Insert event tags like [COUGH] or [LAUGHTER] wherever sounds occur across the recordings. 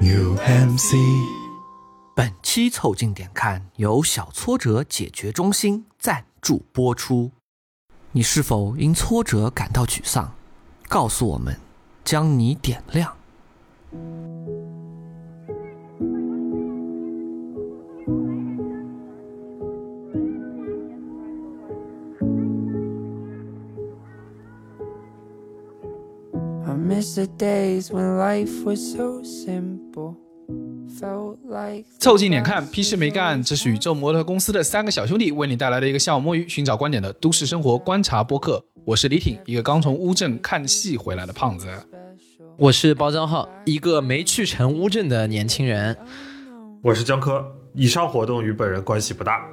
UMC。本期凑近点看由小挫折解决中心赞助播出。你是否因挫折感到沮丧？告诉我们，将你点亮。I miss the days when life was so simple. Felt like 凑近点看，屁事没干。这是宇宙模特公司的三个小兄弟为你带来的一个下午摸鱼、寻找观点的都市生活观察播客。我是李挺，一个刚从乌镇看戏回来的胖子。我是包张浩，一个没去成乌镇的年轻人。我是江科，以上活动与本人关系不大。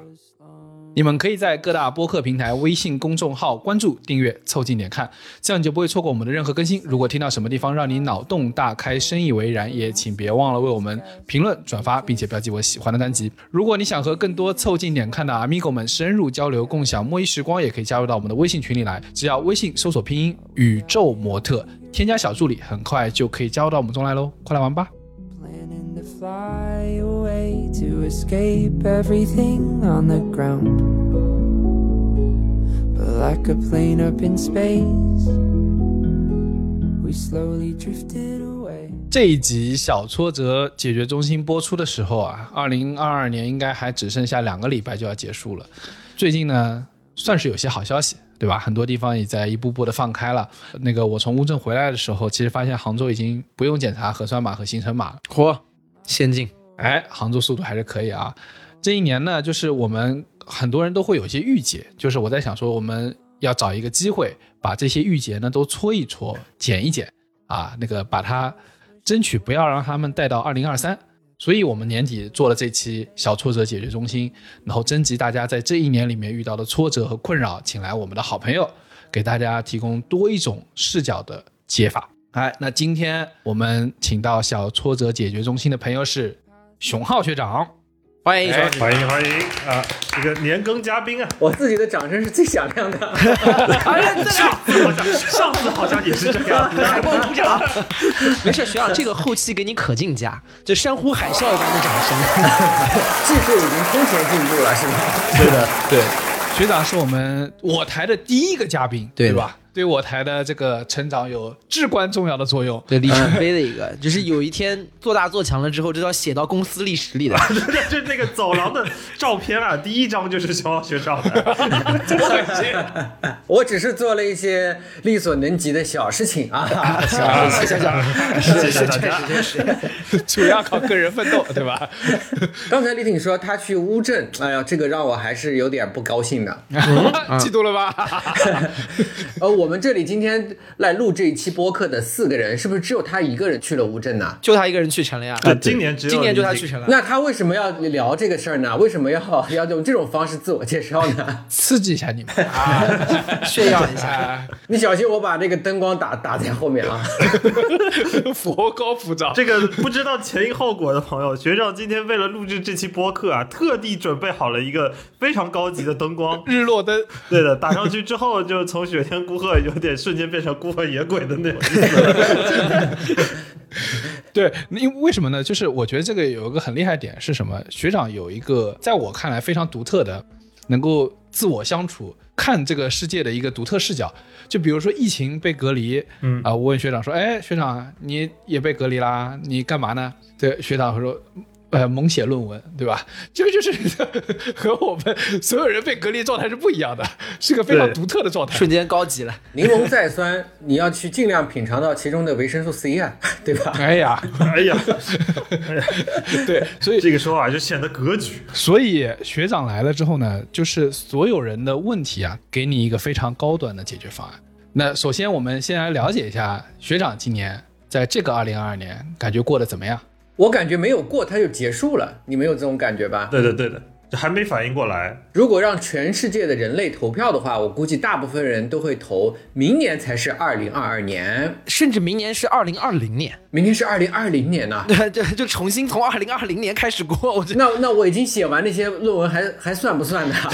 你们可以在各大播客平台、微信公众号关注、订阅、凑近点看，这样你就不会错过我们的任何更新。如果听到什么地方让你脑洞大开、深以为然，也请别忘了为我们评论、转发，并且标记我喜欢的单集。如果你想和更多凑近点看的 Amigo 们深入交流、共享摸鱼时光，也可以加入到我们的微信群里来。只要微信搜索拼音“宇宙模特”，添加小助理，很快就可以加入到我们中来喽！快来玩吧！Fly away to escape everything on the ground. But like a plane up in space, we slowly drifted away. 这一集小挫折解决中心播出的时候啊，二零二二年应该还只剩下两个礼拜就要结束了。最近呢，算是有些好消息，对吧？很多地方也在一步步的放开了。那个我从乌镇回来的时候，其实发现杭州已经不用检查核酸码和行程码了。嚯，先进！哎，杭州速度还是可以啊。这一年呢，就是我们很多人都会有一些郁结，就是我在想说，我们要找一个机会，把这些郁结呢都搓一搓、减一减啊，那个把它争取不要让他们带到二零二三。所以我们年底做了这期小挫折解决中心，然后征集大家在这一年里面遇到的挫折和困扰，请来我们的好朋友，给大家提供多一种视角的解法。哎，那今天我们请到小挫折解决中心的朋友是熊浩学长。欢迎哎，欢迎欢迎啊！这个年更嘉宾啊，我自己的掌声是最响亮的。[LAUGHS] 上次好像上次好像也是这样，海报鼓掌。[LAUGHS] 没事，学长，这个后期给你可劲加，这山呼海啸一般的掌声。[LAUGHS] 技术已经空前进步了，是吗？对的，对，学长是我们我台的第一个嘉宾，对对吧？对我台的这个成长有至关重要的作用。对里程碑的一个，就是有一天做大做强了之后，这要写到公司历史里的。[LAUGHS] 就那个走廊的照片啊，第一张就是熊浩学长的。[LAUGHS] [LAUGHS] 我只是做了一些力所能及的小事情啊，小事情，小谢谢大家。确实。主要靠个人奋斗，对吧？刚才李挺说他去乌镇，哎呀，这个让我还是有点不高兴的。嫉妒了吧？呃，我们这里今天来录这一期播客的四个人，是不是只有他一个人去了乌镇呢？就他一个人去成了呀。对今年只有今年就他去成了。那他为什么要聊这个事儿呢？为什么要要用这种方式自我介绍呢？[LAUGHS] 刺激一下你们 [LAUGHS] 啊，炫耀一下。下，[LAUGHS] 你小心我把那个灯光打打在后面啊！佛高普照。这个不知道前因后果的朋友，学长今天为了录制这期播客啊，特地准备好了一个非常高级的灯光。日落灯，对的，打上去之后，就从雪天孤鹤有点瞬间变成孤魂野鬼的那种意思。[LAUGHS] 对，因为为什么呢？就是我觉得这个有一个很厉害点是什么？学长有一个在我看来非常独特的，能够自我相处、看这个世界的一个独特视角。就比如说疫情被隔离，嗯啊、我问学长说：“哎，学长你也被隔离啦？你干嘛呢？”对，学长说。呃，猛写论文，对吧？这个就是 [LAUGHS] 和我们所有人被隔离状态是不一样的，是个非常独特的状态。瞬间高级了，柠檬再酸，你要去尽量品尝到其中的维生素 C 啊，对吧？哎呀，哎呀，[LAUGHS] 对，所以 [LAUGHS] 这个说法就显得格局。所以学长来了之后呢，就是所有人的问题啊，给你一个非常高端的解决方案。那首先，我们先来了解一下学长今年在这个二零二二年感觉过得怎么样？我感觉没有过它就结束了，你没有这种感觉吧？对的，对的。这还没反应过来。如果让全世界的人类投票的话，我估计大部分人都会投明年才是二零二二年，甚至明年是二零二零年，明年是二零二零年呐、对，就就重新从二零二零年开始过。我觉得那那我已经写完那些论文还还算不算呢？[LAUGHS]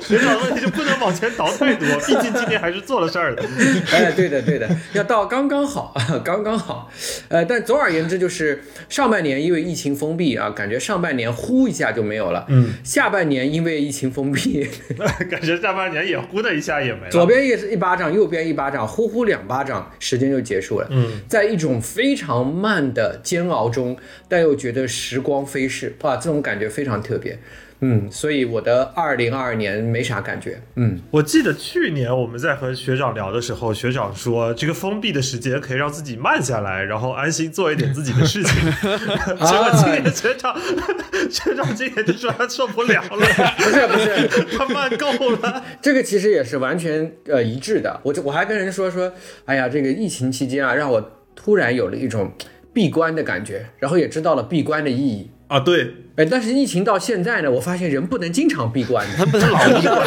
学长问题就不能往前倒太多，毕竟今年还是做了事儿的。[LAUGHS] 哎，对的对的，要到刚刚好，[LAUGHS] 刚刚好。呃，但总而言之，就是上半年因为疫情封闭啊，感觉上半年呼一下就没有了。嗯，下半年因为疫情封闭，[LAUGHS] 感觉下半年也呼的一下也没了。左边也是一巴掌，右边一巴掌，呼呼两巴掌，时间就结束了。嗯，在一种非常慢的煎熬中，但又觉得时光飞逝，哇，这种感觉非常特别。嗯，所以我的二零二二年没啥感觉。嗯，我记得去年我们在和学长聊的时候，学长说这个封闭的时间可以让自己慢下来，然后安心做一点自己的事情。[LAUGHS] [LAUGHS] 结果今年学长，[LAUGHS] 学长今年就说他受不了了，不是不是，他慢够了。这个其实也是完全呃一致的。我就我还跟人说说，哎呀，这个疫情期间啊，让我突然有了一种闭关的感觉，然后也知道了闭关的意义。啊，对，哎，但是疫情到现在呢，我发现人不能经常闭关他。不能老闭关，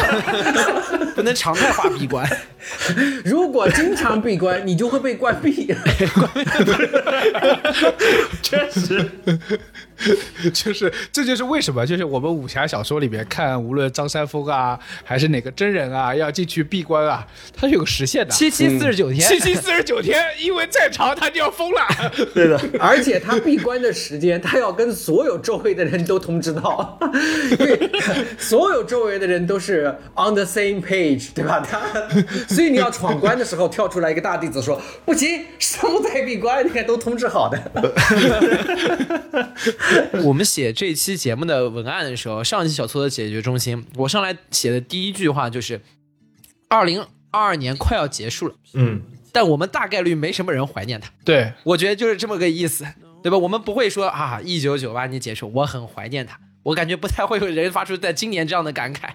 [LAUGHS] 不能常态化闭关。[LAUGHS] 如果经常闭关，你就会被关闭。[LAUGHS] 确实，[LAUGHS] 就是这就是为什么，就是我们武侠小说里面看，无论张三丰啊，还是哪个真人啊，要进去闭关啊，他是有个时限的，七七四十九天，七七四十九天，因为再长他就要疯了。[LAUGHS] 对的。而且他闭关的时间，他要跟所有周围的人都通知到，因为所有周围的人都是 on the same page，对吧？他，所以你要闯关的时候，跳出来一个大弟子说不行，生在闭关，你看都通知好的。[LAUGHS] [LAUGHS] 我们写这期节目的文案的时候，上期小撮的解决中心，我上来写的第一句话就是：二零二二年快要结束了，嗯，但我们大概率没什么人怀念它。对，我觉得就是这么个意思，对吧？我们不会说啊，一九九八年结束，我很怀念它。我感觉不太会有人发出在今年这样的感慨。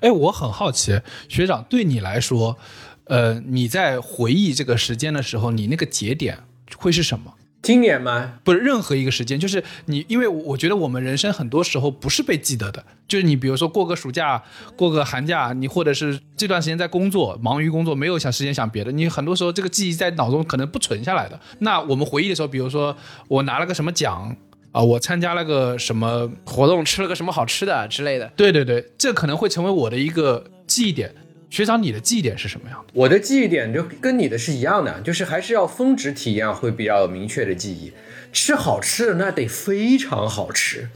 哎，我很好奇，学长对你来说，呃，你在回忆这个时间的时候，你那个节点会是什么？今年吗？不是任何一个时间，就是你，因为我觉得我们人生很多时候不是被记得的，就是你比如说过个暑假、过个寒假，你或者是这段时间在工作，忙于工作，没有想时间想别的，你很多时候这个记忆在脑中可能不存下来的。那我们回忆的时候，比如说我拿了个什么奖啊、我参加了个什么，活动吃了个什么好吃的之类的，对对对，这可能会成为我的一个记忆点。学长，你的记忆点是什么样的？我的记忆点就跟你的是一样的，就是还是要峰值体验会比较有明确的记忆。吃好吃的那得非常好吃，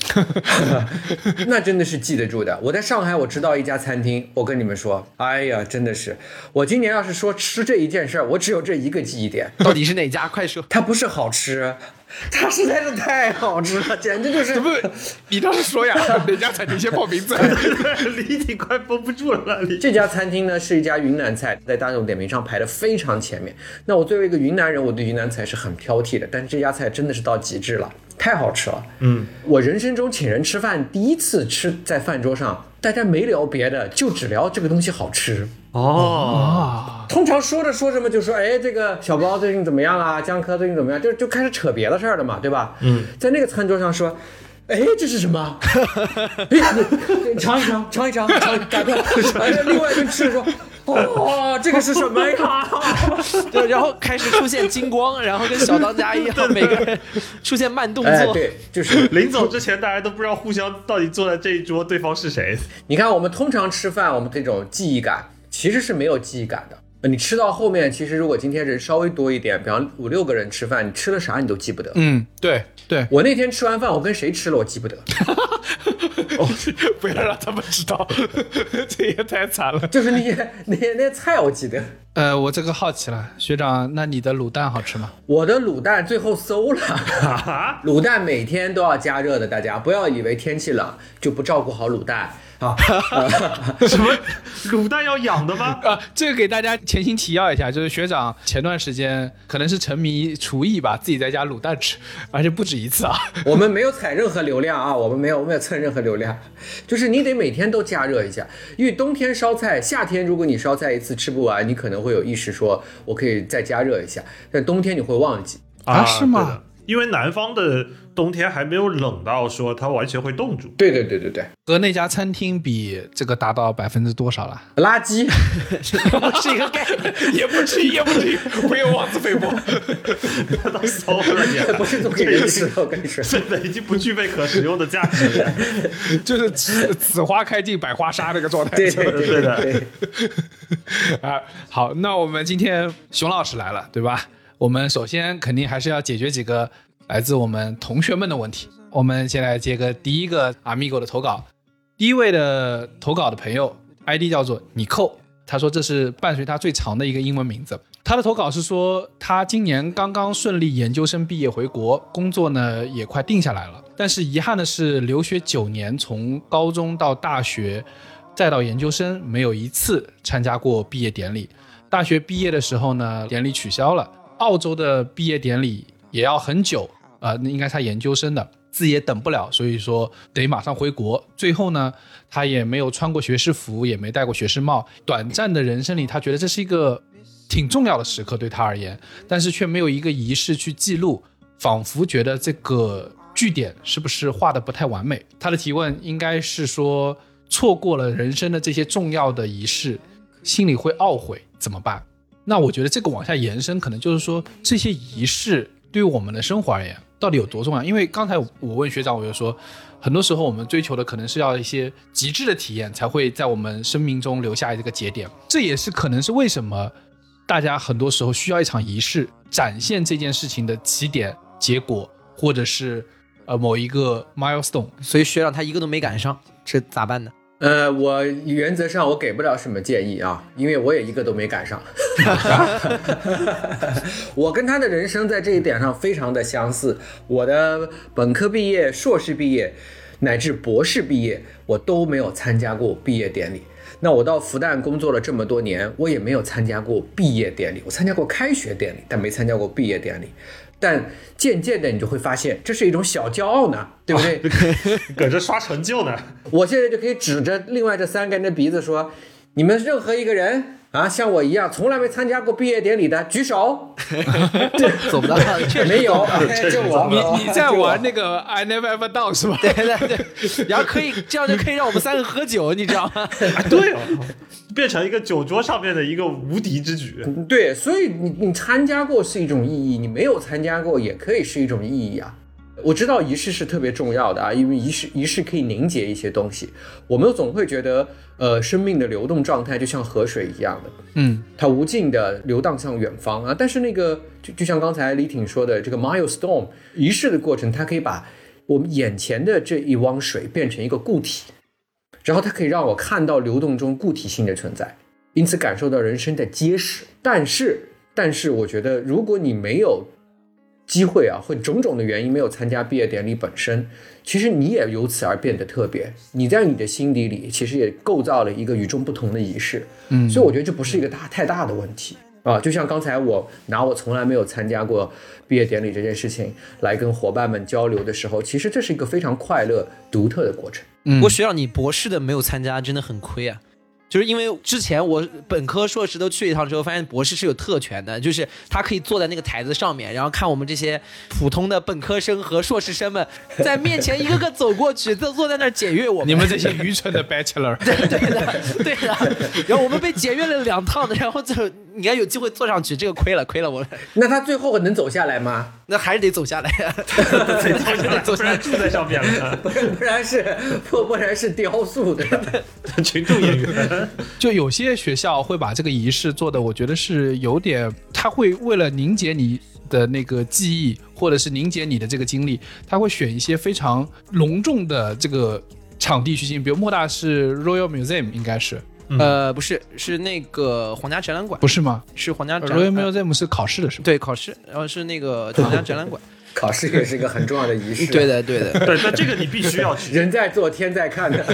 [LAUGHS] 那真的是记得住的。我在上海，我知道一家餐厅，我跟你们说，哎呀，真的是，我今年要是说吃这一件事儿，我只有这一个记忆点，到底是哪家？快说！它不是好吃，[LAUGHS] 它实在是太好吃了，简直就是不是，你倒是说呀，哪家餐厅先报名字？[LAUGHS] 李挺快绷不住了，李。这家餐厅呢是一家云南菜，在大众点评上排的非常前面。那我作为一个云南人，我对云南菜是很挑剔的，但是这家菜真的是到极致了，太好吃了。嗯，我人生中请人吃饭，第一次吃在饭桌上，大家没聊别的，就只聊这个东西好吃。哦，通常说着说着嘛，就说哎，这个小包最近怎么样啊？江科最近怎么样？就就开始扯别的事儿了嘛，对吧？嗯，在那个餐桌上说。哎，这是什么？[LAUGHS] 哎，你 [LAUGHS] 尝一尝，尝一尝，尝，[LAUGHS] 赶快！哎，另外一个吃的说，[LAUGHS] 哦，这个是什么呀？[LAUGHS] 对，然后开始出现金光，然后跟小当家一样，每个人出现慢动哎，作。对，就是 [LAUGHS] 临走之前大家都不知道互相到底坐在这一桌对方是谁。你看，我们通常吃饭，我们这种记忆感其实是没有记忆感的。呃你吃到后面，其实如果今天人稍微多一点，比方五六个人吃饭，你吃了啥你都记不得。嗯，对对，我那天吃完饭，我跟谁吃了我记不得，[LAUGHS] 不要让他们知道，[LAUGHS] 这也太惨了。就是那些那些那些菜我记得。呃，我这个好奇了，学长，那你的卤蛋好吃吗？我的卤蛋最后馊了，[LAUGHS] 卤蛋每天都要加热的，大家不要以为天气冷就不照顾好卤蛋啊。[LAUGHS] 什么卤蛋要养的吗？[LAUGHS] 啊，这个给大家前情提要一下，就是学长前段时间可能是沉迷厨艺吧，自己在家卤蛋吃，而且不止一次啊。[LAUGHS] 我们没有踩任何流量啊，我们没有，我们没有蹭任何流量，就是你得每天都加热一下，因为冬天烧菜，夏天如果你烧菜一次吃不完，你可能会有意识说我可以再加热一下，但冬天你会忘记。啊是吗因为南方的冬天还没有冷到说它完全会冻住。对对对对对，和那家餐厅比，这个达到百分之多少了？垃圾。不是一个概念。[LAUGHS] 也不至于，也不至于，不要妄自菲薄。都馊了你，不是做给人吃的，我跟你说。真的已经不具备可食用的价值了。[LAUGHS] 就是此此花开尽百花杀那个状态。对对对对的对，[LAUGHS] 啊，好，那我们今天熊老师来了，对吧？我们首先肯定还是要解决几个来自我们同学们的问题。我们先来接个第一个 Amigo 的投稿，第一位的投稿的朋友 ID 叫做尼寇，他说这是伴随他最长的一个英文名字。他的投稿是说，他今年刚刚顺利研究生毕业回国，工作呢也快定下来了。但是遗憾的是，留学九年，从高中到大学，再到研究生，没有一次参加过毕业典礼。大学毕业的时候呢，典礼取消了。澳洲的毕业典礼也要很久，呃，那应该是他研究生的，自己也等不了，所以说得马上回国。最后呢，他也没有穿过学士服，也没戴过学士帽。短暂的人生里，他觉得这是一个挺重要的时刻对他而言，但是却没有一个仪式去记录，仿佛觉得这个据点是不是画的不太完美？他的提问应该是说，错过了人生的这些重要的仪式，心里会懊悔，怎么办？那我觉得这个往下延伸，可能就是说这些仪式对于我们的生活而言到底有多重要？因为刚才我问学长，我就说，很多时候我们追求的可能是要一些极致的体验，才会在我们生命中留下这个节点。这也是可能是为什么大家很多时候需要一场仪式，展现这件事情的起点、结果，或者是呃某一个 milestone。所以学长他一个都没赶上，这咋办呢？呃，我原则上我给不了什么建议啊，因为我也一个都没赶上。[LAUGHS] 我跟他的人生在这一点上非常的相似。我的本科毕业、硕士毕业，乃至博士毕业，我都没有参加过毕业典礼。那我到复旦工作了这么多年，我也没有参加过毕业典礼。我参加过开学典礼，但没参加过毕业典礼。但渐渐的，你就会发现，这是一种小骄傲呢，对不对？[LAUGHS] 搁这刷成就呢。[LAUGHS] 我现在就可以指着另外这三个人的鼻子说：“你们任何一个人啊，像我一样从来没参加过毕业典礼的，举手。[LAUGHS] 做不到，确”实没有，就我。你你在玩那个 I never ever done 是吧？对对对，然后可以这样就可以让我们三个喝酒，你知道吗？啊，对哦，变成一个酒桌上面的一个无敌之举。对，所以你你参加过是一种意义，你没有参加过也可以是一种意义啊。我知道仪式是特别重要的啊，因为仪式仪式可以凝结一些东西。我们总会觉得，呃，生命的流动状态就像河水一样的，嗯，它无尽的流荡向远方啊。但是那个就就像刚才李挺说的，这个 milestone 仪式的过程，它可以把我们眼前的这一汪水变成一个固体，然后它可以让我看到流动中固体性的存在，因此感受到人生的结实。但是，但是我觉得，如果你没有机会啊，或种种的原因没有参加毕业典礼本身，其实你也由此而变得特别。你在你的心底里，其实也构造了一个与众不同的仪式。嗯，所以我觉得这不是一个大太大的问题啊。就像刚才我拿我从来没有参加过毕业典礼这件事情来跟伙伴们交流的时候，其实这是一个非常快乐、独特的过程。不过学长，你博士的没有参加，真的很亏啊。就是因为之前我本科、硕士都去一趟之后，发现博士是有特权的，就是他可以坐在那个台子上面，然后看我们这些普通的本科生和硕士生们在面前一个个走过去，都坐在那儿检阅我们。你们这些愚蠢的 bachelor，[LAUGHS] 对的，对的。然后我们被检阅了两趟的，然后就你要有机会坐上去，这个亏了，亏了我。那他最后能走下来吗？那还是得走下来呀，得走下来，不然住在上面了。不然不然是不不然是雕塑的。[LAUGHS] 群众演员，[LAUGHS] 就有些学校会把这个仪式做的，我觉得是有点，他会为了凝结你的那个记忆，或者是凝结你的这个经历，他会选一些非常隆重的这个场地去进行，比如莫大是 Royal Museum，应该是呃，不是，是那个皇家展览馆，不是吗是皇家展？Royal Museum 是考试的是吧？对考试，然后是那个 [LAUGHS] 皇家展览馆。考试也是一个很重要的仪式。对，的，对的。[LAUGHS] 对，但这个你必须要去，[LAUGHS] 人在做天在看的。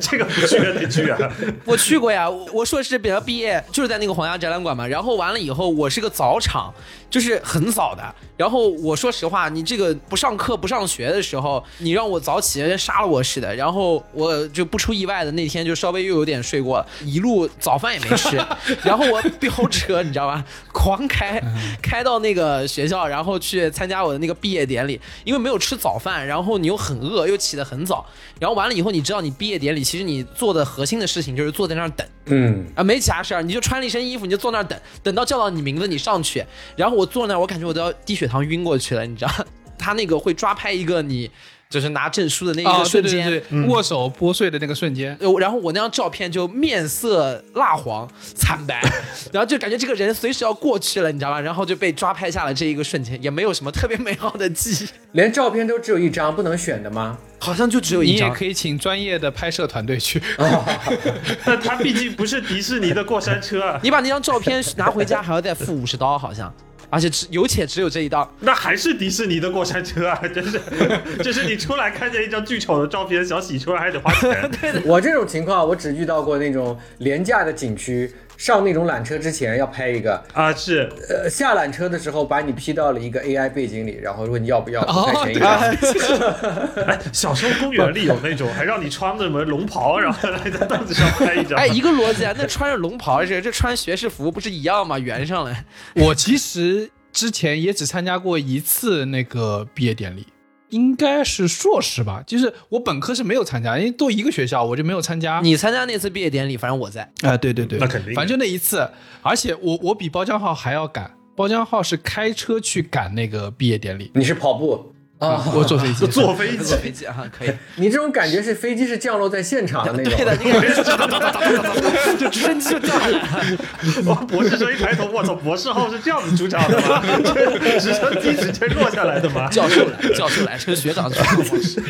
这个不去也得去啊。我去过呀，我我硕士比较毕业就是在那个皇家展览馆嘛，然后完了以后我是个早场，就是很早的。然后我说实话，你这个不上课不上学的时候，你让我早起，跟杀了我似的。然后我就不出意外的那天就稍微又有点睡过了，一路早饭也没吃。[LAUGHS] 然后我飙车，你知道吧？狂开，开到那个学校，然后去参加我的那个毕业典礼，因为没有吃早饭，然后你又很饿，又起得很早，然后完了以后，你知道你毕业典礼其实你做的核心的事情就是坐在那儿等嗯，啊，没其他事儿，你就穿了一身衣服，你就坐那儿等，等到叫到你名字你上去，然后我坐那儿，我感觉我都要低血糖晕过去了，你知道，[LAUGHS] 他那个会抓拍一个你就是拿证书的那一个瞬间，对对对，握手剥碎的那个瞬间，呃然后我那张照片就面色蜡黄、惨白，[LAUGHS] 然后就感觉这个人随时要过去了，你知道吧？然后就被抓拍下了这一个瞬间，也没有什么特别美好的记忆，连照片都只有一张，不能选的吗？好像就只有你也一张。可以请专业的拍摄团队去。[LAUGHS] 但他毕竟不是迪士尼的过山车啊，你把那张照片拿回家还要再付五十刀，好像，而且只有且只有这一道。那还是迪士尼的过山车啊！[LAUGHS] 真是，[LAUGHS] 就是你出来看见一张巨丑的照片，想洗出来还得花钱。[LAUGHS] 我这种情况，我只遇到过那种廉价的景区，上那种缆车之前要拍一个，啊，是呃，下缆车的时候把你 P 到了一个 AI 背景里，然后问你要不要，五块钱一对张。哎，[LAUGHS] 小时候公园里有那种，还让你穿着什么龙袍，然后来在凳子上拍一张。哎，一个逻辑啊，那穿着龙袍这这穿学士服不是一样吗？圆上来。我其实之前也只参加过一次那个毕业典礼，应该是硕士吧，就是我本科是没有参加，因为都一个学校，我就没有参加。你参加那次毕业典礼，反正我在。啊、对对对，那肯定反正就那一次，而且我我比包江浩还要赶，包江浩是开车去赶那个毕业典礼，你是跑步啊？我 [LAUGHS] 坐飞机。坐飞机坐，飞机啊，可以。你这种感觉是飞机是降落在现场的那种。对的，那个 [LAUGHS] 就直升机就掉下来了。我博士生一抬头，我操，博士号是这样子出场的吗？[LAUGHS] 直升机直接落下来的吗？教授来，教授来，这是学长去模式。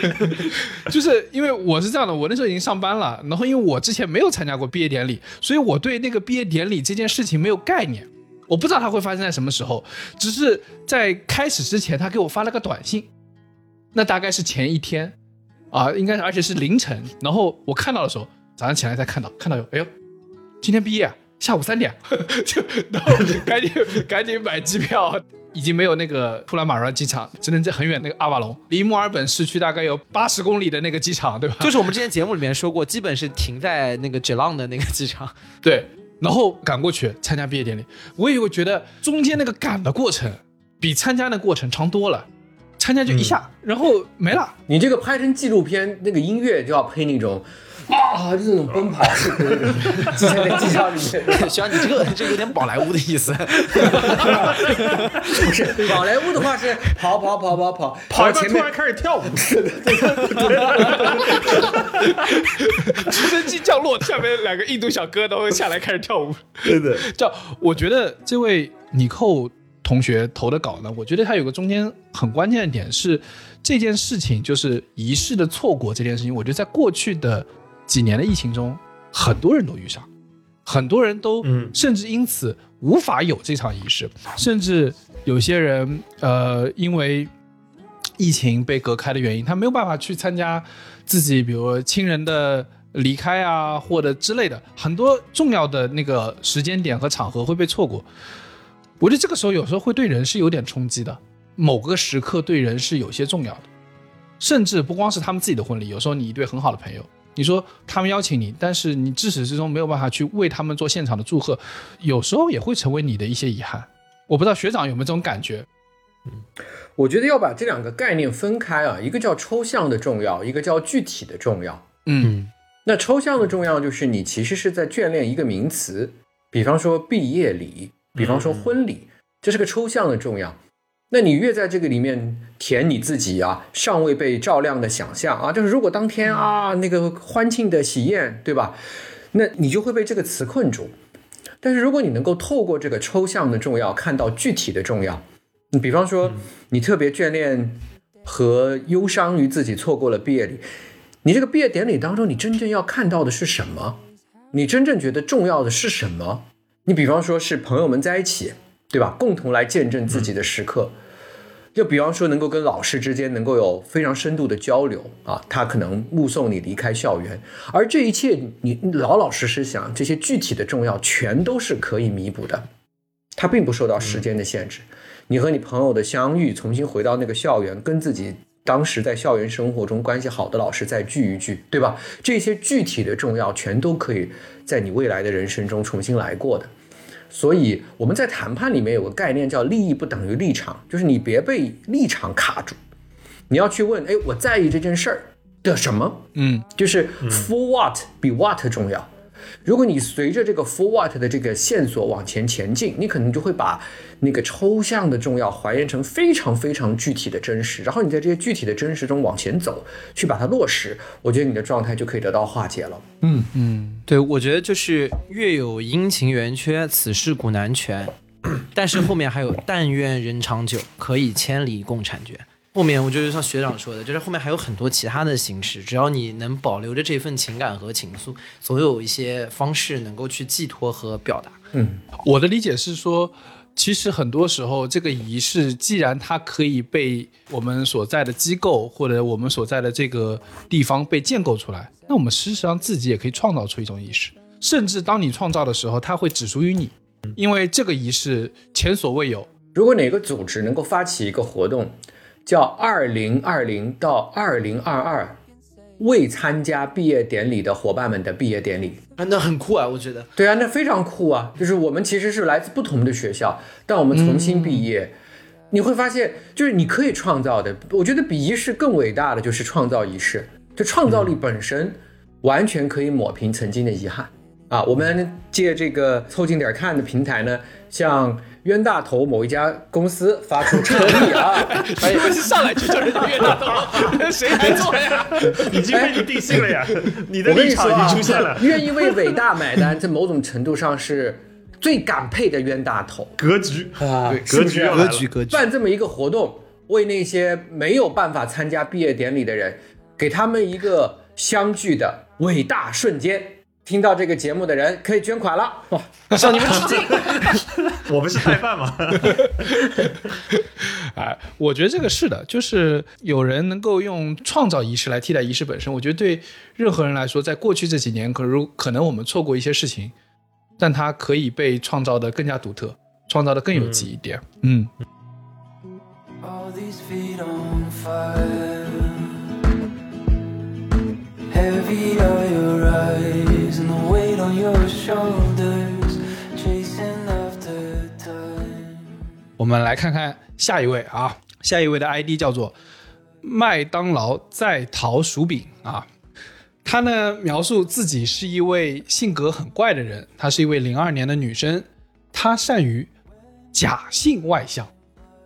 就是因为我是这样的，我那时候已经上班了，然后因为我之前没有参加过毕业典礼，所以我对那个毕业典礼这件事情没有概念，我不知道它会发生在什么时候，只是在开始之前，他给我发了个短信，那大概是前一天啊，应该是而且是凌晨，然后我看到的时候，早上起来才看到，看到有，哎呦，今天毕业啊，下午三点，[LAUGHS] 就然后赶紧赶紧买机票。已经没有那个普拉马尔机场，只能在很远那个阿瓦隆，离墨尔本市区大概有八十公里的那个机场，对吧？就是我们之前节目里面说过，基本是停在那个 Geelong 的那个机场。[LAUGHS] 对，然后赶过去参加毕业典礼，我也会觉得中间那个赶的过程比参加的过程长多了，参加就一下，然后没了。你这个拍成纪录片，那个音乐就要配那种啊，就那种奔跑式的那种，[LAUGHS] 就在那机场里面。徐阳，你这个这有点宝莱坞的意思。[LAUGHS] 不是宝莱坞的话是跑跑跑跑跑，跑一半然后前面突然开始跳舞，[LAUGHS] 直升机降落，下面两个印度小哥都会下来开始跳舞。对的，叫我觉得这位尼寇同学投的稿呢，我觉得他有个中间很关键的点是这件事情，就是仪式的错过这件事情。我觉得在过去的几年的疫情中，很多人都遇上，很多人都嗯甚至因此无法有这场仪式，甚至有些人呃因为疫情被隔开的原因，他没有办法去参加自己比如亲人的离开啊，或者之类的，很多重要的那个时间点和场合会被错过。我觉得这个时候有时候会对人是有点冲击的，某个时刻对人是有些重要的，甚至不光是他们自己的婚礼，有时候你一对很好的朋友，你说他们邀请你，但是你至始至终没有办法去为他们做现场的祝贺，有时候也会成为你的一些遗憾。我不知道学长有没有这种感觉？我觉得要把这两个概念分开啊，一个叫抽象的重要，一个叫具体的重要。嗯那抽象的重要就是你其实是在眷恋一个名词，比方说毕业礼，比方说婚礼，这是个抽象的重要。那你越在这个里面填你自己啊，尚未被照亮的想象啊，就是如果当天啊那个欢庆的喜宴，对吧？那你就会被这个词困住。但是如果你能够透过这个抽象的重要看到具体的重要，你比方说你特别眷恋和忧伤于自己错过了毕业礼，你这个毕业典礼当中，你真正要看到的是什么？你真正觉得重要的是什么？你比方说是朋友们在一起，对吧？共同来见证自己的时刻。就比方说，能够跟老师之间能够有非常深度的交流啊，他可能目送你离开校园，而这一切你你老老实实想，这些具体的重要全都是可以弥补的，它并不受到时间的限制。你和你朋友的相遇，重新回到那个校园，跟自己当时在校园生活中关系好的老师再聚一聚，对吧？这些具体的重要，全都可以在你未来的人生中重新来过的。所以我们在谈判里面有个概念叫利益不等于立场，就是你别被立场卡住，你要去问，哎，我在意这件事儿的什么？嗯，就是 for what 比 what 重要。如果你随着这个 forward 的这个线索往前前进，你可能就会把那个抽象的重要还原成非常非常具体的真实，然后你在这些具体的真实中往前走，去把它落实，我觉得你的状态就可以得到化解了。嗯嗯对，我觉得就是月有阴晴圆缺，此事古难全。但是后面还有“但愿人长久，可以千里共婵娟”。后面我觉得像学长说的，就是后面还有很多其他的形式，只要你能保留着这份情感和情愫，总有一些方式能够去寄托和表达。嗯我的理解是说，其实很多时候这个仪式，既然它可以被我们所在的机构或者我们所在的这个地方被建构出来，那我们事实上自己也可以创造出一种仪式，甚至当你创造的时候，它会只属于你，因为这个仪式前所未有。如果哪个组织能够发起一个活动，叫“二零二零到二零二二”，未参加毕业典礼的伙伴们的毕业典礼，啊，那很酷啊，我觉得。对啊，那非常酷啊！就是我们其实是来自不同的学校，但我们重新毕业，你会发现，就是你可以创造的。我觉得比仪式更伟大的就是创造仪式，就创造力本身完全可以抹平曾经的遗憾啊！我们借这个凑近点看的平台呢，向冤大头某一家公司发出倡议啊！[LAUGHS] 哎，不是上来就叫人家冤大头，谁来做呀？[LAUGHS] 已经被你定性了呀，你的我跟立场已你说啊经出现了，，愿意为伟大买单，在某种程度上是最敢配的冤大头格局啊！是格局格局格局。办这么一个活动，为那些没有办法参加毕业典礼的人，给他们一个相聚的伟大瞬间。听到这个节目的人可以捐款了，哇！向你们致敬。[LAUGHS] 我们是代办嘛？[LAUGHS] 哎，我觉得这个是的，就是有人能够用创造仪式来替代仪式本身。我觉得对任何人来说，在过去这几年，可如可能我们错过一些事情，但它可以被创造的更加独特，创造的更有记忆点。嗯 All these feet on fire. Heavy are your eyes on your shoulders. Chasing after time. 我们来看看下一位啊，下一位的 ID 叫做麦当劳在逃薯饼啊。他呢描述自己是一位性格很怪的人，她是一位零二年的女生，她善于假性外向。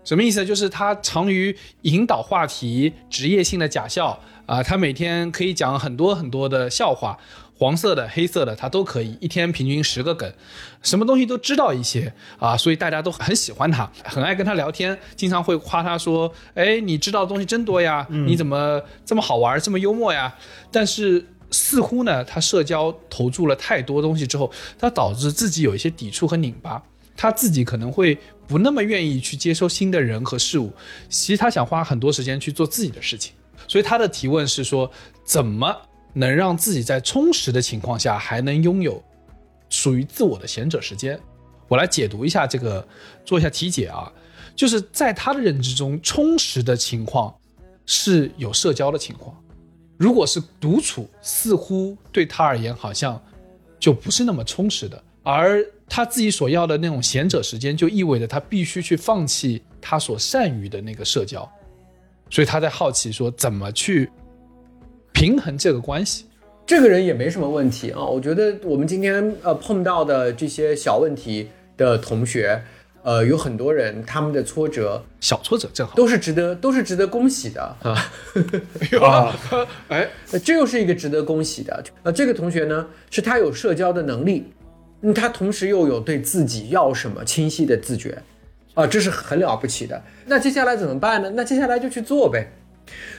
什么意思呢？就是她常于引导话题，职业性的假笑啊、她每天可以讲很多很多的笑话，黄色的、黑色的，他都可以，一天平均十个梗，什么东西都知道一些啊，所以大家都很喜欢他，很爱跟他聊天，经常会夸他说：“哎，你知道的东西真多呀，你怎么这么好玩，这么幽默呀？”但是似乎呢，他社交投注了太多东西之后，他导致自己有一些抵触和拧巴。他自己可能会不那么愿意去接收新的人和事物，其实他想花很多时间去做自己的事情。所以他的提问是说，怎么能让自己在充实的情况下还能拥有属于自我的闲者时间？我来解读一下这个，做一下题解啊，就是在他的认知中，充实的情况是有社交的情况，如果是独处，似乎对他而言好像就不是那么充实的，而他自己所要的那种闲者时间，就意味着他必须去放弃他所善于的那个社交，所以他在好奇说怎么去平衡这个关系。这个人也没什么问题啊。我觉得我们今天呃碰到的这些小问题的同学，呃，有很多人他们的挫折小挫折正好，都是值得都是值得恭喜的啊。啊，[LAUGHS] [LAUGHS] 哎，呃，这又是一个值得恭喜的。呃，这个同学呢，是他有社交的能力，嗯，他同时又有对自己要什么清晰的自觉，啊、这是很了不起的。那接下来怎么办呢？那接下来就去做呗。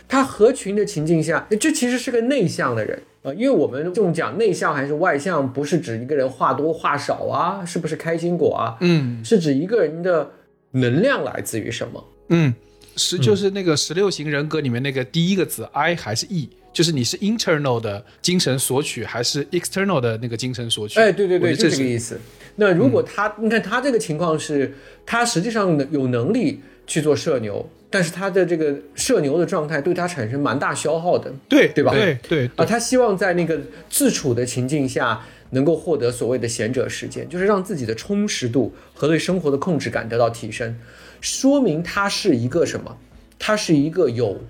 他合群的情境下，这其实是个内向的人啊、呃因为我们这种讲内向还是外向，不是指一个人话多话少啊，是不是开心果啊？嗯是指一个人的能量来自于什么？嗯，十就是那个十六型人格里面那个第一个字 I 还是 E，就是你是 internal 的精神索取还是 external 的那个精神索取？哎，对对对，是这个意思。那如果他，你看他这个情况是，他实际上有能力去做社牛，但是他的这个社牛的状态对他产生蛮大消耗的对对吧对对啊。他希望在那个自处的情境下，能够获得所谓的贤者时间，就是让自己的充实度和对生活的控制感得到提升，说明他是一个什么？他是一个有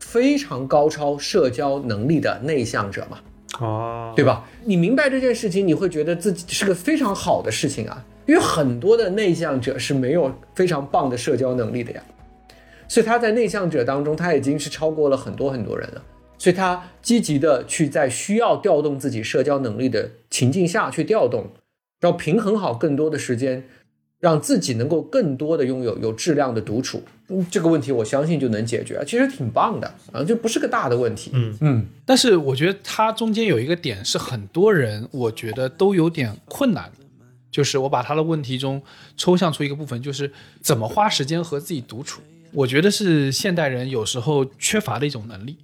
非常高超社交能力的内向者嘛，哦，对吧？你明白这件事情，你会觉得自己是个非常好的事情啊，因为很多的内向者是没有非常棒的社交能力的呀，所以他在内向者当中，他已经是超过了很多很多人了。所以他积极的去在需要调动自己社交能力的情境下去调动，然后平衡好更多的时间，让自己能够更多的拥有有质量的独处。嗯，这个问题我相信就能解决，其实挺棒的啊，就不是个大的问题。嗯嗯但是我觉得它中间有一个点是很多人我觉得都有点困难的，就是我把他的问题中抽象出一个部分，就是怎么花时间和自己独处。我觉得是现代人有时候缺乏的一种能力，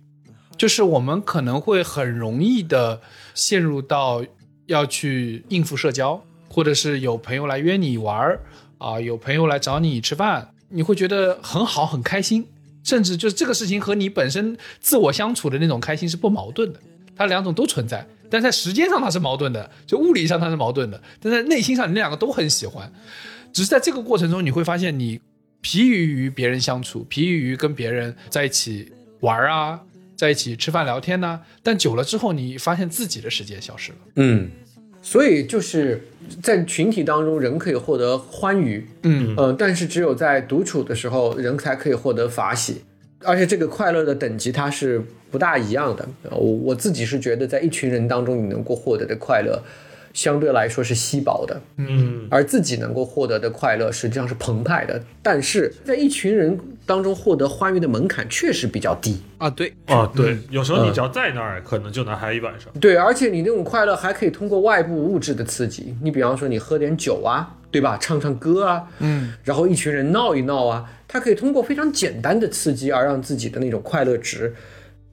就是我们可能会很容易的陷入到要去应付社交，或者是有朋友来约你玩儿啊，有朋友来找你吃饭，你会觉得很好很开心，甚至就是这个事情和你本身自我相处的那种开心是不矛盾的，它两种都存在，但在时间上它是矛盾的，就物理上它是矛盾的，但在内心上你两个都很喜欢，只是在这个过程中你会发现你疲于与别人相处，疲于跟别人在一起玩儿啊，在一起吃饭聊天呐、但久了之后你发现自己的时间消失了。嗯，所以就是在群体当中，人可以获得欢愉，嗯呃，但是只有在独处的时候，人才可以获得法喜，而且这个快乐的等级它是不大一样的。呃我我自己是觉得，在一群人当中，你能够获得的快乐，相对来说是稀薄的，嗯，而自己能够获得的快乐实际上是澎湃的。但是在一群人当中获得欢愉的门槛确实比较低。啊，对，啊，对，有时候你嗯只要在那儿，可能就能嗨一晚上。对，而且你那种快乐还可以通过外部物质的刺激，你比方说你喝点酒啊，对吧？唱唱歌啊，嗯，然后一群人闹一闹啊，它可以通过非常简单的刺激而让自己的那种快乐值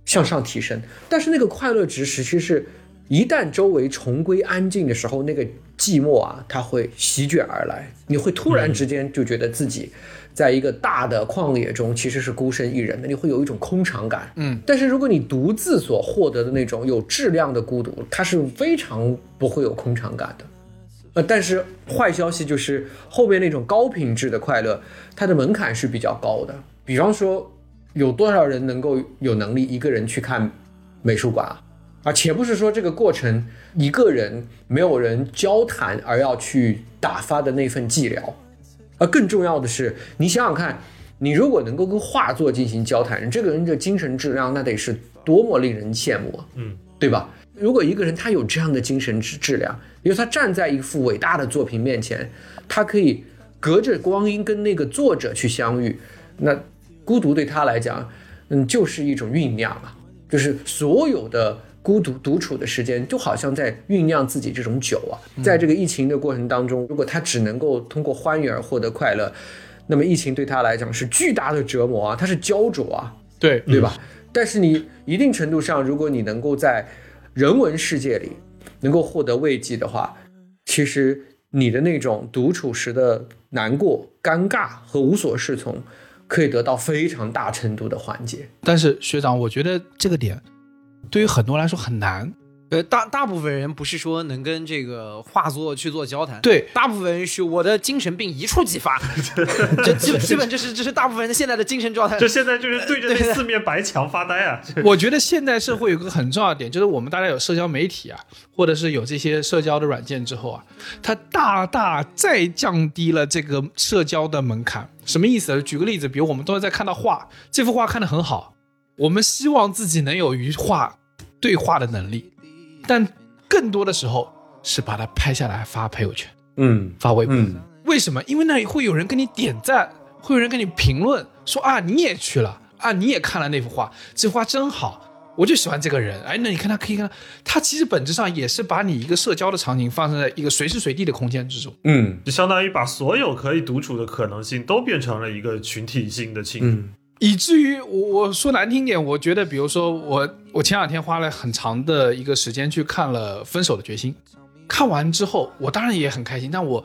向上提升。但是那个快乐值其实是一旦周围重归安静的时候，那个寂寞啊，它会席卷而来，你会突然之间就觉得自己。在一个大的旷野中，其实是孤身一人的，你会有一种空场感。嗯，但是如果你独自所获得的那种有质量的孤独，它是非常不会有空场感的。呃，但是坏消息就是后面那种高品质的快乐，它的门槛是比较高的。比方说，有多少人能够有能力一个人去看美术馆啊？而且不是说这个过程一个人没有人交谈而要去打发的那份寂寥。而更重要的是，你想想看，你如果能够跟画作进行交谈，这个人的精神质量那得是多么令人羡慕啊，嗯，对吧？如果一个人他有这样的精神质质量，因为他站在一幅伟大的作品面前，他可以隔着光阴跟那个作者去相遇，那孤独对他来讲，嗯，就是一种酝酿啊，就是所有的孤独独处的时间，就好像在酝酿自己这种酒啊。在这个疫情的过程当中，如果他只能够通过欢愉而获得快乐，那么疫情对他来讲是巨大的折磨啊，他是焦灼啊，对，对吧？但是你一定程度上，如果你能够在人文世界里能够获得慰藉的话，其实你的那种独处时的难过、尴尬和无所适从，可以得到非常大程度的缓解。但是学长，我觉得这个点对于很多人来说很难。呃，大大部分人不是说能跟这个画作去做交谈，对大部分人是我的精神病一触即发，[LAUGHS] 这基本基本这是这是大部分人现在的精神状态。就现在就是对着那四面白墙发呆啊！[LAUGHS] 我觉得现代社会有个很重要的点，就是我们大家有社交媒体啊，或者是有这些社交的软件之后啊，它大大再降低了这个社交的门槛。什么意思？举个例子，比如我们都是在看到画，这幅画看得很好，我们希望自己能有与画对话的能力，但更多的时候是把它拍下来发朋友圈、嗯发微博。嗯为什么？因为那里会有人给你点赞，会有人给你评论，说啊你也去了啊你也看了那幅画，这幅画真好，我就喜欢这个人。哎，那你看他可以看到，他其实本质上也是把你一个社交的场景放在一个随时随地的空间之中。嗯就相当于把所有可以独处的可能性都变成了一个群体性的庆祝。嗯以至于我我说难听点，我觉得，比如说我我前两天花了很长的一个时间去看了《分手的决心》，看完之后，我当然也很开心，但我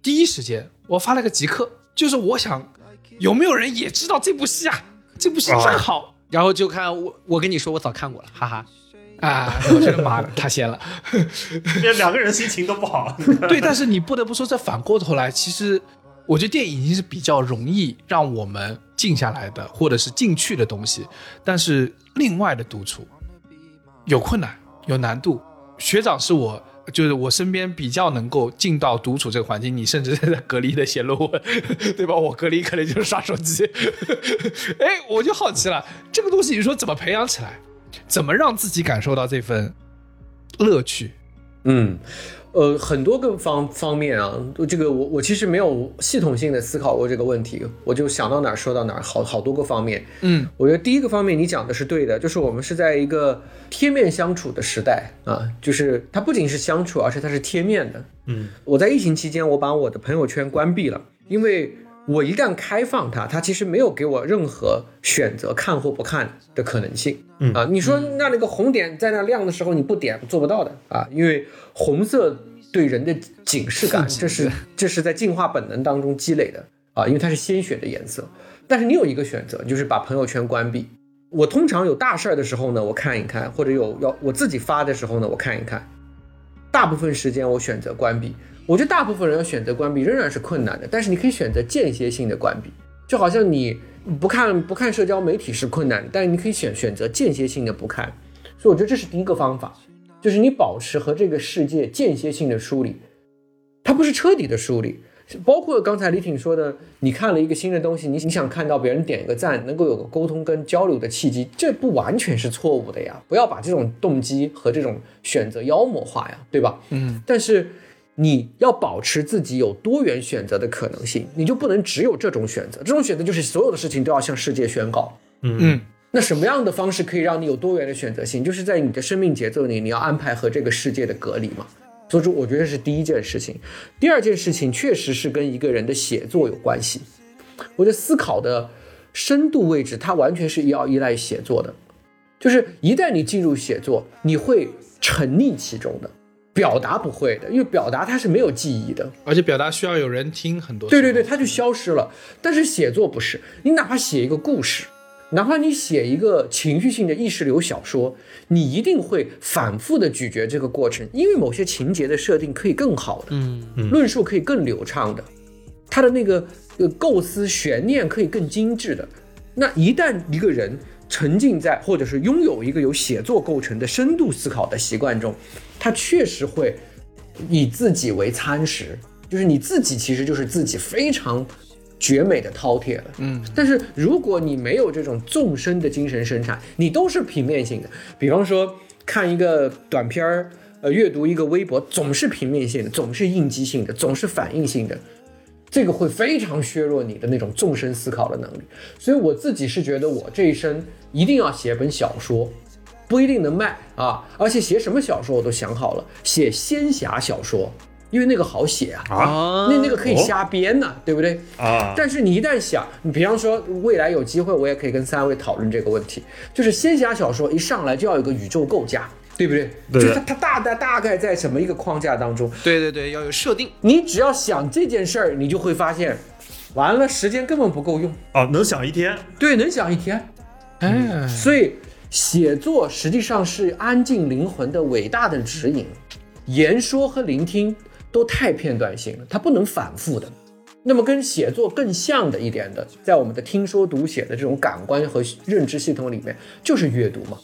第一时间我发了个即刻，就是我想有没有人也知道这部戏啊？这部戏真好。然后就看我，[LAUGHS] 我跟你说，我早看过了，哈哈。啊，我觉得妈的，他先了。这两个人心情都不好。对，但是你不得不说，这反过头来，其实我觉得电影已经是比较容易让我们静下来的，或者是进去的东西。但是另外的独处有困难，有难度。学长是我，就是我身边比较能够进到独处这个环境。你甚至在隔离的写论文，对吧？我隔离可能就是刷手机。[LAUGHS] 哎，我就好奇了，这个东西你说怎么培养起来？怎么让自己感受到这份乐趣？嗯，呃，很多个方方面啊，这个我我其实没有系统性的思考过这个问题，我就想到哪儿说到哪儿，好好多个方面。嗯，我觉得第一个方面你讲的是对的，就是我们是在一个贴面相处的时代啊，就是它不仅是相处，而且它是贴面的。嗯，我在疫情期间，我把我的朋友圈关闭了，因为我一旦开放它，它其实没有给我任何选择看或不看的可能性。嗯啊，你说那那个红点在那亮的时候你不点做不到的啊，因为红色对人的警示感，这是这是在进化本能当中积累的啊，因为它是鲜血的颜色。但是你有一个选择，就是把朋友圈关闭。我通常有大事儿的时候呢，我看一看，或者有要我自己发的时候呢，我看一看。大部分时间我选择关闭。我觉得大部分人要选择关闭仍然是困难的，但是你可以选择间歇性的关闭，就好像你不看不看社交媒体是困难的，但是你可以选选择间歇性的不看。所以我觉得这是第一个方法，就是你保持和这个世界间歇性的梳理，它不是彻底的梳理。包括刚才李挺说的，你看了一个新的东西，你你想看到别人点一个赞，能够有个沟通跟交流的契机，这不完全是错误的呀。不要把这种动机和这种选择妖魔化呀，对吧？嗯，但是你要保持自己有多元选择的可能性，你就不能只有这种选择。这种选择就是所有的事情都要向世界宣告。嗯，那什么样的方式可以让你有多元的选择性？就是在你的生命节奏里，你要安排和这个世界的隔离嘛。所以说，我觉得是第一件事情。第二件事情确实是跟一个人的写作有关系。我觉得思考的深度位置，它完全是要依赖写作的。就是一旦你进入写作，你会沉溺其中的。表达不会的，因为表达它是没有记忆的。而且表达需要有人听，很多对对对，它就消失了。但是写作不是，你哪怕写一个故事，哪怕你写一个情绪性的意识流小说，你一定会反复的咀嚼这个过程，因为某些情节的设定可以更好的，嗯论述可以更流畅的，它的那个呃构思悬念可以更精致的。那一旦一个人沉浸在或者是拥有一个由写作构成的深度思考的习惯中，他确实会以自己为餐食，就是你自己其实就是自己非常绝美的饕餮了。嗯，但是如果你没有这种纵深的精神生产，你都是平面性的，比方说看一个短片儿，呃，阅读一个微博，总是平面性的，总是应激性的，总是反应性的，这个会非常削弱你的那种纵深思考的能力。所以我自己是觉得，我这一生一定要写本小说，不一定能卖啊，而且写什么小说我都想好了，写仙侠小说，因为那个好写啊，啊那那个可以瞎编呐、对不对？啊，但是你一旦想，你比方说未来有机会，我也可以跟三位讨论这个问题，就是仙侠小说一上来就要有个宇宙构架，对不对？对就是它它大大大概在什么一个框架当中，对对对，要有设定。你只要想这件事儿，你就会发现，完了时间根本不够用，啊，能想一天，对，能想一天。哎，所以写作实际上是安静灵魂的伟大的指引，言说和聆听都太片段性了，它不能反复的。那么跟写作更像的一点的，在我们的听说读写的这种感官和认知系统里面，就是阅读嘛。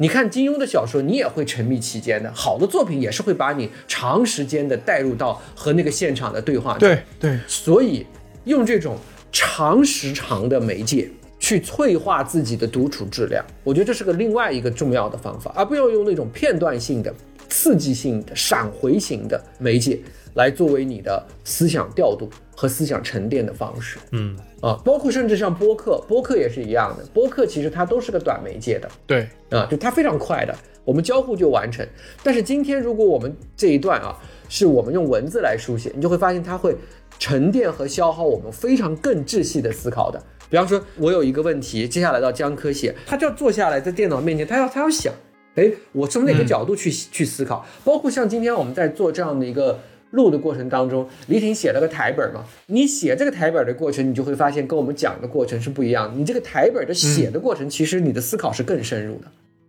你看金庸的小说，你也会沉迷其间的。好的作品也是会把你长时间的带入到和那个现场的对话中。对对，所以用这种长时长的媒介去催化自己的独处质量，我觉得这是个另外一个重要的方法，而不要用那种片段性的、刺激性的、闪回型的媒介来作为你的思想调度和思想沉淀的方式。嗯，啊，包括甚至像播客，播客也是一样的，播客其实它都是个短媒介的，对，啊，就它非常快的，我们交互就完成。但是今天如果我们这一段啊，是我们用文字来书写，你就会发现它会沉淀和消耗我们非常更窒息的思考的。比方说，我有一个问题，接下来到江科写，他就要坐下来在电脑面前，他要他要想，哎，我从哪个角度去、去思考？包括像今天我们在做这样的一个。录的过程当中，李挺写了个台本嘛。你写这个台本的过程，你就会发现跟我们讲的过程是不一样的。你这个台本的写的过程，其实你的思考是更深入的。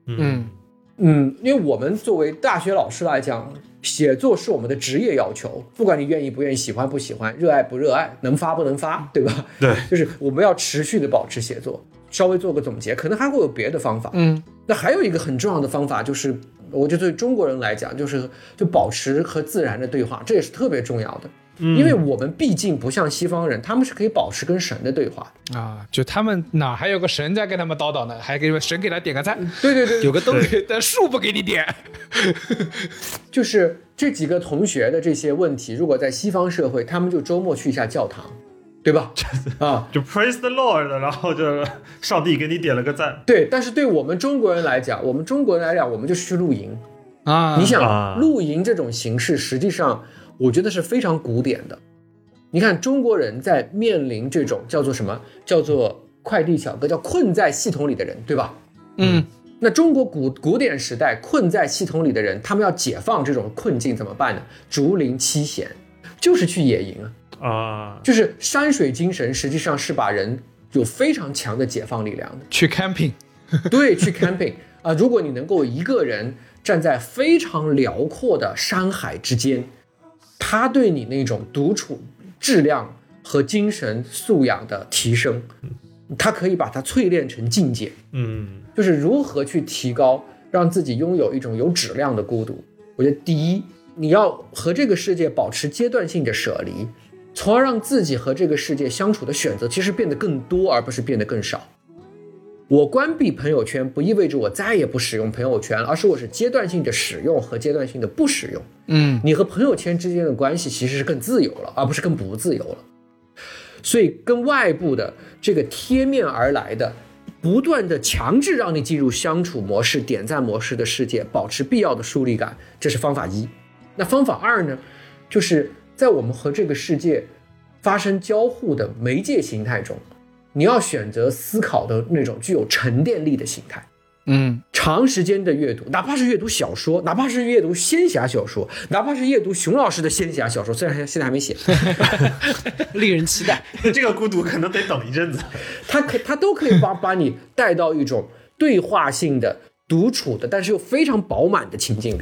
嗯嗯，因为我们作为大学老师来讲，写作是我们的职业要求，不管你愿意不愿意、喜欢不喜欢、热爱不热爱、能发不能发，对吧？对，[LAUGHS] 就是我们要持续的保持写作。稍微做个总结，可能还会有别的方法。嗯，那还有一个很重要的方法，就是我觉得对中国人来讲，就是就保持和自然的对话，这也是特别重要的。因为我们毕竟不像西方人，他们是可以保持跟神的对话。啊，就他们哪还有个神在跟他们叨叨呢？还给神给他点个赞，对对对，有个东西，但树不给你点。[LAUGHS] 就是这几个同学的这些问题，如果在西方社会，他们就周末去一下教堂，对吧？啊，就 Praise the Lord，然后就上帝给你点了个赞。对。但是对我们中国人来讲，我们中国人来讲，我们就是去露营。啊，你啊想，露营这种形式，实际上我觉得是非常古典的。你看，中国人在面临这种叫做什么，叫做快递小哥，叫困在系统里的人，对吧？嗯，那中国古古典时代困在系统里的人，他们要解放这种困境怎么办呢？竹林七贤，就是去野营啊，啊，就是山水精神，实际上是把人有非常强的解放力量的。去 camping，[LAUGHS] 对，去 camping 啊、如果你能够一个人站在非常辽阔的山海之间，他对你那种独处质量和精神素养的提升，他可以把它淬炼成境界，嗯。就是如何去提高，让自己拥有一种有质量的孤独。我觉得第一，你要和这个世界保持阶段性的舍离，从而让自己和这个世界相处的选择其实变得更多，而不是变得更少。我关闭朋友圈不意味着我再也不使用朋友圈了，而是我是阶段性的使用和阶段性的不使用。嗯，你和朋友圈之间的关系其实是更自由了，而不是更不自由了。所以，跟外部的这个贴面而来的，不断的强制让你进入相处模式、点赞模式的世界，保持必要的疏离感，这是方法一。那方法二呢，就是在我们和这个世界发生交互的媒介形态中，你要选择思考的那种具有沉淀力的形态。嗯，长时间的阅读，哪怕是阅读小说，哪怕是阅读仙侠小说，哪怕是阅读熊老师的仙侠小说，虽然现在还没写，[LAUGHS] 令人期待。[LAUGHS] 这个孤独可能得等一阵子。他可他都可以把把 [LAUGHS] 你带到一种对话性的、独处的，但是又非常饱满的情境里。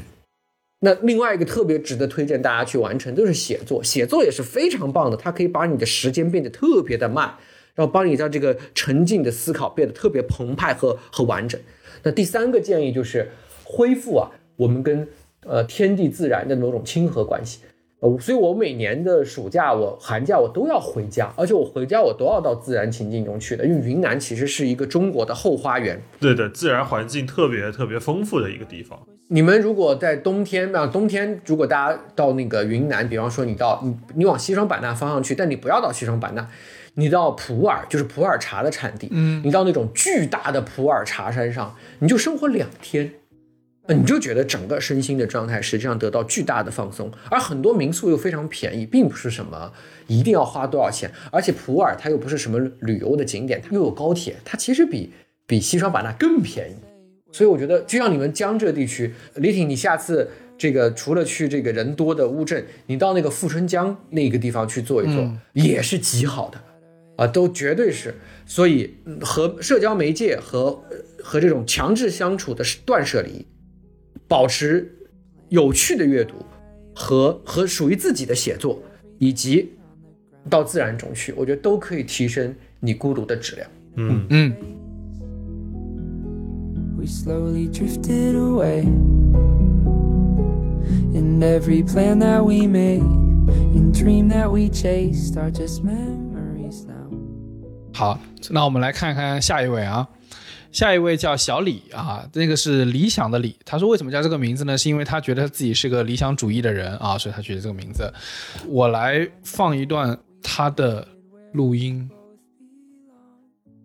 那另外一个特别值得推荐大家去完成，就是写作。写作也是非常棒的，它可以把你的时间变得特别的慢，然后帮你让这个沉静的思考变得特别澎湃和和完整。那第三个建议就是恢复啊，我们跟呃天地自然的某种亲和关系。呃，所以我每年的暑假、我寒假我都要回家，而且我回家我都要到自然情境中去的，因为云南其实是一个中国的后花园。对的，自然环境特别特别丰富的一个地方。你们如果在冬天啊，冬天如果大家到那个云南，比方说你到你你往西双版纳方向去，但你不要到西双版纳，你到普洱，就是普洱茶的产地，嗯，你到那种巨大的普洱茶山上，你就生活两天，呃你就觉得整个身心的状态实际上得到巨大的放松，而很多民宿又非常便宜，并不是什么一定要花多少钱，而且普洱它又不是什么旅游的景点，它又有高铁，它其实比比西双版纳更便宜。所以我觉得，就像你们江浙地区，李挺，你下次这个除了去这个人多的乌镇，你到那个富春江那个地方去坐一坐，嗯也是极好的，啊，都绝对是。所以嗯和社交媒介和呃和这种强制相处的断舍离，保持有趣的阅读和和属于自己的写作，以及到自然中去，我觉得都可以提升你孤独的质量。嗯，嗯，We slowly drifted away. And every plan that we made and dream that we chased are just memories now. 好，那我们来看看下一位啊。下一位叫小李啊，这个是理想的李。他说为什么叫这个名字呢？是因为他觉得他自己是个理想主义的人啊，所以他取的这个名字。我来放一段他的录音。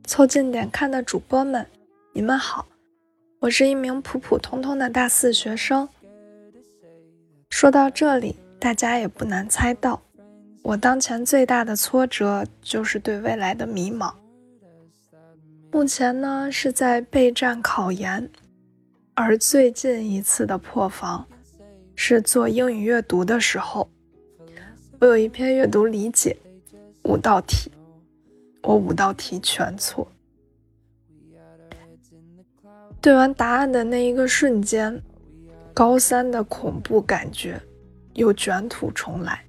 凑近点看的主播们，你们好，我是一名普普通通的大四学生。说到这里，大家也不难猜到，我当前最大的挫折就是对未来的迷茫。目前呢是在备战考研，而最近一次的破防是做英语阅读的时候，我有一篇阅读理解五道题。我五道题全错。对完答案的那一个瞬间，高三的恐怖感觉又卷土重来。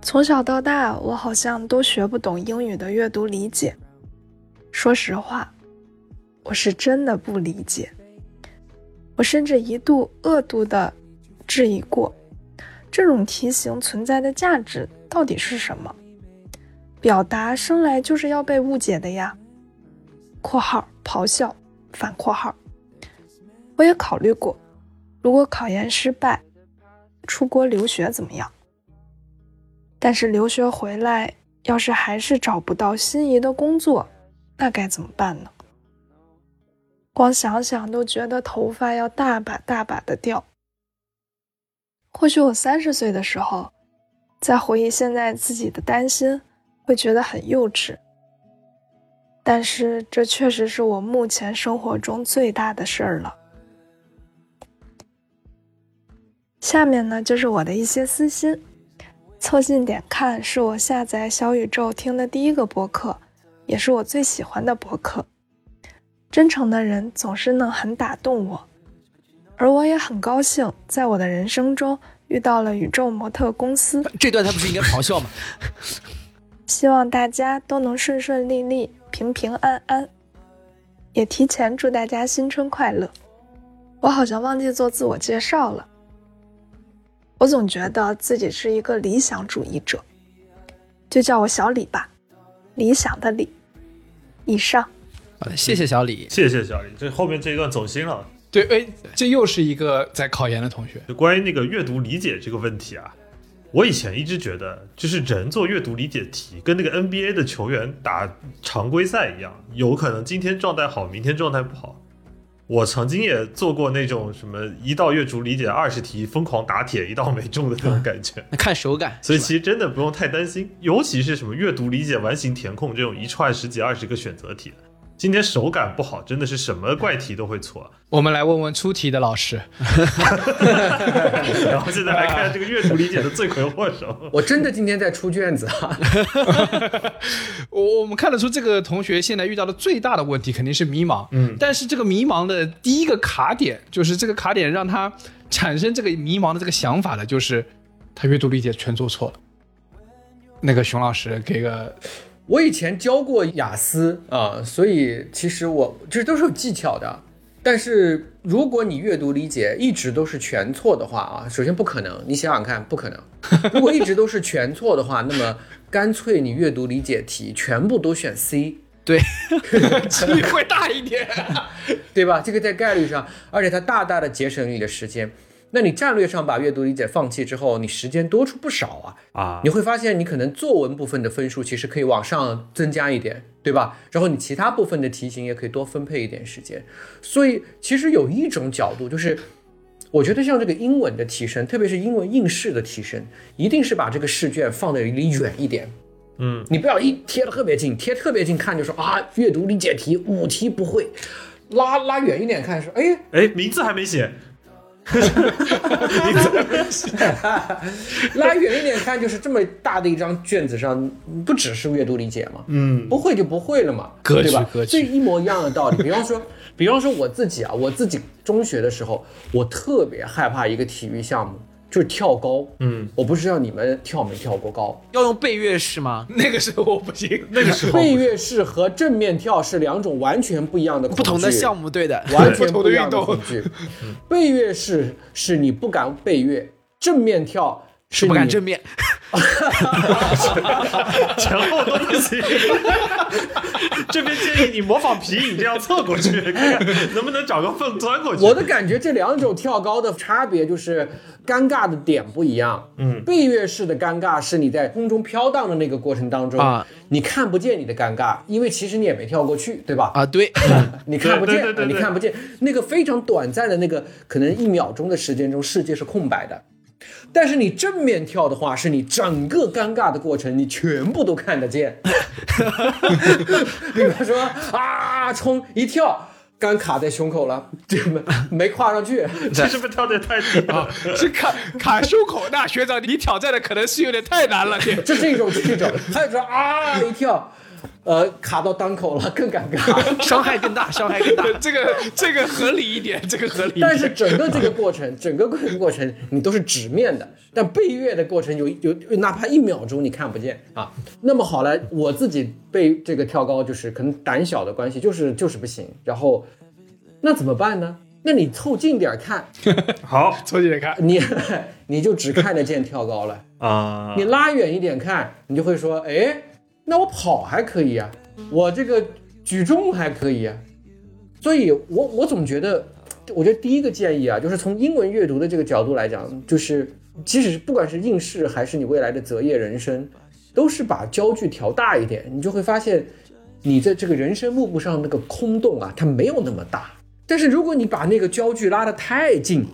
从小到大，我好像都学不懂英语的阅读理解。说实话，我是真的不理解。我甚至一度恶毒的质疑过，这种题型存在的价值到底是什么？表达生来就是要被误解的呀。（括号咆哮反括号）我也考虑过，如果考研失败，出国留学怎么样？但是留学回来，要是还是找不到心仪的工作，那该怎么办呢？光想想都觉得头发要大把大把的掉。或许我三十岁的时候，在回忆现在自己的担心，会觉得很幼稚。但是这确实是我目前生活中最大的事儿了。下面呢，就是我的一些私心。凑近点看是我下载小宇宙听的第一个播客，也是我最喜欢的播客。真诚的人总是能很打动我，而我也很高兴，在我的人生中遇到了宇宙模特公司。这段他不是应该咆哮吗？希望大家都能顺顺利利、平平安安。也提前祝大家新春快乐。我好像忘记做自我介绍了。我总觉得自己是一个理想主义者，就叫我小李吧，理想的李。以上。好的，谢谢小李。谢谢小李，这后面这一段走心了。对，哎，这又是一个在考研的同学。就关于那个阅读理解这个问题啊，我以前一直觉得，就是人做阅读理解题，跟那个 NBA 的球员打常规赛一样，有可能今天状态好，明天状态不好。我曾经也做过那种什么一道阅读理解二十题疯狂打铁，一道没中的那种感觉。[LAUGHS] 那看手感，所以其实真的不用太担心，尤其是什么阅读理解完形填空这种一串十几二十个选择题的，今天手感不好，真的是什么怪题都会错。我们来问问出题的老师。[LAUGHS] 然后现在来看这个阅读理解的罪魁祸首。我真的今天在出卷子啊！[LAUGHS] 我我们看得出这个同学现在遇到的最大的问题肯定是迷茫，嗯但是这个迷茫的第一个卡点，就是这个卡点让他产生这个迷茫的这个想法的，就是他阅读理解全做错了。那个熊老师给个我以前教过雅思啊，所以其实我这都是有技巧的。但是如果你阅读理解一直都是全错的话啊，首先不可能，你想想看，不可能。[LAUGHS] 如果一直都是全错的话，那么干脆你阅读理解题全部都选 C，对，[LAUGHS] 几率会大一点。对吧？这个在概率上，而且它大大的节省你的时间。那你战略上把阅读理解放弃之后，你时间多出不少啊。啊你会发现，你可能作文部分的分数其实可以往上增加一点，对吧？然后你其他部分的题型也可以多分配一点时间。所以，其实有一种角度，就是我觉得像这个英文的提升，特别是英文应试的提升，一定是把这个试卷放得离远一点。嗯，你不要一贴得特别近，贴特别近看就说啊，阅读理解题五题不会，拉拉远一点看说，哎，哎，名字还没写，[LAUGHS] 拉远一点看，就是这么大的一张卷子上，不只是阅读理解嘛，嗯，不会就不会了嘛，对吧？这一模一样的道理。比方说，比方说我自己啊，我自己中学的时候，我特别害怕一个体育项目，就是跳高。嗯，我不知道你们跳没跳过高。要用背跃式吗？[LAUGHS] 那个时候我不行，那个时候背跃式和正面跳是两种完全不一样的恐惧不同的项目，对的。完全不一样 [LAUGHS] 不同的运动恐惧。背跃式是你不敢背跃，正面跳是不敢正面，[LAUGHS] 前后都不行。[LAUGHS] 这边建议你模仿皮影这样侧过去，[LAUGHS] 看看能不能找个缝钻过去。我的感觉，这两种跳高的差别就是尴尬的点不一样。嗯，背跃式的尴尬是你在空中飘荡的那个过程当中啊，你看不见你的尴尬，因为其实你也没跳过去，对吧？啊，对，你看不见，你看不见那个非常短暂的那个可能一秒钟的时间中，世界是空白的。但是你正面跳的话，是你整个尴尬的过程，你全部都看得见。[LAUGHS] 比方说啊，冲一跳，刚卡在胸口了，这没没跨上去。[LAUGHS] 这是不是跳的太低了？是卡卡胸口。那学长，你挑战的可能是有点太难了，你这是一种，这是一种。还有说啊一跳，呃卡到当口了，更尴尬。[LAUGHS] 伤害更大，伤害更大。[LAUGHS] 这个这个合理一点，这个合理一点。但是整个这个过程，整个这个过程你都是直面的，但背越的过程有有有哪怕一秒钟你看不见啊。那么好了，我自己背这个跳高就是可能胆小的关系，就是就是不行。然后那怎么办呢？那你凑近点儿看，[LAUGHS] 好凑近点看，你你就只看得见跳高了。啊，你拉远一点看，你就会说，哎，那我跑还可以啊，我这个举重还可以啊。所以我我总觉得，我觉得第一个建议啊，就是从英文阅读的这个角度来讲，就是即使是不管是应试还是你未来的择业人生，都是把焦距调大一点，你就会发现，你在这个人生幕布上那个空洞啊，它没有那么大。但是如果你把那个焦距拉得太近，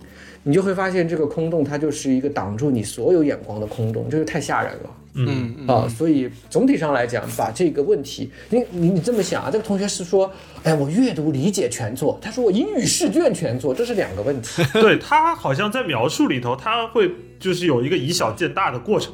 你就会发现这个空洞它就是一个挡住你所有眼光的空洞，这就太吓人了。嗯嗯啊，所以总体上来讲，把这个问题，你你你这么想啊，这个同学是说，哎，我阅读理解全做，他说我英语试卷全做，这是两个问题。[LAUGHS] 对他好像在描述里头，他会就是有一个以小见大的过程，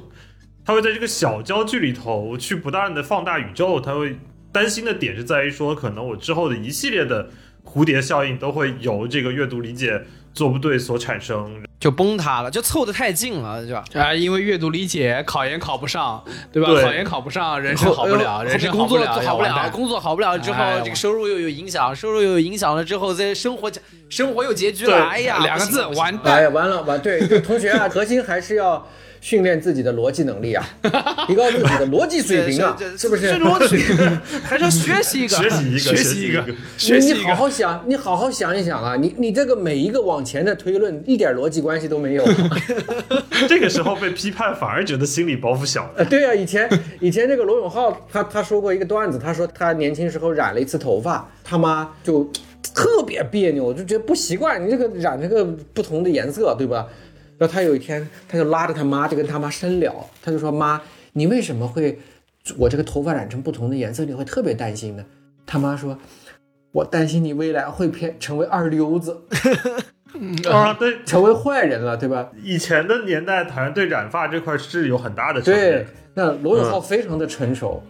他会在这个小焦距里头去不断的放大宇宙，他会担心的点是在于说，可能我之后的一系列的蝴蝶效应都会由这个阅读理解做不对所产生。就崩塌了，就凑得太近了，对吧？啊，因为阅读理解考研考不上，对吧？对考研考不上，人生好不了，人生工作了，好不了，工作好不了之后哎，这个收入又有影响，收入又有影响了之后，这生活生活又拮据了，对哎呀，两个字完蛋。哎呀，完了完，对，这同学啊，[LAUGHS] 核心还是要训练自己的逻辑能力啊，[LAUGHS] 提高自己的逻辑水平啊，是不是？这逻辑 [LAUGHS] 还是要学习一个，学习一个，学习一个，学习一你好，好想，你好好想一想啊，你你这个每一个往前的推论一点逻辑关系都没有。[LAUGHS] 这个时候被批判，反而觉得心理包袱小了。呃，对啊，以前以前这个罗永浩他他说过一个段子，他说他年轻时候染了一次头发，他妈就特别别扭，就觉得不习惯你这个染这个不同的颜色，对吧？然后他有一天他就拉着他妈就跟他妈深聊，他就说妈，你为什么会我这个头发染成不同的颜色，你会特别担心呢？他妈说，我担心你未来会偏成为二流子，啊，对，成为坏人了，对吧？以前的年代，好像对染发这块是有很大的对。，那罗永浩非常的成熟，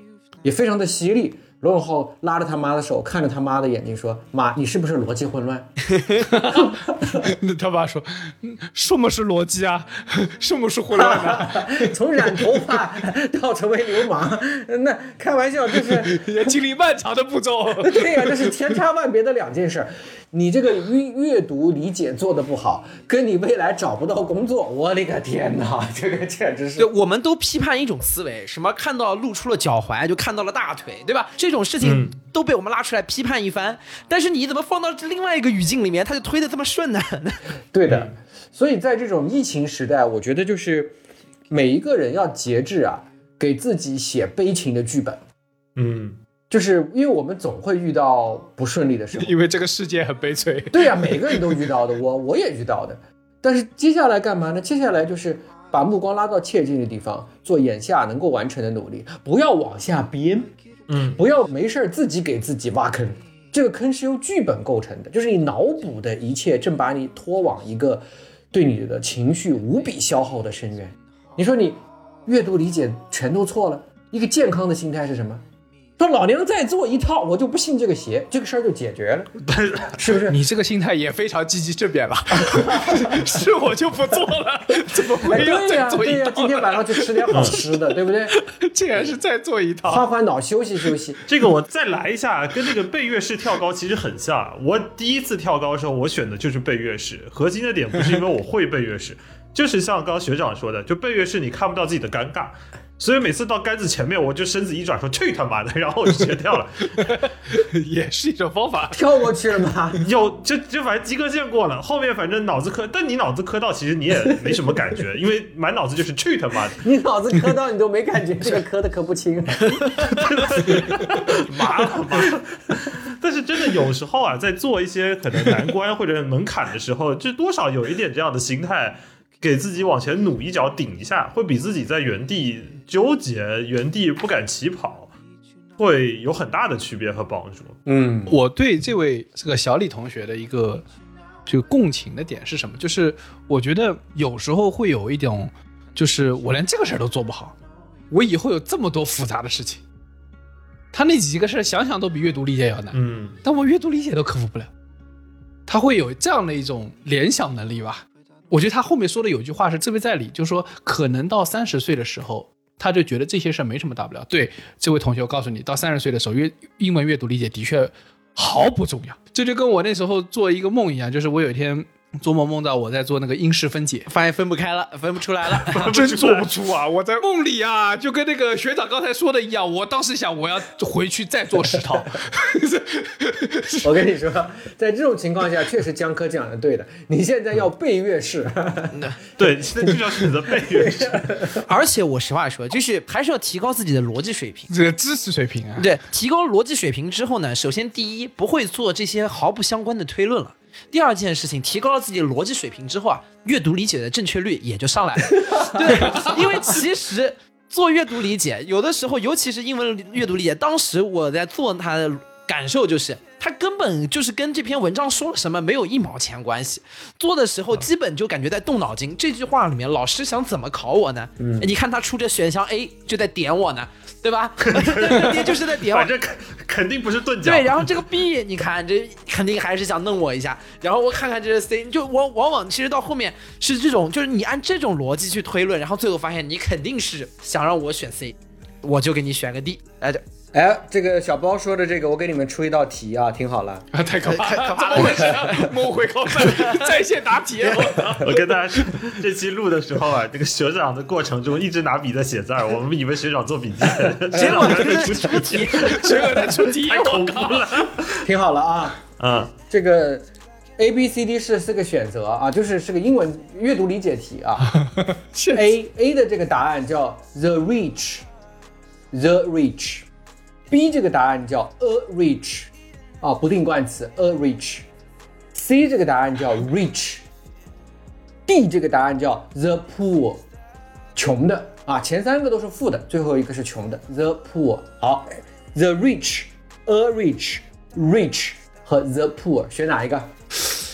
也非常的犀利。罗永浩拉着他妈的手，看着他妈的眼睛说：“妈，你是不是逻辑混乱 [LAUGHS] 那他爸说，嗯什么是逻辑啊？[LAUGHS] 什么是混乱啊？[LAUGHS] 从染头发到成为流氓，那开玩笑，这是也经历漫长的步骤。对呀、这是千差万别的两件事儿。你这个阅阅读理解做的不好，跟你未来找不到工作，我的个天哪，这个简直是对，我们都批判一种思维，什么看到露出了脚踝就看到了大腿，对吧？这种事情嗯都被我们拉出来批判一番。但是你怎么放到另外一个语境里面，他就推的这么顺呢？[LAUGHS] 对的，所以在这种疫情时代，我觉得就是每一个人要节制啊，给自己写悲情的剧本。嗯，就是因为我们总会遇到不顺利的时候，[LAUGHS] 因为这个世界很悲催。对呀、每个人都遇到的，我我也遇到的。但是接下来干嘛呢？接下来就是把目光拉到切近的地方，做眼下能够完成的努力，不要往下编，嗯，不要没事自己给自己挖坑。这个坑是由剧本构成的，就是你脑补的一切正把你拖往一个对你的情绪无比消耗的深渊。你说你阅读理解全都错了，一个健康的心态是什么？说老娘再做一套，我就不信这个邪，这个事儿就解决了，[LAUGHS] 是不是？你这个心态也非常积极正面了，[LAUGHS] 是我就不做了，怎么哎，会要对呀、再做对呀、一套？今天晚上去吃点好吃的，对不对？[LAUGHS] 竟然是再做一套。换换脑，休息休息。这个我再来一下，跟那个背月式跳高其实很像。我第一次跳高的时候，我选的就是背月式，核心的点不是因为我会背月式，就是像刚刚学长说的，就背月式你看不到自己的尴尬。所以每次到杆子前面，我就身子一转，说去他妈的，然后我就直接跳了。[LAUGHS] 也是一种方法。跳过去了吗？[LAUGHS] 有就就反正及格线过了，后面反正脑子磕，但你脑子磕到，其实你也没什么感觉，因为满脑子就是去他妈的。[LAUGHS] 你脑子磕到你都没感觉，这个磕的磕不轻。麻了麻了。但是真的有时候啊，在做一些可能难关或者门槛的时候，就多少有一点这样的心态，给自己往前努一脚顶一下，会比自己在原地纠结、原地不敢起跑，会有很大的区别和帮助。嗯，我对这位这个小李同学的一个就共情的点是什么？就是我觉得有时候会有一种，就是我连这个事儿都做不好，我以后有这么多复杂的事情，他那几个事儿想想都比阅读理解要难，嗯，但我阅读理解都克服不了。他会有这样的一种联想能力吧？我觉得他后面说的有句话是特别在理，就是说可能到三十岁的时候，他就觉得这些事没什么大不了。对这位同学，我告诉你，到三十岁的时候，阅英文阅读理解的确毫不重要。这就跟我那时候做一个梦一样，就是我有一天做梦梦到我在做那个因式分解，发现分不开了，分不出来了。[LAUGHS] 真做不出啊！我在 [LAUGHS] 梦里啊，就跟那个学长刚才说的一样，我当时想我要回去再做十套。[LAUGHS] 我跟你说，在这种情况下，确实江科讲的对的。你现在要背阅式，对，现在就要选择背阅式。而且我实话说，就是还是要提高自己的逻辑水平。这个知识水平啊，对，提高逻辑水平之后呢，首先第一不会做这些毫不相关的推论了。第二件事情，提高了自己的逻辑水平之后啊，阅读理解的正确率也就上来了。[LAUGHS] 对，因为其实做阅读理解，有的时候，尤其是英文阅读理解，当时我在做它的感受就是，它根本就是跟这篇文章说了什么没有一毛钱关系。做的时候基本就感觉在动脑筋。这句话里面，老师想怎么考我呢？嗯你看他出这选项 A 就在点我呢，对吧？[LAUGHS] 爹就是在点我反。正肯肯定不是钝角。对，然后这个 B，你看这肯定还是想弄我一下，然后我看看这个 C，就往往往其实到后面是这种，就是你按这种逻辑去推论，然后最后发现你肯定是想让我选 C，我就给你选个 D，哎，这哎，这个小包说的这个，我给你们出一道题啊，听好了。啊，太可怕了！怎么回事啊？梦回高三在线答题，[LAUGHS] 我跟大家说，这期录的时候啊，这个学长的过程中一直拿笔在写字儿，我们以为学长做笔记，[LAUGHS] 结果在这出出题，结果在出题，[LAUGHS] 太我恐怖靠！了。听好了啊，嗯，这个 A B C D 是四个选择啊，就是是个英文阅读理解题啊。A A 的这个答案叫 the reach，the reach。B 这个答案叫 a reach，啊，不定冠词 a reach。C 这个答案叫 rich。D 这个答案叫 the poor，穷的啊，前三个都是富的，最后一个是穷的 the poor。好，the rich，a rich，rich 和 the poor 选哪一个？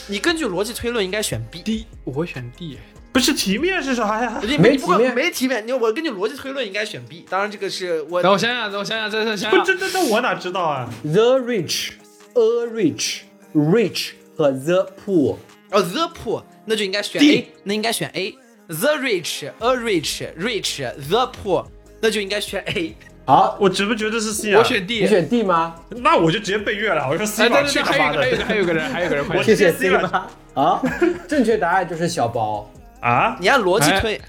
你根据逻辑推论应该选 B。D，我会选 D。不是题面是啥呀？你你不过没题面没题面，你我根据逻辑推论应该选 B。当然这个是我等我想想，等我想想，这这想不，这这这我哪知道啊？The rich, a rich, rich 和 the poor。哦 the poor，那就应该选 A，那应该选 A。The rich, a rich, rich, the poor，那就应该选 A。好，我觉不觉得是 C 啊？我选 D。你选 D 吗？那我就直接背越了。我说 C 去他妈还有一个，的！还有一个，还有一个人，还有一个人，我点！谢谢直接 C 了吗？好，正确答案就是小包。啊！你按逻辑推，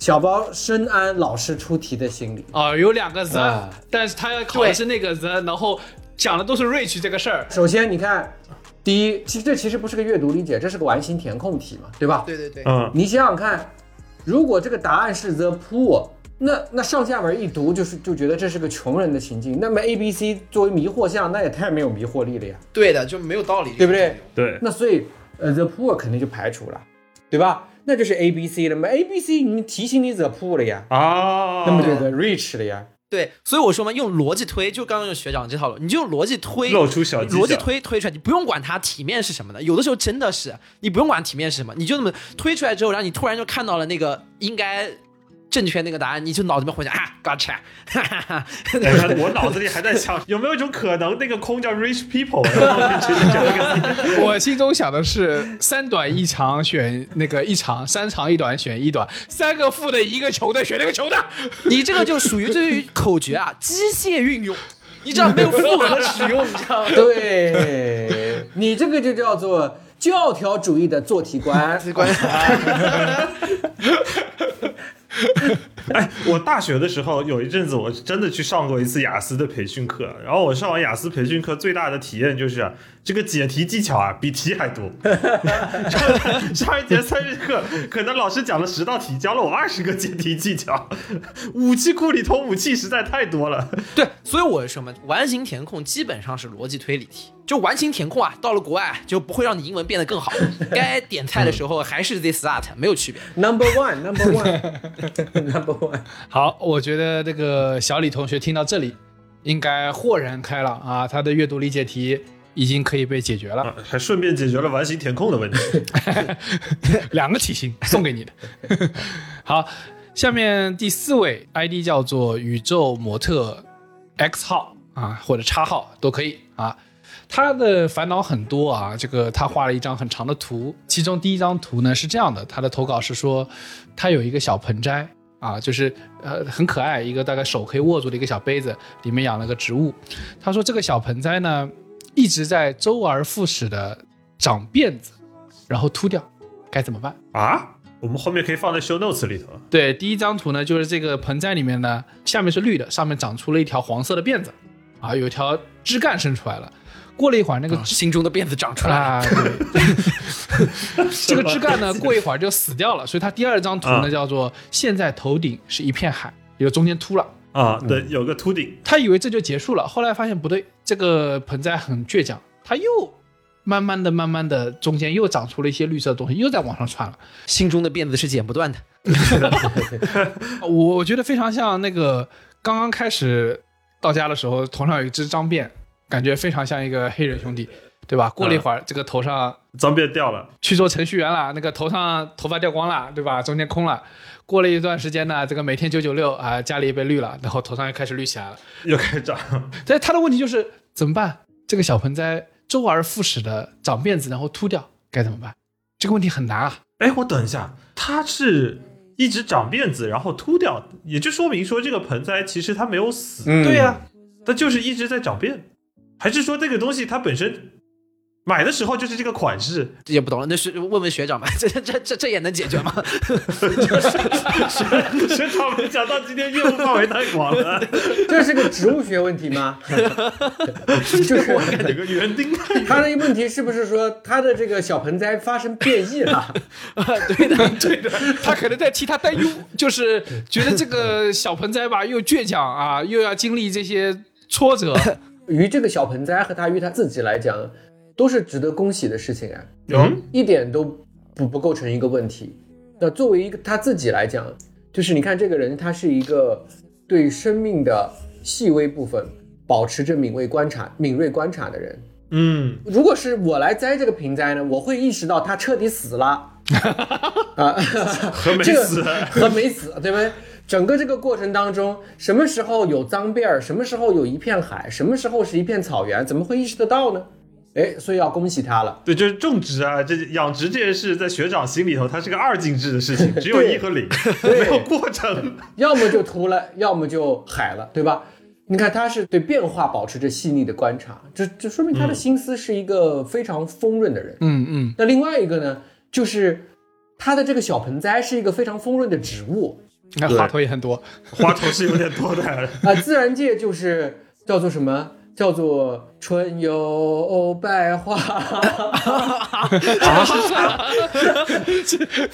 小包深谙老师出题的心理。哦，有两个 the，啊但是他要考的是那个 the，然后讲的都是 rich 这个事儿。首先，你看，第一，其实这其实不是个阅读理解，这是个完形填空题嘛，对吧？对对对，嗯，你想想看，如果这个答案是 the poor，那那上下文一读就是就觉得这是个穷人的情境，那么 A、B、C 作为迷惑项，那也太没有迷惑力了呀，对的，就没有道理，对不对？对，那所以呃 the poor 肯定就排除了，对吧？那就是 A、B、C 了嘛，A、B、C 你提醒你 the poor 了呀，啊，那么就 the rich 了呀。对，所以我说嘛，用逻辑推，就刚刚用学长这套路，你就用逻辑推，露出小逻辑推推出来，你不用管它体面是什么的，有的时候真的是你不用管体面是什么，你就那么推出来之后，然后你突然就看到了那个应该正确那个答案，你就脑子里面回想啊，gotcha，哈哈哈，[LAUGHS] 哎我脑子里还在想，[LAUGHS] 有没有一种可能，那个空叫 rich people，[LAUGHS] 我心中想的是三短一长选那个一长，三长一短选一短，三个负的一个穷的选那个穷的。你这个就属于对于口诀啊，机械运用，你知道没有复合使用，你知道吗？对你这个就叫做教条主义的做题官。关 [LAUGHS] 哎，我大学的时候有一阵子，我真的去上过一次雅思的培训课。然后我上完雅思培训课，最大的体验就是、这个解题技巧啊，比题还多。[LAUGHS] 上一节三日课，可能老师讲了十道题，教了我二十个解题技巧。武器库里头武器实在太多了。对，所以我什么，完形填空基本上是逻辑推理题。就完形填空啊，到了国外就不会让你英文变得更好。[LAUGHS] 该点菜的时候还是 this that，没有区别。Number one, number one, [LAUGHS] number one。好，我觉得这个小李同学听到这里，应该豁然开朗啊，他的阅读理解题已经可以被解决了，啊，还顺便解决了完形填空的问题。[LAUGHS] 两个题型送给你的。[LAUGHS] 好，下面第四位 ID 叫做宇宙模特 X 号啊，或者叉号都可以啊。他的烦恼很多啊，这个他画了一张很长的图，其中第一张图呢是这样的，他的投稿是说他有一个小盆栽啊，就是呃很可爱，一个大概手可以握住的一个小杯子，里面养了个植物。他说这个小盆栽呢一直在周而复始的长辫子，然后秃掉，该怎么办？啊，我们后面可以放在 show notes 里头。对，第一张图呢，就是这个盆栽里面呢，下面是绿的，上面长出了一条黄色的辫子，啊，有一条枝干伸出来了。过了一会儿，那个枝心中的辫子长出来了。啊，对，[LAUGHS] 这个枝干呢，过一会儿就死掉了，所以它第二张图呢啊叫做现在头顶是一片海，有中间秃了。啊，对，有个秃顶，他以为这就结束了，后来发现不对，这个盆栽很倔强，他又慢慢的、慢慢的，中间又长出了一些绿色的东西，又在往上窜了。心中的辫子是剪不断的。[LAUGHS] 我我觉得非常像那个刚刚开始到家的时候，头上有一只脏辫，感觉非常像一个黑人兄弟，对吧？过了一会儿，这个头上脏辫掉了，去做程序员了，那个头上头发掉光了，对吧？中间空了。过了一段时间呢，这个每天九九六啊，家里也被绿了，然后头上又开始绿起来了。又开始长。但他的问题就是怎么办？这个小盆栽周而复始的长辫子，然后秃掉，该怎么办？这个问题很难啊。哎，我等一下，它是一直长辫子，然后秃掉，也就说明说这个盆栽其实它没有死。嗯对呀、它就是一直在长辫，还是说这个东西它本身买的时候就是这个款式？也不懂了，那是问问学长吧，[LAUGHS] 这这这这也能解决吗？学 [LAUGHS] 学长没想到今天业务范围太广了，[LAUGHS] 这是个植物学问题吗？就是有个园丁。他的问题是不是说他的这个小盆栽发生变异了？对的，对的，他可能在替他担忧，就是觉得这个小盆栽吧又倔强啊，又要经历这些挫折。于这个小盆栽和他于他自己来讲，都是值得恭喜的事情啊，嗯，一点都不不构成一个问题。那作为一个他自己来讲，就是你看这个人，他是一个对生命的细微部分保持着敏锐观察、敏锐观察的人。嗯，如果是我来栽这个盆栽呢，我会意识到他彻底死了，[LAUGHS] 啊，和没 [LAUGHS] 这个死。和没死，对不对？整个这个过程当中，什么时候有脏辫儿，什么时候有一片海，什么时候是一片草原，怎么会意识得到呢？哎，所以要恭喜他了。对，就是种植啊，这养殖这件事，在学长心里头，它是个二进制的事情，[LAUGHS] 只有一和零，[LAUGHS] 没有过程。[LAUGHS] 要么就秃了，要么就海了，对吧？你看他是对变化保持着细腻的观察，这这说明他的心思是一个非常丰润的人。嗯嗯，那另外一个呢，就是他的这个小盆栽是一个非常丰润的植物你看花头也很多。花头是有点多的，啊、自然界就是叫做什么？叫做春有百花，[LAUGHS]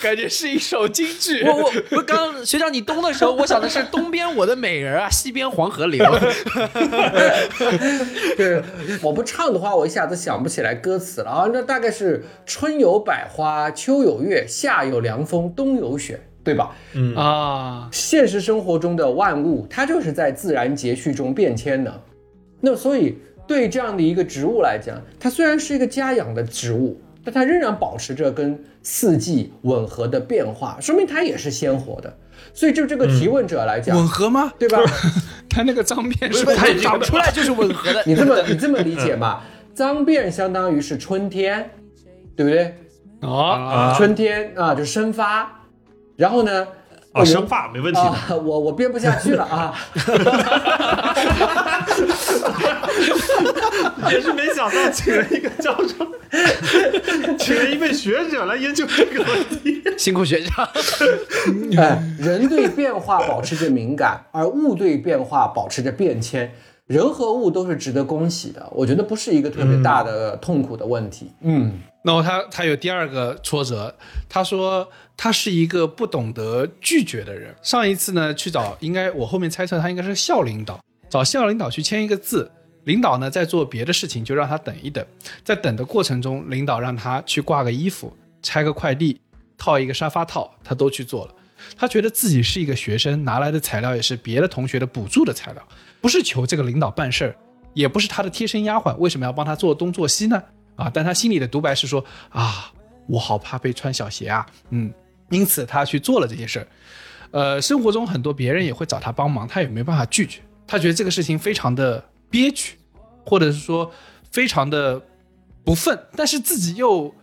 感觉是一首京剧。我我我刚刚学长你东的时候，我想的是东边我的美人啊，西边黄河流。[LAUGHS] 对，我不唱的话，我一下子想不起来歌词了啊。那大概是春有百花，秋有月，夏有凉风，冬有雪，对吧？嗯啊，现实生活中的万物，它就是在自然节序中变迁的。那所以，对这样的一个植物来讲，它虽然是一个家养的植物，但它仍然保持着跟四季吻合的变化，说明它也是鲜活的。所以，就这个提问者来讲，吻合吗？对吧？[LAUGHS] 他那个脏辫是不是它长出来就是吻合的。你这么 [LAUGHS] 你这么理解嘛？[LAUGHS] 脏辫相当于是春天，对不对？哦，啊春天啊，就生发，然后呢？啊，生发没问题我我编不下去了啊！[LAUGHS] 也是没想到请了一个教授，请了一位学者来研究这个问题。辛苦学长。[LAUGHS] 哎，人对变化保持着敏感，而物对变化保持着变迁。人和物都是值得恭喜的，我觉得不是一个特别大的痛苦的问题。嗯，然后他他有第二个挫折，他说他是一个不懂得拒绝的人。上一次呢去找，应该我后面猜测他应该是校领导，找校领导去签一个字，领导呢在做别的事情，就让他等一等。在等的过程中，领导让他去挂个衣服、拆个快递、套一个沙发套，他都去做了。他觉得自己是一个学生，拿来的材料也是别的同学的补助的材料，不是求这个领导办事儿，也不是他的贴身丫鬟，为什么要帮他做东做西呢？啊，但他心里的独白是说啊，我好怕被穿小鞋啊，嗯，因此他去做了这些事儿。呃，生活中很多别人也会找他帮忙，他也没办法拒绝，他觉得这个事情非常的憋屈，或者是说非常的不忿，但是自己又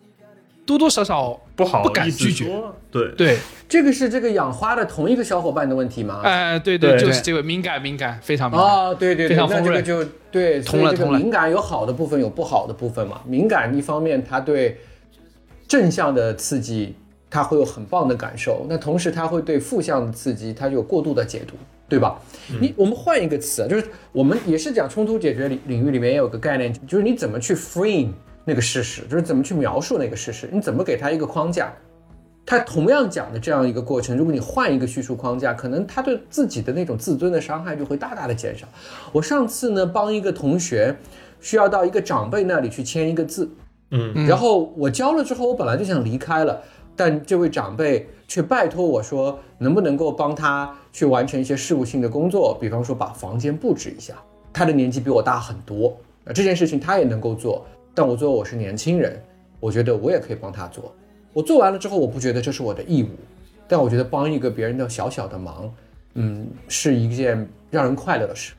多多少少不好不敢拒绝。对，对，这个是这个养花的同一个小伙伴的问题吗？哎、对对就是这个敏感，敏感，非常敏感。哦，对对对，非常那这个丰润就对，所以这个通了通了敏感有好的部分，有不好的部分嘛。敏感一方面，它对正向的刺激，它会有很棒的感受；那同时，它会对负向的刺激，它就有过度的解读，对吧？你我们换一个词啊，就是我们也是讲冲突解决领领域里面也有个概念，就是你怎么去 frame 那个事实，就是怎么去描述那个事实，你怎么给他一个框架。他同样讲的这样一个过程，如果你换一个叙述框架，可能他对自己的那种自尊的伤害就会大大的减少。我上次呢帮一个同学需要到一个长辈那里去签一个字，嗯，然后我交了之后，我本来就想离开了，但这位长辈却拜托我说，能不能够帮他去完成一些事务性的工作，比方说把房间布置一下。他的年纪比我大很多，啊，这件事情他也能够做，但我作为我是年轻人，我觉得我也可以帮他做。我做完了之后，我不觉得这是我的义务，但我觉得帮一个别人的小小的忙，嗯，是一件让人快乐的事。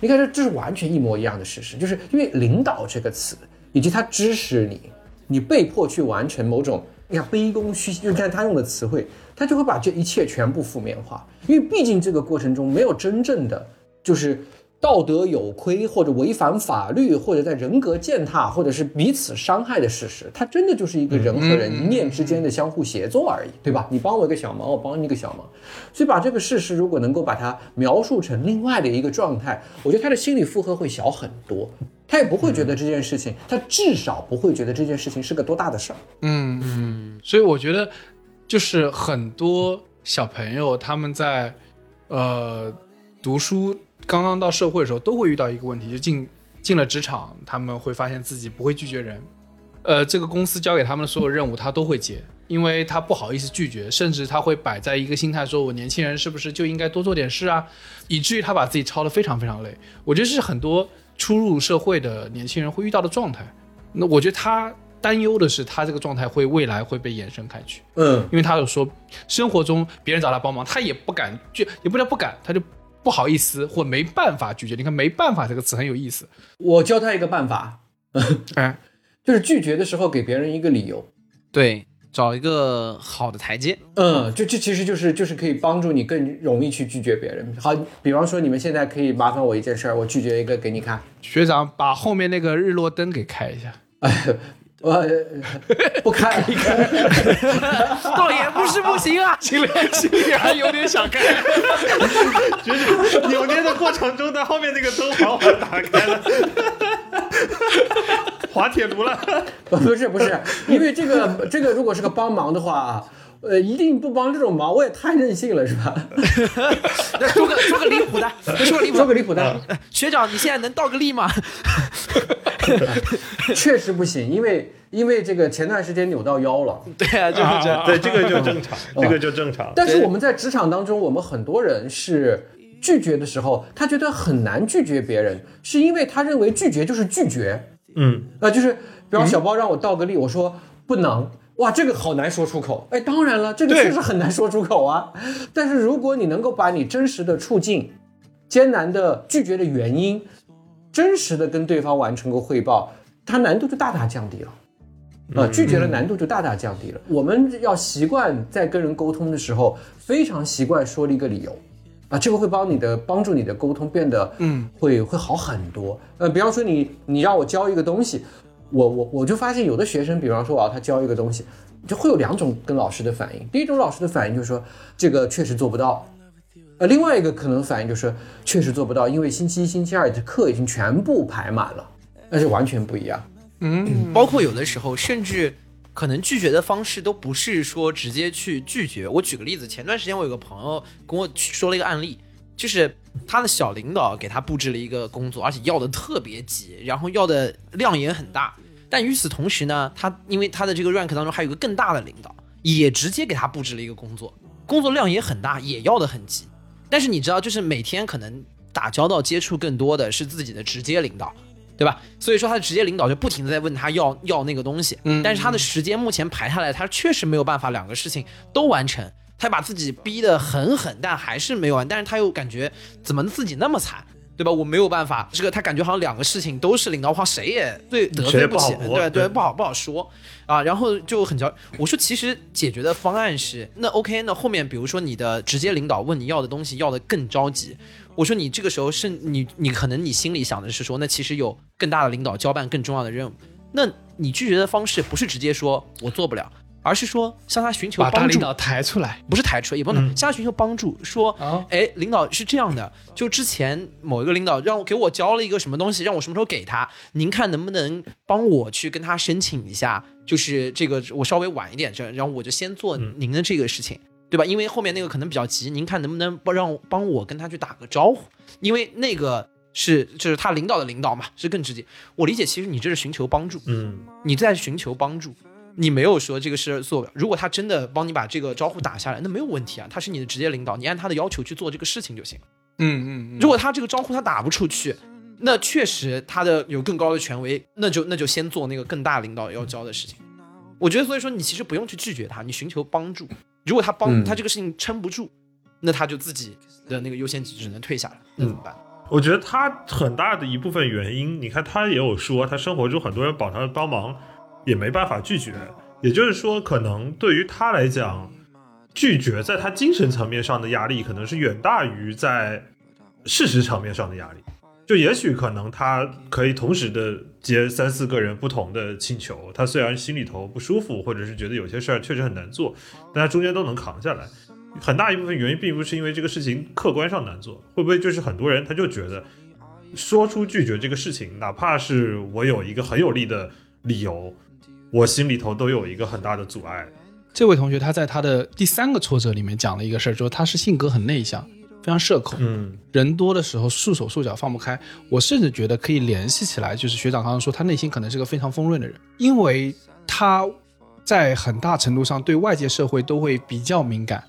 你看，这这是完全一模一样的事实，就是因为“领导”这个词，以及他支持你，你被迫去完成某种，你看卑躬屈膝，就看他用的词汇，他就会把这一切全部负面化。因为毕竟这个过程中没有真正的就是道德有亏，或者违反法律，或者在人格践踏，或者是彼此伤害的事实，它真的就是一个人和人一念之间的相互协作而已，对吧？你帮我一个小忙，我帮你一个小忙，所以把这个事实如果能够把它描述成另外的一个状态，我觉得他的心理负荷会小很多。他也不会觉得这件事情，他至少不会觉得这件事情是个多大的事儿。嗯嗯，所以我觉得就是很多小朋友他们在呃读书刚刚到社会的时候，都会遇到一个问题，就进进了职场，他们会发现自己不会拒绝人。呃，这个公司交给他们的所有任务，他都会接，因为他不好意思拒绝，甚至他会摆在一个心态，说我年轻人是不是就应该多做点事啊，以至于他把自己操得非常非常累。我觉得这是很多初入社会的年轻人会遇到的状态。那我觉得他担忧的是，他这个状态会未来会被延伸开去，嗯，因为他有说，生活中别人找他帮忙，他也不敢拒，也不叫不敢，他就不好意思或没办法拒绝。你看“没办法”这个词很有意思，我教他一个办法，[LAUGHS] 哎，就是拒绝的时候给别人一个理由。对，找一个好的台阶。嗯，就这其实就是就是可以帮助你更容易去拒绝别人。好，比方说你们现在可以麻烦我一件事儿，我拒绝一个给你看，学长把后面那个日落灯给开一下。我、[LAUGHS] 呃、不开，[LAUGHS] 倒也不是不行啊。[LAUGHS] 心里心里还有点想开，[LAUGHS] 就是扭捏的过程中的后面那个灯缓缓打开了，滑铁卢了。不是不是，因为这个这个如果是个帮忙的话啊，呃，一定不帮这种忙，我也太任性了，是吧？[LAUGHS] 说个说个离谱的，说个离谱的。说个离谱的，学长，你现在能倒个立吗？[LAUGHS] 确实不行，因为因为这个前段时间扭到腰了。[LAUGHS] 对啊，就是这样。对，这个就正常，这个就正常。但是我们在职场当中，我们很多人是拒绝的时候，他觉得很难拒绝别人，是因为他认为拒绝就是拒绝。嗯，啊，就是比方小包让我倒个立，我说不能。哇，这个好难说出口。哎，当然了，这个确实很难说出口啊。[LAUGHS] 但是如果你能够把你真实的处境、艰难的拒绝的原因，真实的跟对方完成个汇报，它难度就大大降低了。啊，拒绝的难度就大大降低了。我们要习惯在跟人沟通的时候，非常习惯说了一个理由，啊，这个会帮你的帮助你的沟通变得，嗯，会会好很多。呃，比方说你你让我教一个东西，我我我就发现有的学生，比方说我要他教一个东西，就会有两种跟老师的反应。第一种老师的反应就是说这个确实做不到，呃，另外一个可能反应就是确实做不到，因为星期一、星期二的课已经全部排满了，那是完全不一样。嗯，包括有的时候，甚至可能拒绝的方式都不是说直接去拒绝。我举个例子，前段时间我有个朋友跟我说了一个案例，就是他的小领导给他布置了一个工作，而且要的特别急，然后要的量也很大。但与此同时呢，他因为他的这个 rank 当中还有个更大的领导，也直接给他布置了一个工作，工作量也很大，也要的很急。但是你知道，就是每天可能打交道、接触更多的是自己的直接领导。对吧？所以说他的直接领导就不停的在问他要要那个东西，嗯但是他的时间目前排下来，他确实没有办法两个事情都完成，他把自己逼得很狠，但还是没有完，但是他又感觉怎么自己那么惨，对吧？我没有办法，这个他感觉好像两个事情都是领导话，谁也对得罪不起，对，对不好不好说啊。然后就很焦，我说其实解决的方案是，那 OK，那后面比如说你的直接领导问你要的东西要的更着急，我说你这个时候是你你可能你心里想的是说，那其实有更大的领导交办更重要的任务，那你拒绝的方式不是直接说我做不了，而是说向他寻求帮助。把大领导抬出来不是抬出来，也不能嗯向他寻求帮助，说啊，哎，领导是这样的，就之前某一个领导让我给我交了一个什么东西，让我什么时候给他，您看能不能帮我去跟他申请一下，就是这个我稍微晚一点，这然后我就先做嗯您的这个事情，对吧？因为后面那个可能比较急，您看能不能帮让帮我跟他去打个招呼，因为那个是就是他领导的领导嘛，是更直接。我理解，其实你这是寻求帮助，嗯，你在寻求帮助，你没有说这个事儿做不了。如果他真的帮你把这个招呼打下来，那没有问题啊，他是你的直接领导，你按他的要求去做这个事情就行了。嗯嗯，如果他这个招呼他打不出去，那确实他的有更高的权威，那就那就先做那个更大领导要交的事情。我觉得，所以说你其实不用去拒绝他，你寻求帮助。如果他帮、嗯他这个事情撑不住，那他就自己的那个优先级只能退下来，那怎么办？我觉得他很大的一部分原因，你看他也有说，他生活中很多人找他帮忙，也没办法拒绝。也就是说，可能对于他来讲，拒绝在他精神层面上的压力，可能是远大于在事实层面上的压力。就也许可能他可以同时的接三四个人不同的请求，他虽然心里头不舒服，或者是觉得有些事儿确实很难做，但他中间都能扛下来。很大一部分原因并不是因为这个事情客观上难做，会不会就是很多人他就觉得说出拒绝这个事情，哪怕是我有一个很有力的理由，我心里头都有一个很大的阻碍。这位同学他在他的第三个挫折里面讲了一个事儿，就是他是性格很内向，非常社恐，嗯人多的时候束手束脚放不开。我甚至觉得可以联系起来，就是学长刚刚说他内心可能是个非常丰润的人，因为他在很大程度上对外界社会都会比较敏感，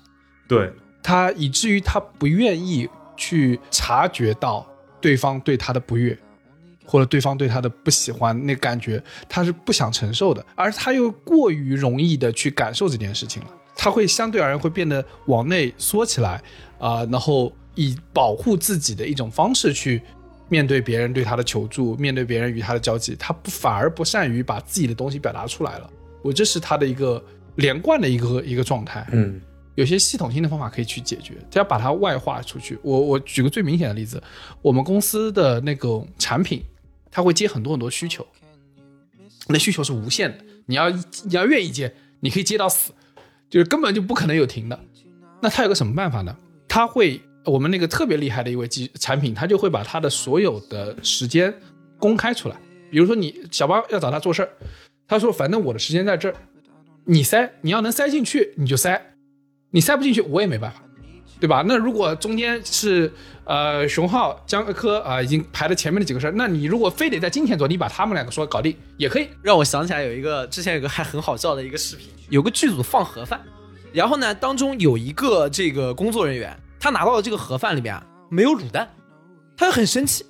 对，他以至于他不愿意去察觉到对方对他的不悦，或者对方对他的不喜欢，那感觉他是不想承受的，而他又过于容易的去感受这件事情了，他会相对而言会变得往内缩起来，啊、然后以保护自己的一种方式去面对别人对他的求助，面对别人与他的交际，他不反而不善于把自己的东西表达出来了。我这是他的一个连贯的一个一个状态。嗯有些系统性的方法可以去解决，他要把它外化出去。我我举个最明显的例子，我们公司的那个产品，它会接很多很多需求，那需求是无限的，你要你要愿意接，你可以接到死，就是根本就不可能有停的。那它有个什么办法呢？它会我们那个特别厉害的一位机产品，它就会把它的所有的时间公开出来。比如说你小包要找他做事儿，他说反正我的时间在这儿，你塞你要能塞进去你就塞，你塞不进去我也没办法，对吧？那如果中间是呃熊浩、江科啊、已经排在前面的几个事儿，那你如果非得在今天做，你把他们两个说搞定也可以。让我想起来有一个之前有个还很好笑的一个视频，有个剧组放盒饭，然后呢，当中有一个这个工作人员，他拿到了这个盒饭里面啊没有卤蛋，他就很生气，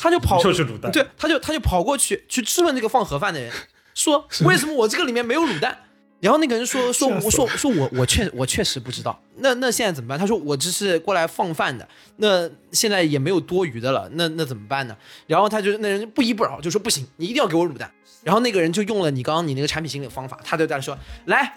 他就跑，就是卤蛋对，他就他就跑过去去质问这个放盒饭的人，说 [LAUGHS] 为什么我这个里面没有卤蛋？然后那个人说 [LAUGHS] 说我说说我我确我确实不知道，那那现在怎么办？他说我只是过来放饭的，那现在也没有多余的了，那那怎么办呢？然后他就那人不依不饶，就说不行，你一定要给我卤蛋。然后那个人就用了你刚刚你那个产品经理的方法，他就在那说，来，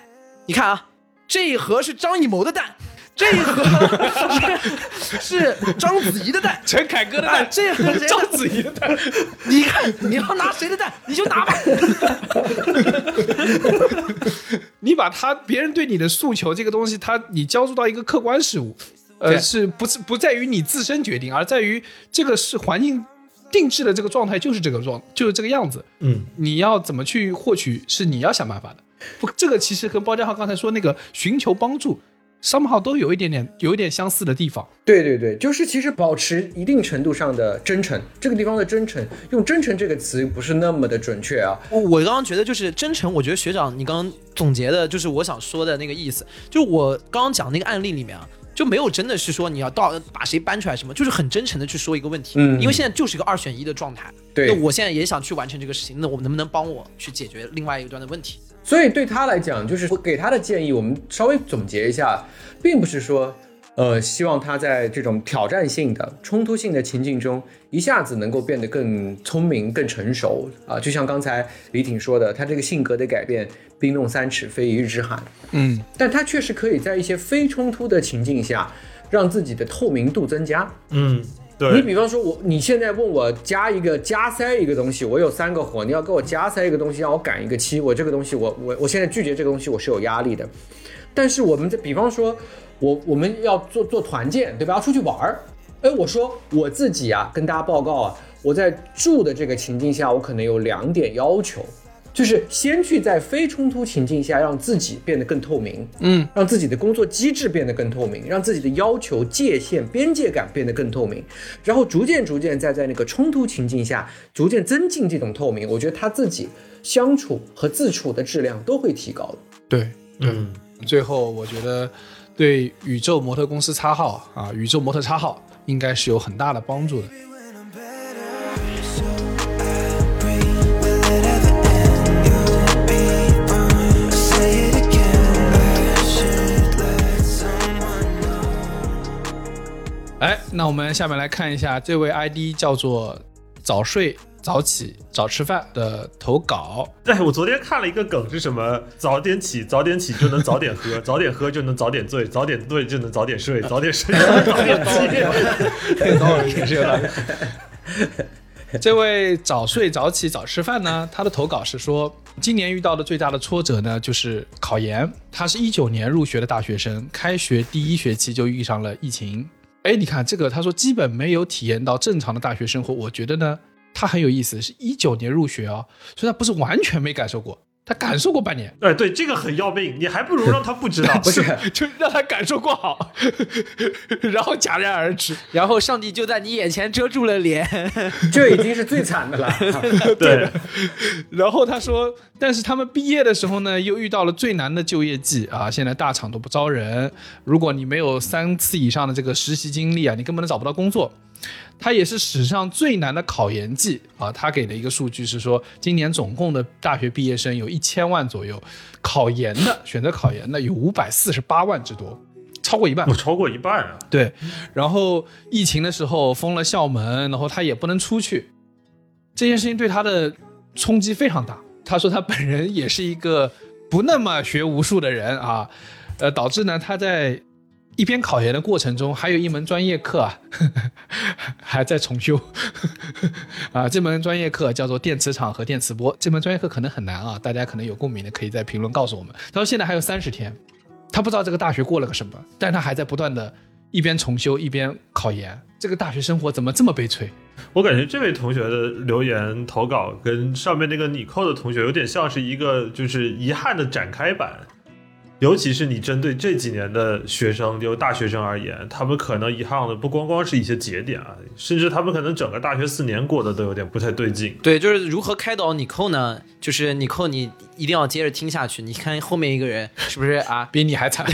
你看啊，这一盒是张艺谋的蛋，这一盒。[LAUGHS] 是是章子怡的蛋，陈凯歌的哎蛋，这盒是谁章子怡的蛋，[LAUGHS] 你看你要拿谁的蛋，你就拿吧。[LAUGHS] 你把他别人对你的诉求这个东西，他你交付到一个客观事物，呃，是不是不在于你自身决定，而在于这个是环境定制的这个状态就是这个状就是这个样子。嗯，你要怎么去获取，是你要想办法的。不，这个其实跟包家浩刚才说那个寻求帮助，somehow 都有一点点有一点相似的地方。对对对，就是其实保持一定程度上的真诚，这个地方的真诚，用真诚这个词不是那么的准确啊。我我刚刚觉得就是真诚，我觉得学长你刚刚总结的就是我想说的那个意思，就是我刚刚讲那个案例里面啊。就没有真的是说你要到把谁搬出来什么，就是很真诚的去说一个问题，嗯因为现在就是一个二选一的状态。对那我现在也想去完成这个事情，那我能不能帮我去解决另外一端的问题？所以对他来讲，就是我给他的建议，我们稍微总结一下，并不是说呃，希望他在这种挑战性的、冲突性的情境中，一下子能够变得更聪明、更成熟啊。就像刚才李挺说的，他这个性格的改变，冰冻三尺非一日之寒。嗯，但他确实可以在一些非冲突的情境下，让自己的透明度增加。嗯，你，比方说我，你现在问我加一个加塞一个东西，我有三个活，你要给我加塞一个东西，让我赶一个期，我这个东西我我我现在拒绝这个东西，我是有压力的。但是我们在比方说，我我们要做做团建，对吧？要出去玩儿，哎，我说我自己啊，跟大家报告啊，我在住的这个情境下，我可能有两点要求。就是先去在非冲突情境下，让自己变得更透明，嗯，让自己的工作机制变得更透明，让自己的要求、界限、边界感变得更透明，然后逐渐逐渐再在那个冲突情境下，逐渐增进这种透明。我觉得他自己相处和自处的质量都会提高的。对，嗯，最后我觉得对宇宙模特公司叉号啊，宇宙模特叉号应该是有很大的帮助的。哎，那我们下面来看一下这位 ID 叫做早睡早起早吃饭的投稿。哎，我昨天看了一个梗是什么？早点起，早点起就能早点喝，[LAUGHS] 早点喝就能早点醉，早点醉就能早点睡，[LAUGHS] 早点睡就能早点起。这个道理是有道理。这位早睡早起早吃饭呢，他的投稿是说，今年遇到的最大的挫折呢，就是考研。他是一九年入学的大学生，开学第一学期就遇上了疫情。哎，你看这个，他说基本没有体验到正常的大学生活。我觉得呢，他很有意思，是一九年入学啊，所以他不是完全没感受过，他感受过半年。哎，对，这个很要命，你还不如 [LAUGHS] 让他不知道。[LAUGHS] 不是，[LAUGHS] 就让他感受过好，然后戛然而止。然后上帝就在你眼前遮住了脸。这已经是最惨的了。对，然后他说，但是他们毕业的时候呢，又遇到了最难的就业季啊！现在大厂都不招人，如果你没有三次以上的这个实习经历啊，你根本都找不到工作。他也是史上最难的考研季啊！他给的一个数据是说，今年总共的大学毕业生有一千万左右，考研的选择考研的有五百四十八万之多，超过一半我。超过一半啊。对，然后疫情的时候封了校门，然后他也不能出去，这件事情对他的冲击非常大。他说他本人也是一个不那么学无术的人啊，呃，导致呢他在一边考研的过程中，还有一门专业课啊，呵 [LAUGHS] 呵还在重修呵呵 [LAUGHS] 啊。这门专业课叫做电磁场和电磁波，这门专业课可能很难啊，大家可能有共鸣的可以在评论告诉我们。他说现在还有三十天，他不知道这个大学过了个什么，但他还在不断的一边重修一边考研。这个大学生活怎么这么悲催？我感觉这位同学的留言投稿跟上面那个你扣的同学有点像是一个就是遗憾的展开版，尤其是你针对这几年的学生，就大学生而言，他们可能遗憾的不光光是一些节点啊，甚至他们可能整个大学四年过得都有点不太对劲。对，就是如何开导你扣呢？就是你扣，你一定要接着听下去。你看后面一个人是不是啊？比你还惨。[LAUGHS]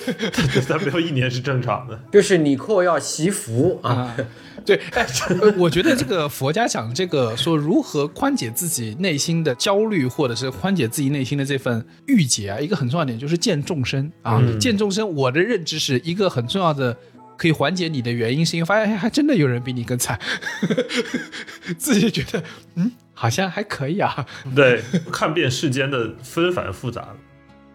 [LAUGHS] 咱没有一年是正常的。就是你扣要习福啊，啊，对，[LAUGHS] 我觉得这个佛家讲这个说如何宽解自己内心的焦虑，或者是宽解自己内心的这份郁结啊，一个很重要的点就是见众生啊，嗯见众生。我的认知是一个很重要的。可以缓解你的原因，是因为发现哎还真的有人比你更惨，[LAUGHS] 自己觉得嗯好像还可以啊。对，看遍世间的纷繁复杂。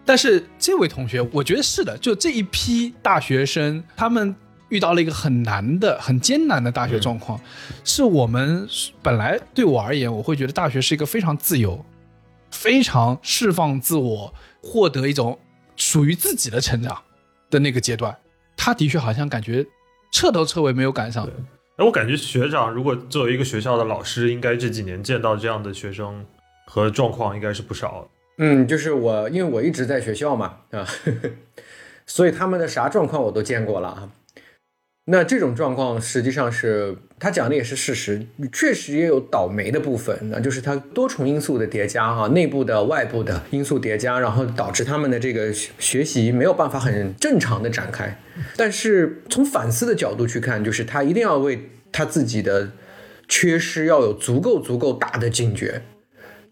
但是这位同学，我觉得是的，就这一批大学生，他们遇到了一个很难的、很艰难的大学状况，是我们本来对我而言，我会觉得大学是一个非常自由、非常释放自我、获得一种属于自己的成长的那个阶段。他的确好像感觉彻头彻尾没有赶上。哎，我感觉学长如果作为一个学校的老师，应该这几年见到这样的学生和状况应该是不少。嗯，就是我，因为我一直在学校嘛，啊，[LAUGHS] 所以他们的啥状况我都见过了啊。那这种状况实际上是他讲的也是事实，确实也有倒霉的部分，那就是他多重因素的叠加哈、内部的、外部的因素叠加，然后导致他们的这个学学习没有办法很正常的展开。但是从反思的角度去看，就是他一定要为他自己的缺失要有足够足够大的警觉。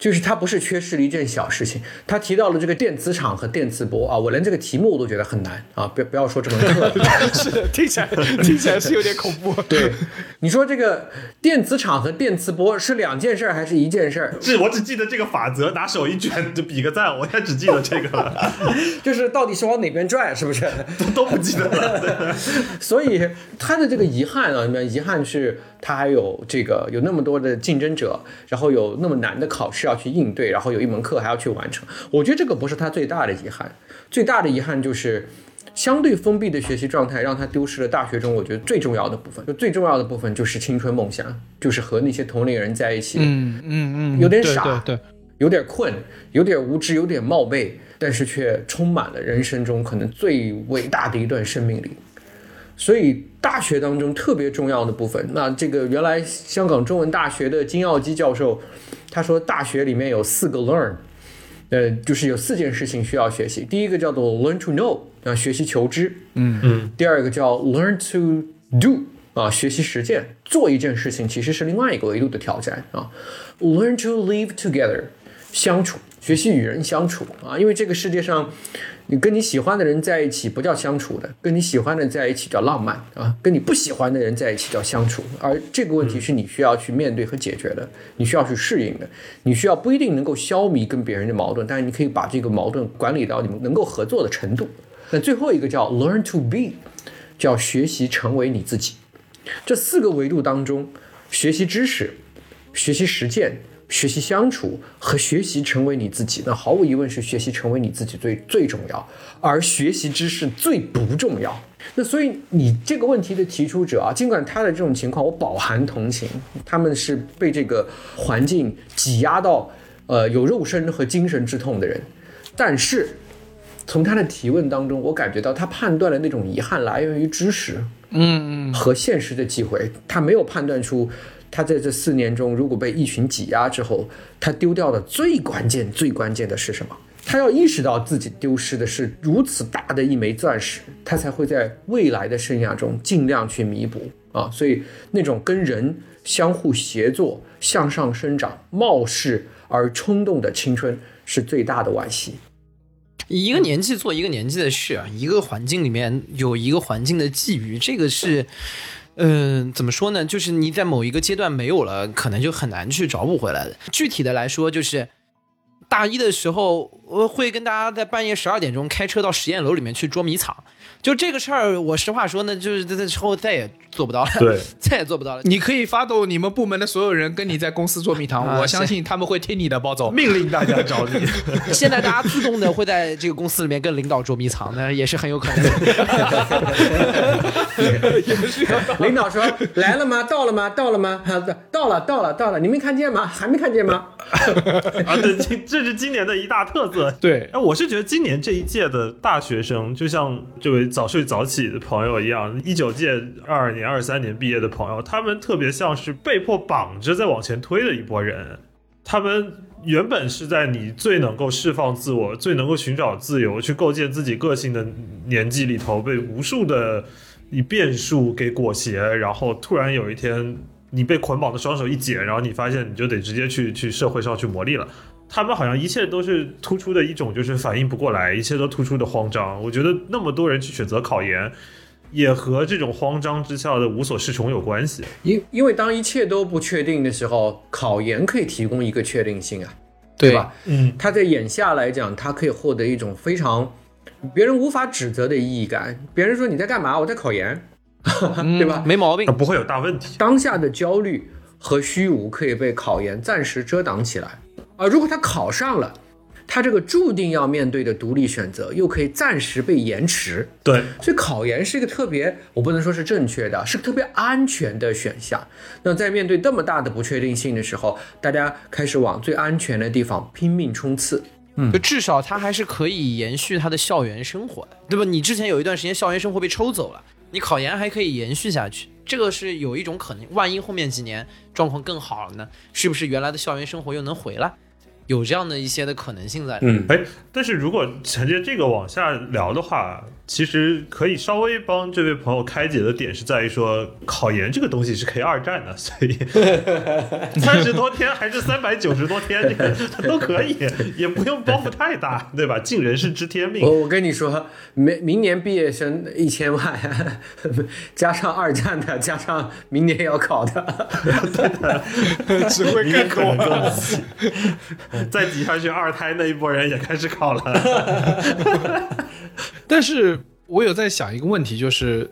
就是它不是缺失了一件小事情，他提到了这个电磁场和电磁波啊，我连这个题目我都觉得很难啊！不要不要说这门课了，[LAUGHS] 是听起来听起来是有点恐怖。对，你说这个电磁场和电磁波是两件事儿还是一件事儿？是我只记得这个法则，拿手一卷就比个赞，我也只记得这个了，[LAUGHS] 就是到底是往哪边转，是不是？[LAUGHS] 都都不记得了。所以他的这个遗憾啊，那遗憾是他还有这个有那么多的竞争者，然后有那么难的考试要去应对，然后有一门课还要去完成。我觉得这个不是他最大的遗憾，最大的遗憾就是相对封闭的学习状态让他丢失了大学中我觉得最重要的部分。就最重要的部分就是青春梦想，就是和那些同龄人在一起，嗯嗯嗯，有点傻对对，有点困，有点无知，有点冒昧，但是却充满了人生中可能最伟大的一段生命力。所以大学当中特别重要的部分，那这个原来香港中文大学的金耀基教授，他说大学里面有四个 learn，呃，就是有四件事情需要学习。第一个叫做 learn to know，啊，学习求知。嗯嗯。第二个叫 learn to do，啊，学习实践。做一件事情其实是另外一个维度的挑战啊。learn to live together，相处，学习与人相处啊，因为这个世界上。你跟你喜欢的人在一起不叫相处的，跟你喜欢的在一起叫浪漫啊，跟你不喜欢的人在一起叫相处。而这个问题是你需要去面对和解决的，你需要去适应的，你需要不一定能够消弭跟别人的矛盾，但是你可以把这个矛盾管理到你们能够合作的程度。那最后一个叫 learn to be，叫学习成为你自己。这四个维度当中，学习知识、学习实践。学习相处和学习成为你自己，那毫无疑问是学习成为你自己最最重要，而学习知识最不重要。那所以你这个问题的提出者啊，尽管他的这种情况我饱含同情，他们是被这个环境挤压到呃有肉身和精神之痛的人，但是从他的提问当中，我感觉到他判断的那种遗憾来源于知识，嗯嗯，和现实的机会，他没有判断出。他在这四年中，如果被一群挤压之后，他丢掉的最关键、最关键的是什么？他要意识到自己丢失的是如此大的一枚钻石，他才会在未来的生涯中尽量去弥补啊！所以，那种跟人相互协作、向上生长、冒失而冲动的青春，是最大的惋惜。一个年纪做一个年纪的事啊，一个环境里面有一个环境的际遇，这个是。嗯，怎么说呢？就是你在某一个阶段没有了，可能就很难去找补回来的。具体的来说，就是大一的时候，我会跟大家在半夜十二点钟开车到实验楼里面去捉迷藏。就这个事儿，我实话说呢，就是在之后再也做不到了，对，[LAUGHS] 再也做不到了。你可以发动你们部门的所有人跟你在公司捉迷藏，啊我相信他们会听你的，包总。命令大家找你。[LAUGHS] 现在大家自动的会在这个公司里面跟领导捉迷藏，那 [LAUGHS] 也是很有可能的。领导说：“来了吗？到了吗？到了吗？哈，到了，到了，到了。你没看见吗？还没看见吗？啊，对，今这是今年的一大特色。对，哎，我是觉得今年这一届的大学生，就像这位早睡早起的朋友一样，一九届、二二年、二三年毕业的朋友，他们特别像是被迫绑着在往前推的一波人。他们原本是在你最能够释放自我、最能够寻找自由、去构建自己个性的年纪里头，被无数的以变数给裹挟，然后突然有一天。你被捆绑的双手一解，然后你发现你就得直接去去社会上去磨砺了。他们好像一切都是突出的一种，就是反应不过来，一切都突出的慌张。我觉得那么多人去选择考研，也和这种慌张之下的无所适从有关系。因因为当一切都不确定的时候，考研可以提供一个确定性啊，对吧？嗯，他在眼下来讲，他可以获得一种非常别人无法指责的意义感。别人说你在干嘛？我在考研，对吧？没毛病。不会有大问题。当下的焦虑和虚无可以被考研暂时遮挡起来，而如果他考上了，他这个注定要面对的独立选择又可以暂时被延迟。对，所以考研是一个特别，我不能说是正确的，是个特别安全的选项。那在面对这么大的不确定性的时候，大家开始往最安全的地方拼命冲刺。嗯就至少他还是可以延续他的校园生活的，对吧？你之前有一段时间校园生活被抽走了，你考研还可以延续下去，这个是有一种可能。万一后面几年状况更好了呢？是不是原来的校园生活又能回来？有这样的一些的可能性在。嗯，哎，但是如果承接这个往下聊的话，其实可以稍微帮这位朋友开解的点是在于说，考研这个东西是可以二战的，[LAUGHS] 所以 [LAUGHS] 三十多天还是三百九十多天，这个 [LAUGHS] 都可以，也不用包袱太大，对吧？尽人事知天命。我我跟你说，明明年毕业生一千万，加上二战的，加上明年要考的，只会明年可能更急，再挤下去，二胎那一波人也开始考了。但是我有在想一个问题，就是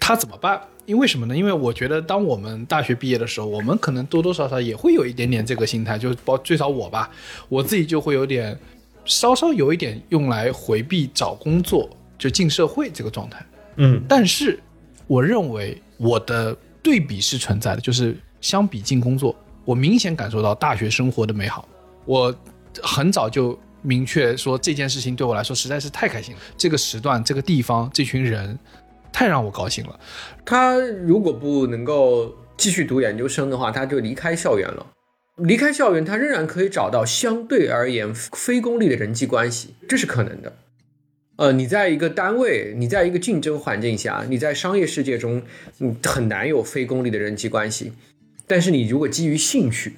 他怎么办？因为什么呢？因为我觉得，当我们大学毕业的时候，我们可能多多少少也会有一点点这个心态，就包最少我吧，我自己就会有点稍稍有一点用来回避找工作，就进社会这个状态。嗯，但是我认为我的对比是存在的，就是相比进工作，我明显感受到大学生活的美好。我很早就明确说这件事情对我来说实在是太开心了，这个时段、这个地方、这群人，太让我高兴了。他如果不能够继续读研究生的话，他就离开校园了。离开校园，他仍然可以找到相对而言非功利的人际关系，这是可能的。呃，你在一个单位，你在一个竞争环境下，你在商业世界中，你很难有非功利的人际关系。但是你如果基于兴趣，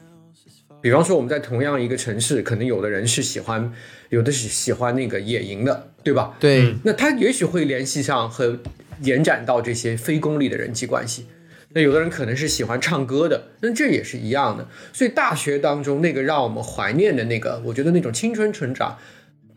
比方说我们在同样一个城市，可能有的人是喜欢，有的是喜欢那个野营的，对吧？对，那他也许会联系上和延展到这些非功利的人际关系。那有的人可能是喜欢唱歌的，那这也是一样的。所以大学当中那个让我们怀念的那个，我觉得那种青春成长，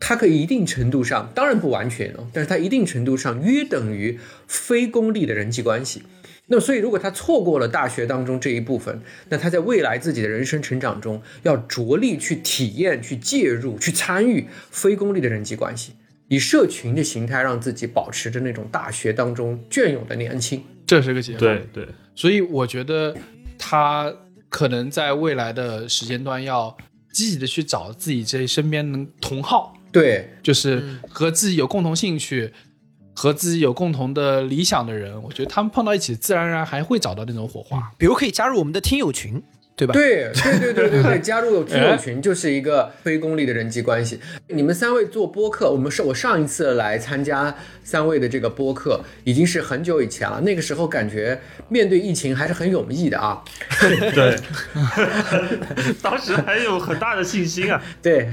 它可以一定程度上，当然不完全哦，但是它一定程度上约等于非功利的人际关系。那么，所以如果他错过了大学当中这一部分，那他在未来自己的人生成长中要着力去体验、去介入、去参与非功利的人际关系，以社群的形态让自己保持着那种大学当中隽永的年轻。这是个结论。对对，所以我觉得他可能在未来的时间段要积极的去找自己这身边能同好，对，就是和自己有共同兴趣、和自己有共同的理想的人，我觉得他们碰到一起，自然而然还会找到那种火花。比如可以加入我们的听友群，对吧？对对对对对对，[LAUGHS] 加入听友群就是一个非功利的人际关系。你们三位做播客，我们是我上一次来参加三位的这个播客，已经是很久以前了。那个时候感觉面对疫情还是很勇毅的啊。对，[LAUGHS] 当时还有很大的信心啊。对，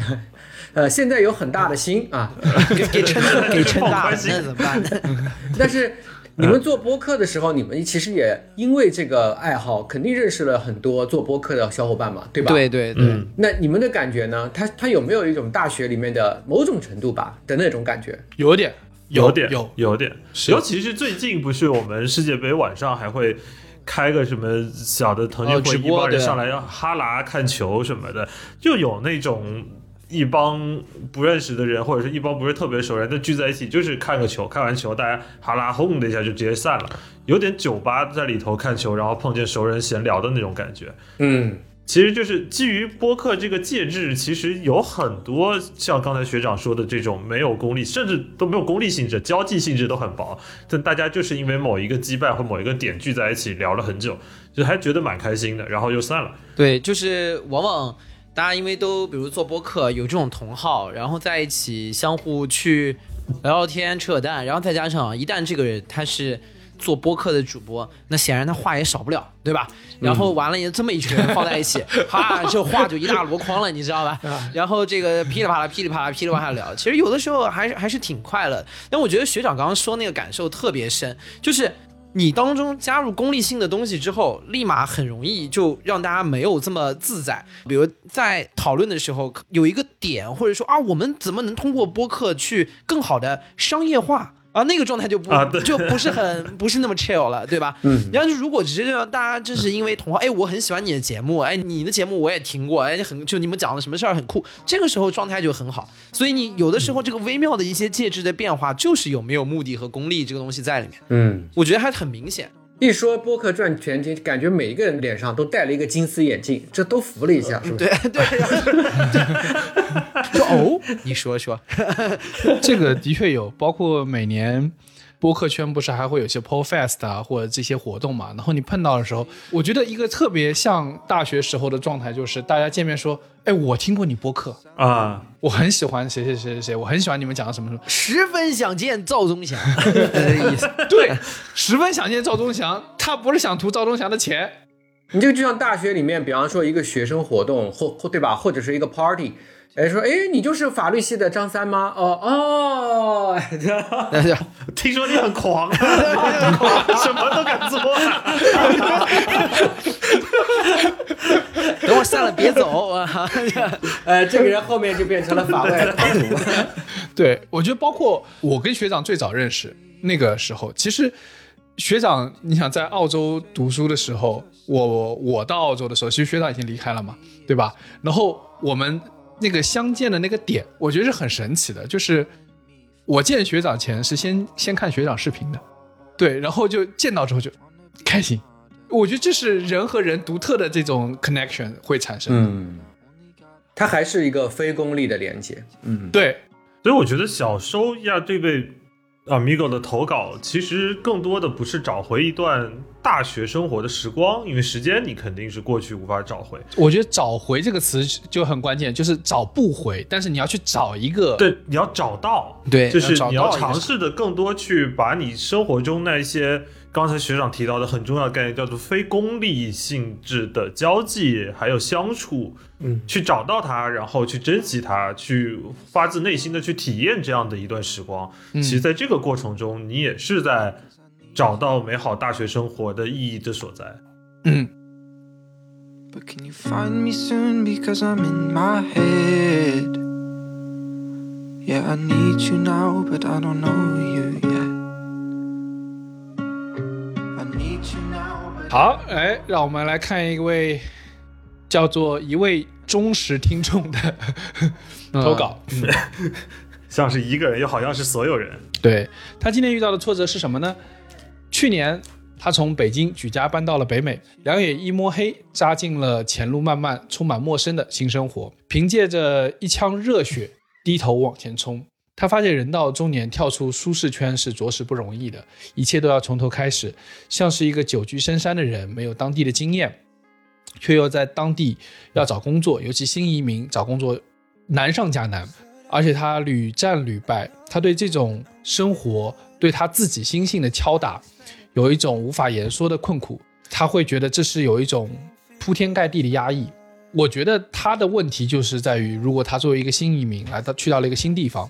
呃，现在有很大的心啊，给 [LAUGHS] 给撑给撑大那怎么办呢？[LAUGHS] 但是你们做播客的时候，你们其实也因为这个爱好，肯定认识了很多做播客的小伙伴嘛，对吧？对对对，嗯，那你们的感觉呢？他他有没有一种大学里面的某种程度吧的那种感觉？有点，有点有，有点，尤其是最近不是我们世界杯晚上还会开个什么小的腾讯哦会，一直播对帮人上来要哈拉看球什么的，就有那种。一帮不认识的人，或者是一帮不是特别熟人，但聚在一起就是看个球，看完球大家哈拉轰的一下就直接散了，有点酒吧在里头看球，然后碰见熟人闲聊的那种感觉。嗯，其实就是基于播客这个介质，其实有很多像刚才学长说的这种没有功利，甚至都没有功利性质，交际性质都很薄。但大家就是因为某一个羁绊或某一个点聚在一起聊了很久，就还觉得蛮开心的，然后又散了。对，就是往往大家因为都比如做播客有这种同好，然后在一起相互去聊聊天、扯扯淡，然后再加上一旦这个人他是。做播客的主播，那显然他话也少不了，对吧？然后完了，也这么一群人放在一起，[LAUGHS] 哈，这话就一大箩筐了，你知道吧？[LAUGHS] 然后这个噼里啪啦、噼里啪啦、噼里啪啦聊，其实有的时候还是还是挺快乐。但我觉得学长刚刚说那个感受特别深，就是你当中加入功利性的东西之后，立马很容易就让大家没有这么自在。比如在讨论的时候，有一个点，或者说啊，我们怎么能通过播客去更好的商业化？啊，那个状态就不、啊就不是很不是那么 chill 了，对吧？嗯，然后就如果直接让大家就是因为同话，哎，我很喜欢你的节目，哎，你的节目我也听过，哎，很就你们讲的什么事儿很酷，这个时候状态就很好。所以你有的时候这个微妙的一些介质的变化，就是有没有目的和功利这个东西在里面，嗯，我觉得还很明显。一说播客赚钱，就感觉每一个人脸上都戴了一个金丝眼镜，这都服了一下，是不是？对对，说 [LAUGHS] 哦，你说说，这个的确有，包括每年播客圈不是还会有些 Pod Fest 啊，或者这些活动嘛？然后你碰到的时候，我觉得一个特别像大学时候的状态，就是大家见面说：“哎，我听过你播客，啊，我很喜欢谁谁谁谁谁，我很喜欢你们讲的什么什么。十分想见赵忠祥，这个意思。”对，十分想见赵忠祥，他不是想图赵忠祥的钱，你这个就像大学里面，比方说一个学生活动，或或对吧，或者是一个 party，哎说，哎，你就是法律系的张三吗？哦哦，[LAUGHS] 听说你很狂，很狂，什么都敢做。等会儿散了别走啊！[LAUGHS] 呃，这个人后面就变成了法外狂徒。[LAUGHS] 对，我觉得包括我跟学长最早认识那个时候，其实学长，你想在澳洲读书的时候，我我到澳洲的时候，其实学长已经离开了嘛，对吧？然后我们那个相见的那个点，我觉得是很神奇的，就是我见学长前是先先看学长视频的，对，然后就见到之后就开心。我觉得这是人和人独特的这种 connection 会产生的。嗯，它还是一个非功利的连接。嗯，对，所以我觉得小收亚这位 Amigo 的投稿，其实更多的不是找回一段大学生活的时光，因为时间你肯定是过去无法找回。我觉得“找回”这个词就很关键，就是找不回，但是你要去找一个。对，你要找到，对就是你要尝试的更多去把你生活中那些刚才学长提到的很重要的概念，叫做非功利性质的交际还有相处，嗯，去找到它，然后去珍惜它，去发自内心的去体验这样的一段时光。嗯其实，在这个过程中，你也是在找到美好大学生活的意义之所在。嗯，But can you find me soon? Because I'm in my head. Yeah, I need you now, but I don't know you yet. 好，哎，让我们来看一位叫做一位忠实听众的投稿。[LAUGHS] 像是一个人，又好像是所有人。对他今天遇到的挫折是什么呢？去年他从北京举家搬到了北美，两眼一摸黑，扎进了前路漫漫、充满陌生的新生活。凭借着一腔热血，低头往前冲。他发现人到中年，跳出舒适圈是着实不容易的，一切都要从头开始，像是一个久居深山的人，没有当地的经验，却又在当地要找工作，尤其新移民找工作难上加难。而且他屡战屡败，他对这种生活对他自己心性的敲打，有一种无法言说的困苦。他会觉得这是有一种铺天盖地的压抑。我觉得他的问题就是在于，如果他作为一个新移民来到去到了一个新地方，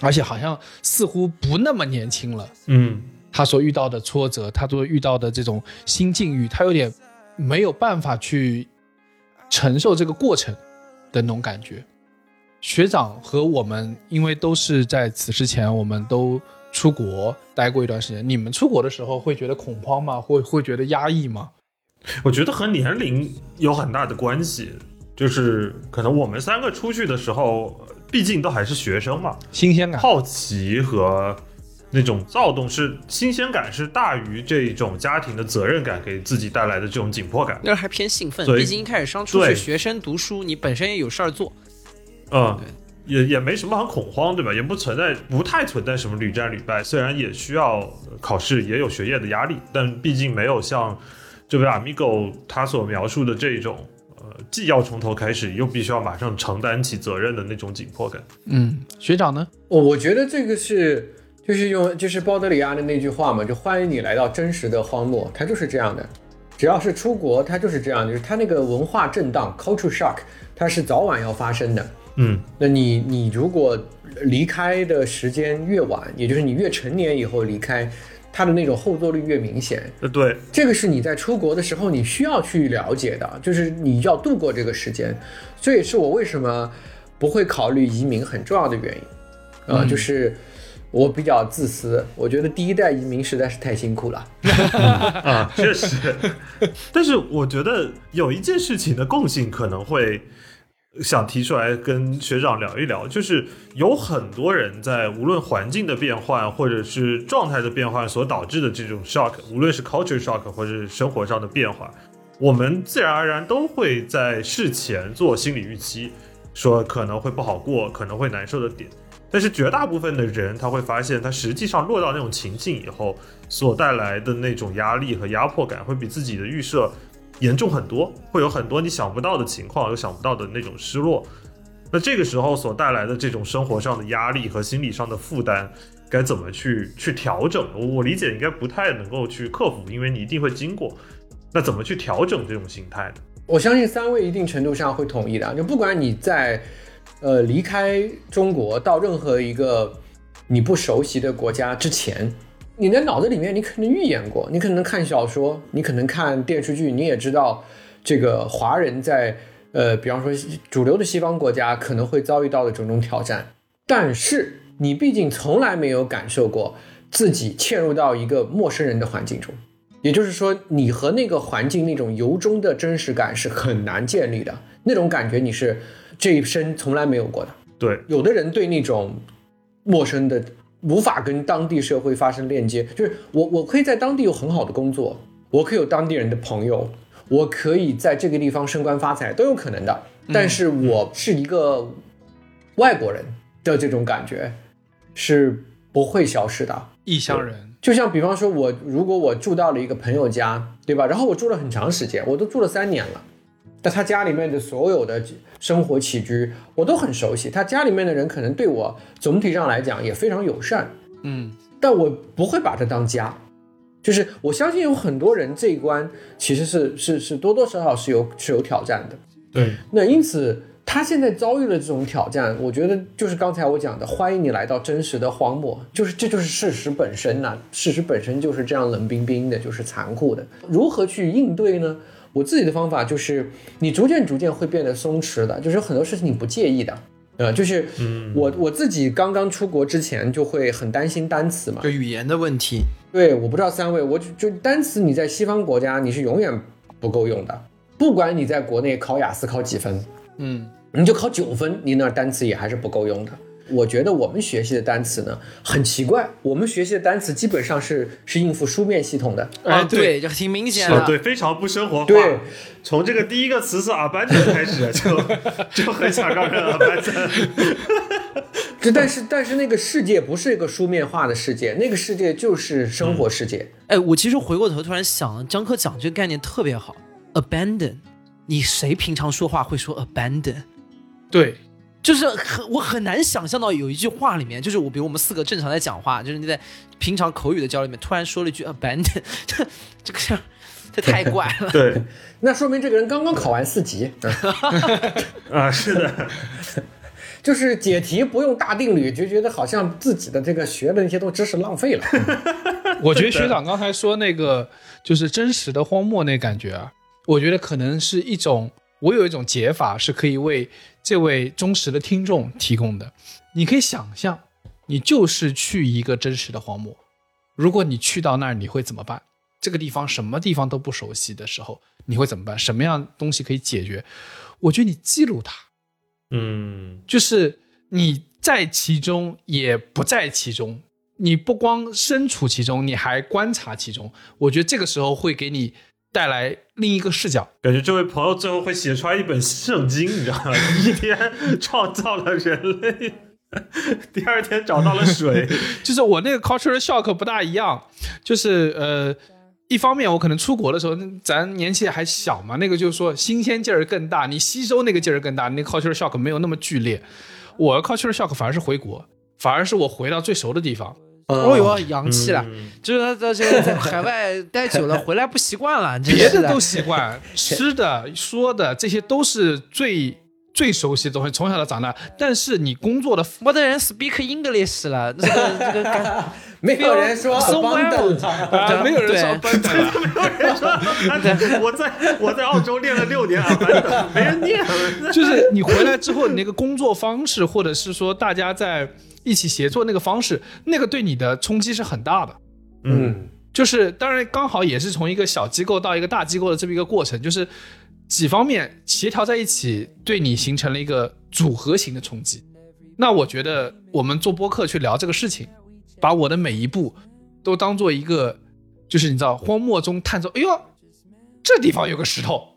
而且好像似乎不那么年轻了，嗯，他所遇到的挫折，他所遇到的这种新境遇，他有点没有办法去承受这个过程的那种感觉。学长和我们，因为都是在此之前，我们都出国待过一段时间。你们出国的时候会觉得恐慌吗？会 [LAUGHS] 会觉得压抑吗？我觉得和年龄有很大的关系，就是可能我们三个出去的时候，毕竟都还是学生嘛，新鲜感？好奇和那种躁动是新鲜感是大于这种家庭的责任感给自己带来的这种紧迫感。那还偏兴奋，毕竟一开始上出对是学生读书，你本身也有事儿做。嗯，也也没什么很恐慌，对吧？也不存在，不太存在什么屡战屡败。虽然也需要呃考试，也有学业的压力，但毕竟没有像这位 Amigo 他所描述的这种，呃，既要从头开始，又必须要马上承担起责任的那种紧迫感。嗯，学长呢？我我觉得这个是就是用就是鲍德里亚的那句话嘛，就欢迎你来到真实的荒漠，它就是这样的。只要是出国，它就是这样，就是它那个文化震荡 （culture shock），它是早晚要发生的。嗯，那你你如果离开的时间越晚，也就是你越成年以后离开，它的那种后坐力越明显。呃，对，这个是你在出国的时候你需要去了解的，就是你要度过这个时间，这也是我为什么不会考虑移民很重要的原因，啊、就是我比较自私，我觉得第一代移民实在是太辛苦了。[LAUGHS] 啊，确实。[LAUGHS] 但是我觉得有一件事情的共性可能会想提出来跟学长聊一聊，就是有很多人在无论环境的变换或者是状态的变换所导致的这种 shock，无论是 culture shock 或者是生活上的变化，我们自然而然都会在事前做心理预期，说可能会不好过，可能会难受的点。但是绝大部分的人他会发现，他实际上落到那种情境以后，所带来的那种压力和压迫感，会比自己的预设严重很多，会有很多你想不到的情况，有想不到的那种失落。那这个时候所带来的这种生活上的压力和心理上的负担，该怎么去去调整？我我理解应该不太能够去克服，因为你一定会经过。那怎么去调整这种心态呢？我相信三位一定程度上会同意的，就不管你在呃离开中国到任何一个你不熟悉的国家之前，你的脑子里面你可能预演过，你可能看小说，你可能看电视剧，你也知道这个华人在呃，比方说主流的西方国家可能会遭遇到的种种挑战，但是你毕竟从来没有感受过自己嵌入到一个陌生人的环境中。也就是说，你和那个环境那种由衷的真实感是很难建立的，那种感觉你是这一生从来没有过的。对，有的人对那种陌生的、无法跟当地社会发生链接，就是我我可以在当地有很好的工作，我可以有当地人的朋友，我可以在这个地方升官发财，都有可能的。但是我是一个外国人的这种感觉是不会消失的。异乡人，就像比方说，我如果我住到了一个朋友家，对吧？然后我住了很长时间，我都住了三年了，但他家里面的所有的生活起居我都很熟悉，他家里面的人可能对我总体上来讲也非常友善，嗯，但我不会把它当家。就是我相信有很多人这一关其实是是是多多少少是有是有挑战的。对，那因此他现在遭遇了这种挑战，我觉得就是刚才我讲的，欢迎你来到真实的荒漠，就是这就是事实本身呐、事实本身就是这样冷冰冰的，就是残酷的。如何去应对呢？我自己的方法就是，你逐渐逐渐会变得松弛的，就是有很多事情你不介意的。呃，就是我我自己刚刚出国之前就会很担心单词嘛，就语言的问题，对，我不知道三位，我就就单词你在西方国家你是永远不够用的，不管你在国内考雅思考几分，嗯，你就考九分，你那单词也还是不够用的。我觉得我们学习的单词呢很奇怪，我们学习的单词基本上是是应付书面系统的，哎啊，对，就挺明显哦，的。对，非常不生活化。对，从这个第一个词是 abandon 开始，[LAUGHS] 就就很想让人 abandon。[LAUGHS] 这但是但是那个世界不是一个书面化的世界，那个世界就是生活世界。哎，我其实回过头突然想了，江科讲这个概念特别好，abandon，你谁平常说话会说 abandon？对，就是很我很难想象到有一句话里面，就是我比如我们四个正常在讲话，就是你在平常口语的交流里面突然说了一句 abandon，这这个是这太怪了。[LAUGHS] 对，那说明这个人刚刚考完四级，嗯 [LAUGHS] 啊，是的，就是解题不用大定律，就觉得好像自己的这个学的那些都知识浪费了。[LAUGHS] 我觉得学长刚才说那个就是真实的荒漠那感觉啊，我觉得可能是一种，我有一种解法是可以为这位忠实的听众提供的。你可以想象，你就是去一个真实的荒漠，如果你去到那儿，你会怎么办？这个地方什么地方都不熟悉的时候，你会怎么办？什么样东西可以解决？我觉得你记录它，嗯，就是你在其中也不在其中，你不光身处其中，你还观察其中。我觉得这个时候会给你带来另一个视角。感觉这位朋友最后会写出来一本圣经，你知道吗？第 [LAUGHS] 一天创造了人类，[LAUGHS] 第二天找到了水。[LAUGHS] 就是我那个 cultural shock 不大一样，就是呃，一方面我可能出国的时候，咱年纪还小嘛，那个就是说新鲜劲儿更大，你吸收那个劲儿更大，那个 cultural shock 没有那么剧烈。我 cultural shock 反而是回国，反而是我回到最熟的地方。哦哟，洋气了，就是他这个在海外待久了，回来不习惯了，别的都习惯，吃的、说的这些都是最最熟悉的东西，从小到长大。但是你工作的我的人 speak English 了，这个这个没有人说 So abandon，well 啊，没有人说对笨的，我在我在澳洲练了六年阿凡达，没人念。就是你回来之后，你那个工作方式，或者是说大家在一起协作那个方式，那个对你的冲击是很大的。嗯，就是当然刚好也是从一个小机构到一个大机构的这么一个过程，就是几方面协调在一起，对你形成了一个组合型的冲击。那我觉得我们做播客去聊这个事情，把我的每一步都当做一个，就是你知道荒漠中探索，哎呦，这地方有个石头，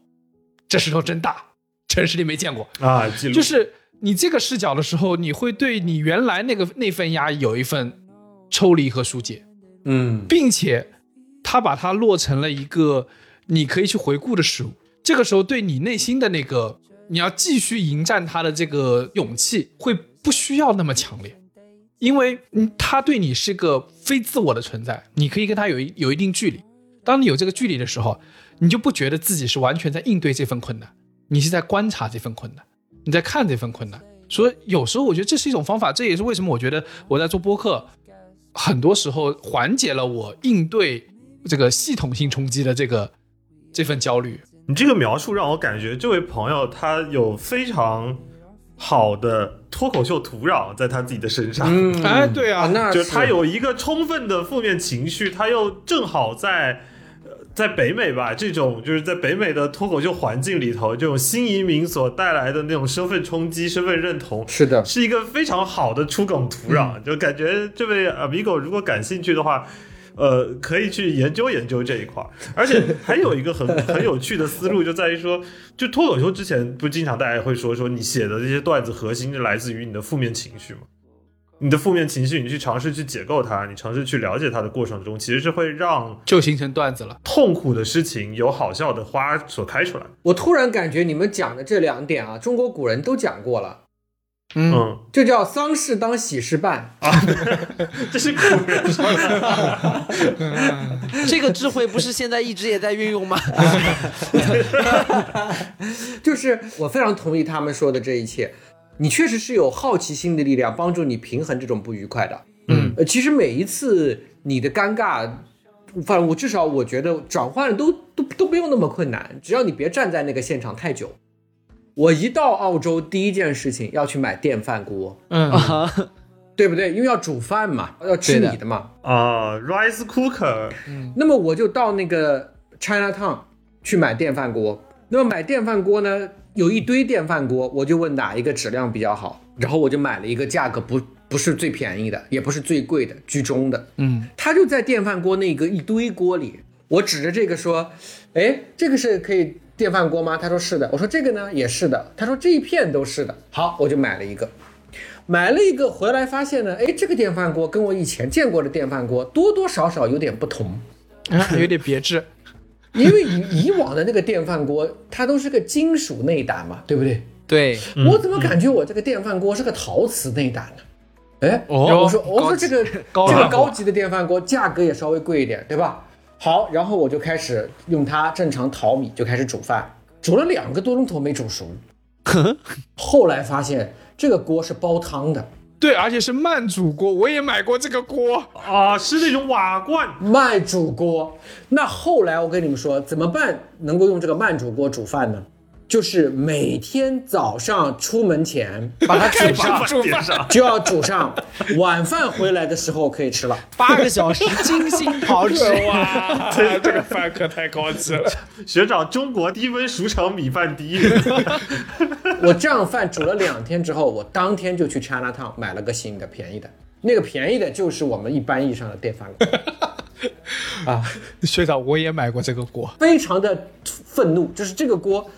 这石头真大，城市里没见过。啊，就是你这个视角的时候，你会对你原来那个那份压抑有一份抽离和疏解，嗯，并且他把它落成了一个你可以去回顾的事物。这个时候，对你内心的那个你要继续迎战他的这个勇气，会不需要那么强烈，因为嗯，他对你是个非自我的存在，你可以跟他有一有一定距离。当你有这个距离的时候，你就不觉得自己是完全在应对这份困难，你是在观察这份困难，你在看这份困难。所以有时候我觉得这是一种方法，这也是为什么我觉得我在做播客，很多时候缓解了我应对这个系统性冲击的这个这份焦虑。你这个描述让我感觉这位朋友他有非常好的脱口秀土壤在他自己的身上。嗯，哎对啊那就是他有一个充分的负面情绪，他又正好在呃在北美吧，这种就是在北美的脱口秀环境里头，这种新移民所带来的那种身份冲击、身份认同，是的，是一个非常好的出梗土壤。就感觉这位 amigo 如果感兴趣的话。呃，可以去研究研究这一块儿，而且还有一个很很有趣的思路，就在于说，就脱口秀之前不经常大家会说说你写的这些段子核心是来自于你的负面情绪吗？你的负面情绪，你去尝试去解构它，你尝试去了解它的过程中，其实是会让就形成段子了。痛苦的事情有好笑的花所开出来。我突然感觉你们讲的这两点啊，中国古人都讲过了，嗯，嗯，就叫丧事当喜事办啊。[LAUGHS] 这是古人说的。[LAUGHS] 这个智慧不是现在一直也在运用吗？[LAUGHS] 就是我非常同意他们说的这一切，你确实是有好奇心的力量帮助你平衡这种不愉快的。嗯，呃，其实每一次你的尴尬，反正我至少我觉得转换都都都没有那么困难，只要你别站在那个现场太久。我一到澳洲，第一件事情要去买电饭锅，嗯，对不对？因为要煮饭嘛，要吃你的嘛。啊、r i c e cooker，那么我就到那个 China Town 去买电饭锅。那么买电饭锅呢，有一堆电饭锅，我就问哪一个质量比较好，然后我就买了一个价格不不是最便宜的，也不是最贵的，居中的。嗯，他就在电饭锅那个一堆锅里，我指着这个说：“哎，这个是可以电饭锅吗？”他说是的。我说这个呢也是的。他说这一片都是的。好，我就买了一个。买了一个回来，发现呢，哎，这个电饭锅跟我以前见过的电饭锅多多少少有点不同。有点别致。因为以以往的那个电饭锅，它都是个金属内胆嘛，对不对？对，我怎么感觉我这个电饭锅是个陶瓷内胆呢？哎，哦我说我说这个这个高级的电饭锅价格也稍微贵一点，对吧？好，然后我就开始用它正常淘米，就开始煮饭，煮了两个多钟头没煮熟。[LAUGHS] 后来发现这个锅是煲汤的，对，而且是慢煮锅，我也买过这个锅。啊，是那种瓦罐，慢煮锅。那后来我跟你们说，怎么办能够用这个慢煮锅煮饭呢？就是每天早上出门前 [LAUGHS] 把它煮上，煮上。就要煮上，晚饭回来的时候可以吃了。八个小时 [LAUGHS] 精心炮制，哇，这个饭可太高级了。学长，中国低温熟成米饭第一。[LAUGHS] 我这样饭煮了两天之后，我当天就去 China Town 买了个新的便宜的，那个便宜的就是我们一般意义上的电饭锅。啊，学长，我也买过这个锅。非常的愤怒，就是这个锅，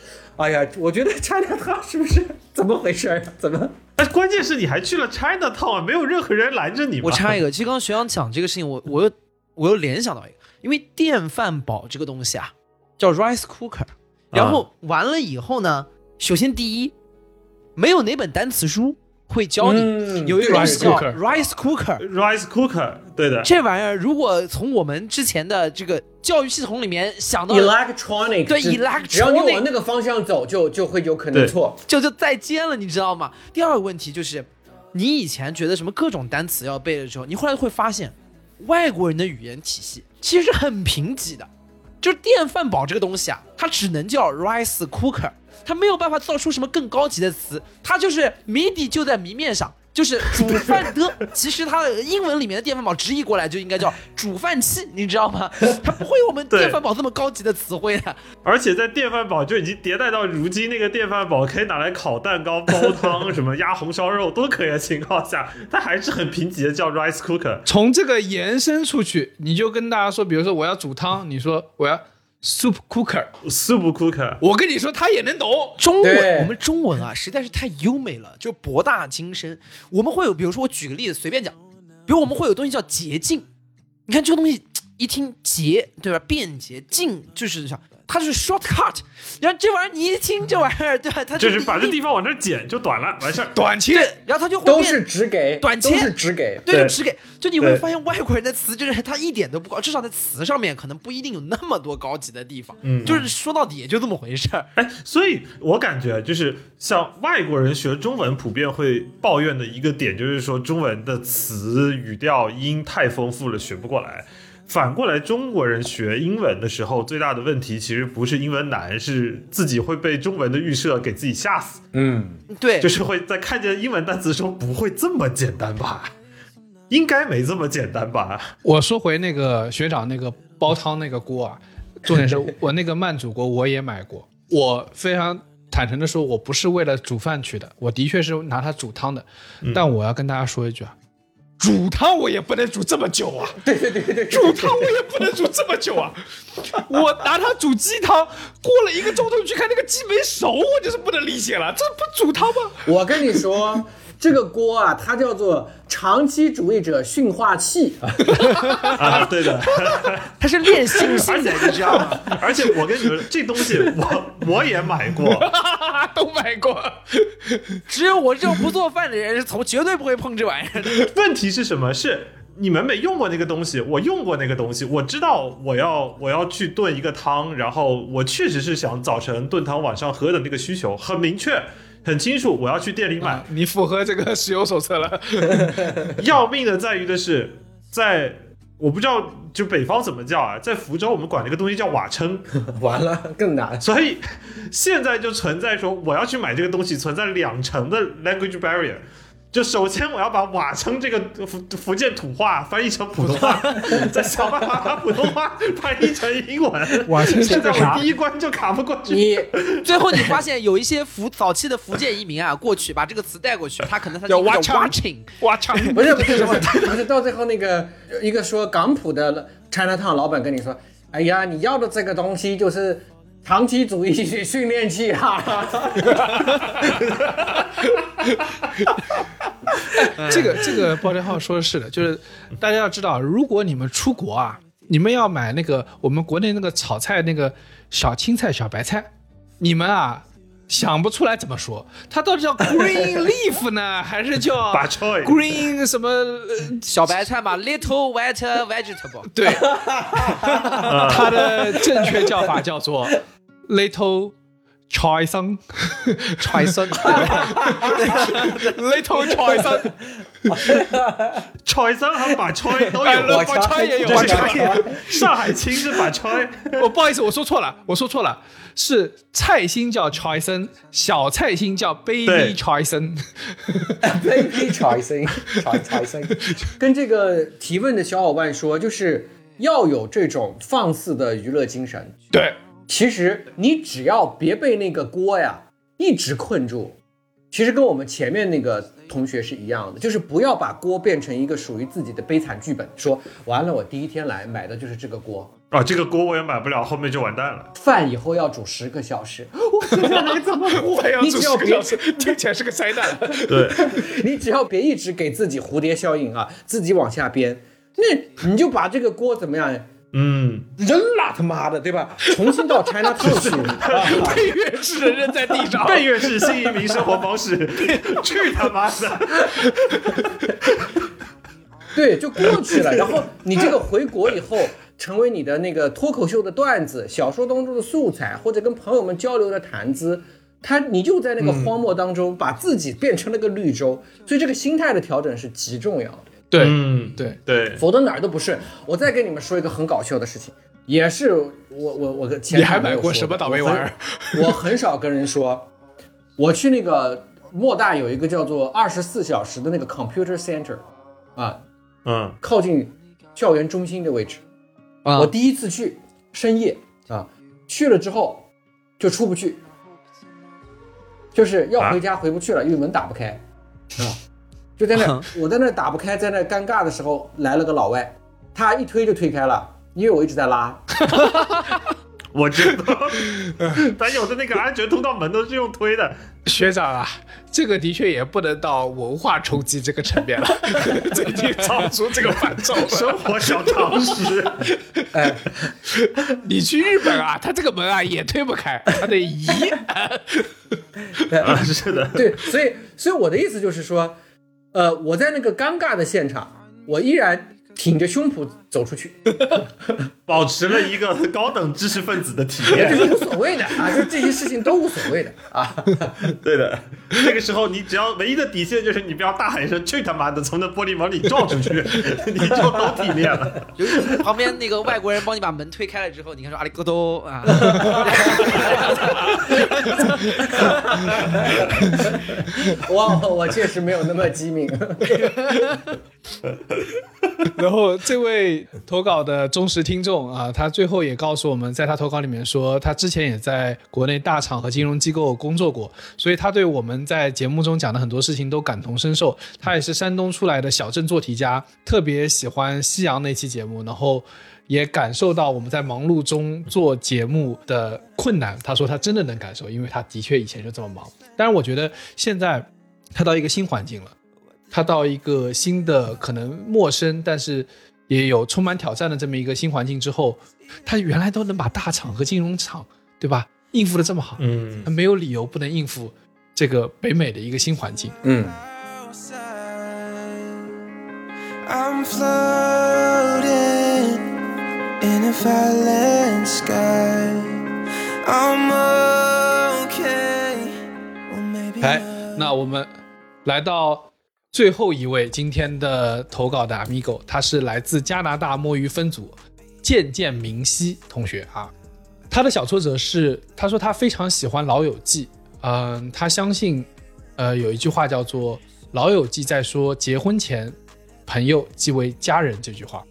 哎呀，我觉得 China [LAUGHS] Town 是不是怎么回事啊？怎么？但关键是你还去了 China Town，没有任何人拦着你吗？我插一个，其实刚刚学长讲这个事情，我我又我又联想到一个，因为电饭煲这个东西啊，叫 rice cooker，然后完了以后呢，首先第一，没有哪本单词书会教你、嗯有一个叫 rice rice cooker，rice cooker，对的。这玩意儿如果从我们之前的这个教育系统里面想到的 electronic 对 electronic 只要你往那个方向走，就就会有可能对错。就就再见了，你知道吗？第二个问题就是，你以前觉得什么各种单词要背的时候，你后来会发现，外国人的语言体系其实是很贫瘠的。就是电饭煲这个东西啊，它只能叫 rice cooker，它没有办法造出什么更高级的词，它就是谜底就在谜面上。就是煮饭的，其实它的英文里面的电饭煲直译过来就应该叫煮饭器，你知道吗？[LAUGHS] 它不会有我们电饭煲这么高级的词汇的。而且在电饭煲就已经迭代到如今，那个电饭煲可以拿来烤蛋糕、煲汤、什么压红烧肉都可以的情况下，它还是很贫瘠的叫 rice cooker。从这个延伸出去，你就跟大家说，比如说我要煮汤，你说我要 soup cooker。soup cooker，我跟你说，他也能懂。中文，我们中文啊，实在是太优美了，就博大精深。我们会有，比如说我举个例子，随便讲，比如我们会有东西叫捷径，你看这个东西一听捷，对吧？便捷，径就是想它就是 shortcut，然后这玩意儿你一听这玩意儿，[LAUGHS] 对吧？它就是把这地方往这剪就短了，完事儿。短切，然后它就会变都是只给，短切都是只给。对，对就只给，就你会发现外国人的词就是他一点都不高，至少在词上面可能不一定有那么多高级的地方，嗯就是说到底也就这么回事儿。哎，所以我感觉就是像外国人学中文，普遍会抱怨的一个点，就是说中文的词、语调、音太丰富了，学不过来。反过来，中国人学英文的时候，最大的问题其实不是英文难，是自己会被中文的预设给自己吓死，嗯，对，就是会在看见英文单词的时候，不会这么简单吧？应该没这么简单吧？我说回那个学长那个煲汤那个锅啊，重点是我那个慢煮锅我也买过，我非常坦诚的说，我不是为了煮饭去的，我的确是拿它煮汤的，但我要跟大家说一句啊。煮汤我也不能煮这么久啊！对对对对，煮汤我也不能煮这么久啊！[LAUGHS] 我拿它煮鸡汤，过了一个钟头去看那个鸡没熟，我就是不能理解了，这不煮汤吗？我跟你说，这个锅啊，它叫做长期主义者驯化器。[LAUGHS] 啊，对的。[LAUGHS] 它是练心性的，你知道吗？而且我跟你说，这东西我我也买过，[LAUGHS] 都买过。只有我这种不做饭的人是从绝对不会碰这玩意儿的。问题是什么？是你们没用过那个东西，我用过那个东西，我知道我要我要去炖一个汤，然后我确实是想早晨炖汤晚上喝的那个需求很明确。很清楚，我要去店里买。你符合这个石油手册了。[LAUGHS] 要命的在于的是，在我不知道就北方怎么叫啊，在福州我们管这个东西叫瓦称，[LAUGHS] 完了，更难。所以现在就存在说我要去买这个东西，存在两层的 language barrier。就首先我要把瓦城这个福福建土话翻译成普通话，[LAUGHS] 再想办法把普通话翻译成英文。瓦称是现在我第一关就卡不过去。你最后你发现有一些福早期的福建移民啊，过去把这个词带过去，他可能他叫挖唱 watching，哇操！不是不是不是不是，到最后那个一个说港普的 China Town 老板跟你说，哎呀，你要的这个东西就是长期主义训练器啊。[LAUGHS] 这个这个爆料号说的是的，就是大家要知道，如果你们出国啊，你们要买那个我们国内那个炒菜那个小青菜、小白菜，你们啊想不出来怎么说，它到底叫 green leaf 呢，[LAUGHS] 还是叫 green 什么？呃小白菜嘛，little white vegetable。对，[LAUGHS] 它的正确叫法叫做 little。菜生，菜 [LAUGHS] 生，little 菜生，菜生和把菜都哎有，把菜也有这把菜是上海青是把菜。我不好意思，我说错了，我说错了，是菜心叫 c h o i s o n 小菜心叫 Baby 对 Choisen。[LAUGHS] Baby 财生，财财生，跟这个提问的小伙伴说，就是要有这种放肆的娱乐精神。对，其实你只要别被那个锅呀一直困住，其实跟我们前面那个同学是一样的，就是不要把锅变成一个属于自己的悲惨剧本，说完了我第一天来买的就是这个锅，啊，这个锅我也买不了，后面就完蛋了。饭以后要煮十个小时，[LAUGHS] 我现在还怎么活？还要煮你只要别十个小时，听起来是个灾难。[LAUGHS] 对，你只要别一直给自己蝴蝶效应啊，自己往下编，那你就把这个锅怎么样嗯，扔了，他妈的，对吧？重新到 China Town 去，[LAUGHS] 啊被越式的扔在地上，被越式新移民生活方式，去他妈的！对，就过去了。然后你这个回国以后，成为你的那个脱口秀的段子、小说当中的素材，或者跟朋友们交流的谈资。他，你就在那个荒漠当中，把自己变成了个绿洲，所以这个心态的调整是极重要的。对嗯，对，对，否则哪儿都不是。我再跟你们说一个很搞笑的事情，也是我我我跟前你还买过什么倒霉玩意儿？我很我很少跟人说，我去那个莫大有一个叫做二十四小时的那个 computer center，啊，嗯，靠近校园中心的位置。啊。我第一次去，深夜啊，去了之后就出不去，就是要回家回不去了，因为门打不开，啊，就在那，我在那打不开，在那尴尬的时候，来了个老外，他一推就推开了，因为我一直在拉，[LAUGHS] 我知道，[LAUGHS] 但有的那个安全通道门都是用推的。学长啊，这个的确也不能到文化冲击这个层面了，这已经超出这个范畴了。生活小常识，[LAUGHS] 哎，你去日本啊，他这个门啊也推不开，他得移。啊，是的，[LAUGHS] 对，所以所以我的意思就是说，呃，我在那个尴尬的现场，我依然挺着胸脯走出去，[LAUGHS] 保持了一个高等知识分子的体这验。[LAUGHS] 是无所谓的啊，就这些事情都无所谓的 [LAUGHS] 啊。对的，这个时候你只要唯一的底线就是你不要大喊一声“去他妈的”，从那玻璃门里撞出去，你就都体面了。就是旁边那个外国人帮你把门推开了之后，你看说阿里戈多啊，我我确实没有那么机敏。然后这位投稿的忠实听众啊，他最后也告诉我们，在他投稿里面说，他之前也在国内大厂和金融机构工作过，所以他对我们在节目中讲的很多事情都感同身受。他也是山东出来的小镇做题家，特别喜欢夕阳那期节目，然后也感受到我们在忙碌中做节目的困难。他说他真的能感受，因为他的确以前就这么忙。但是我觉得现在他到一个新环境了。他到一个新的、可能陌生，但是也有充满挑战的这么一个新环境之后，他原来都能把大厂和金融厂，对吧，应付的这么好，嗯他没有理由不能应付这个北美的一个新环境。嗯，I'm floating in a violet sky. I'm okay. Well, maybe 哎，那我们来到最后一位今天的投稿的 amigo，他是来自加拿大摸鱼分组渐渐明晰同学啊。他的小挫折是，他说他非常喜欢《老友记》，嗯、他相信，呃，有一句话叫做“老友记”在说结婚前朋友即为家人这句话。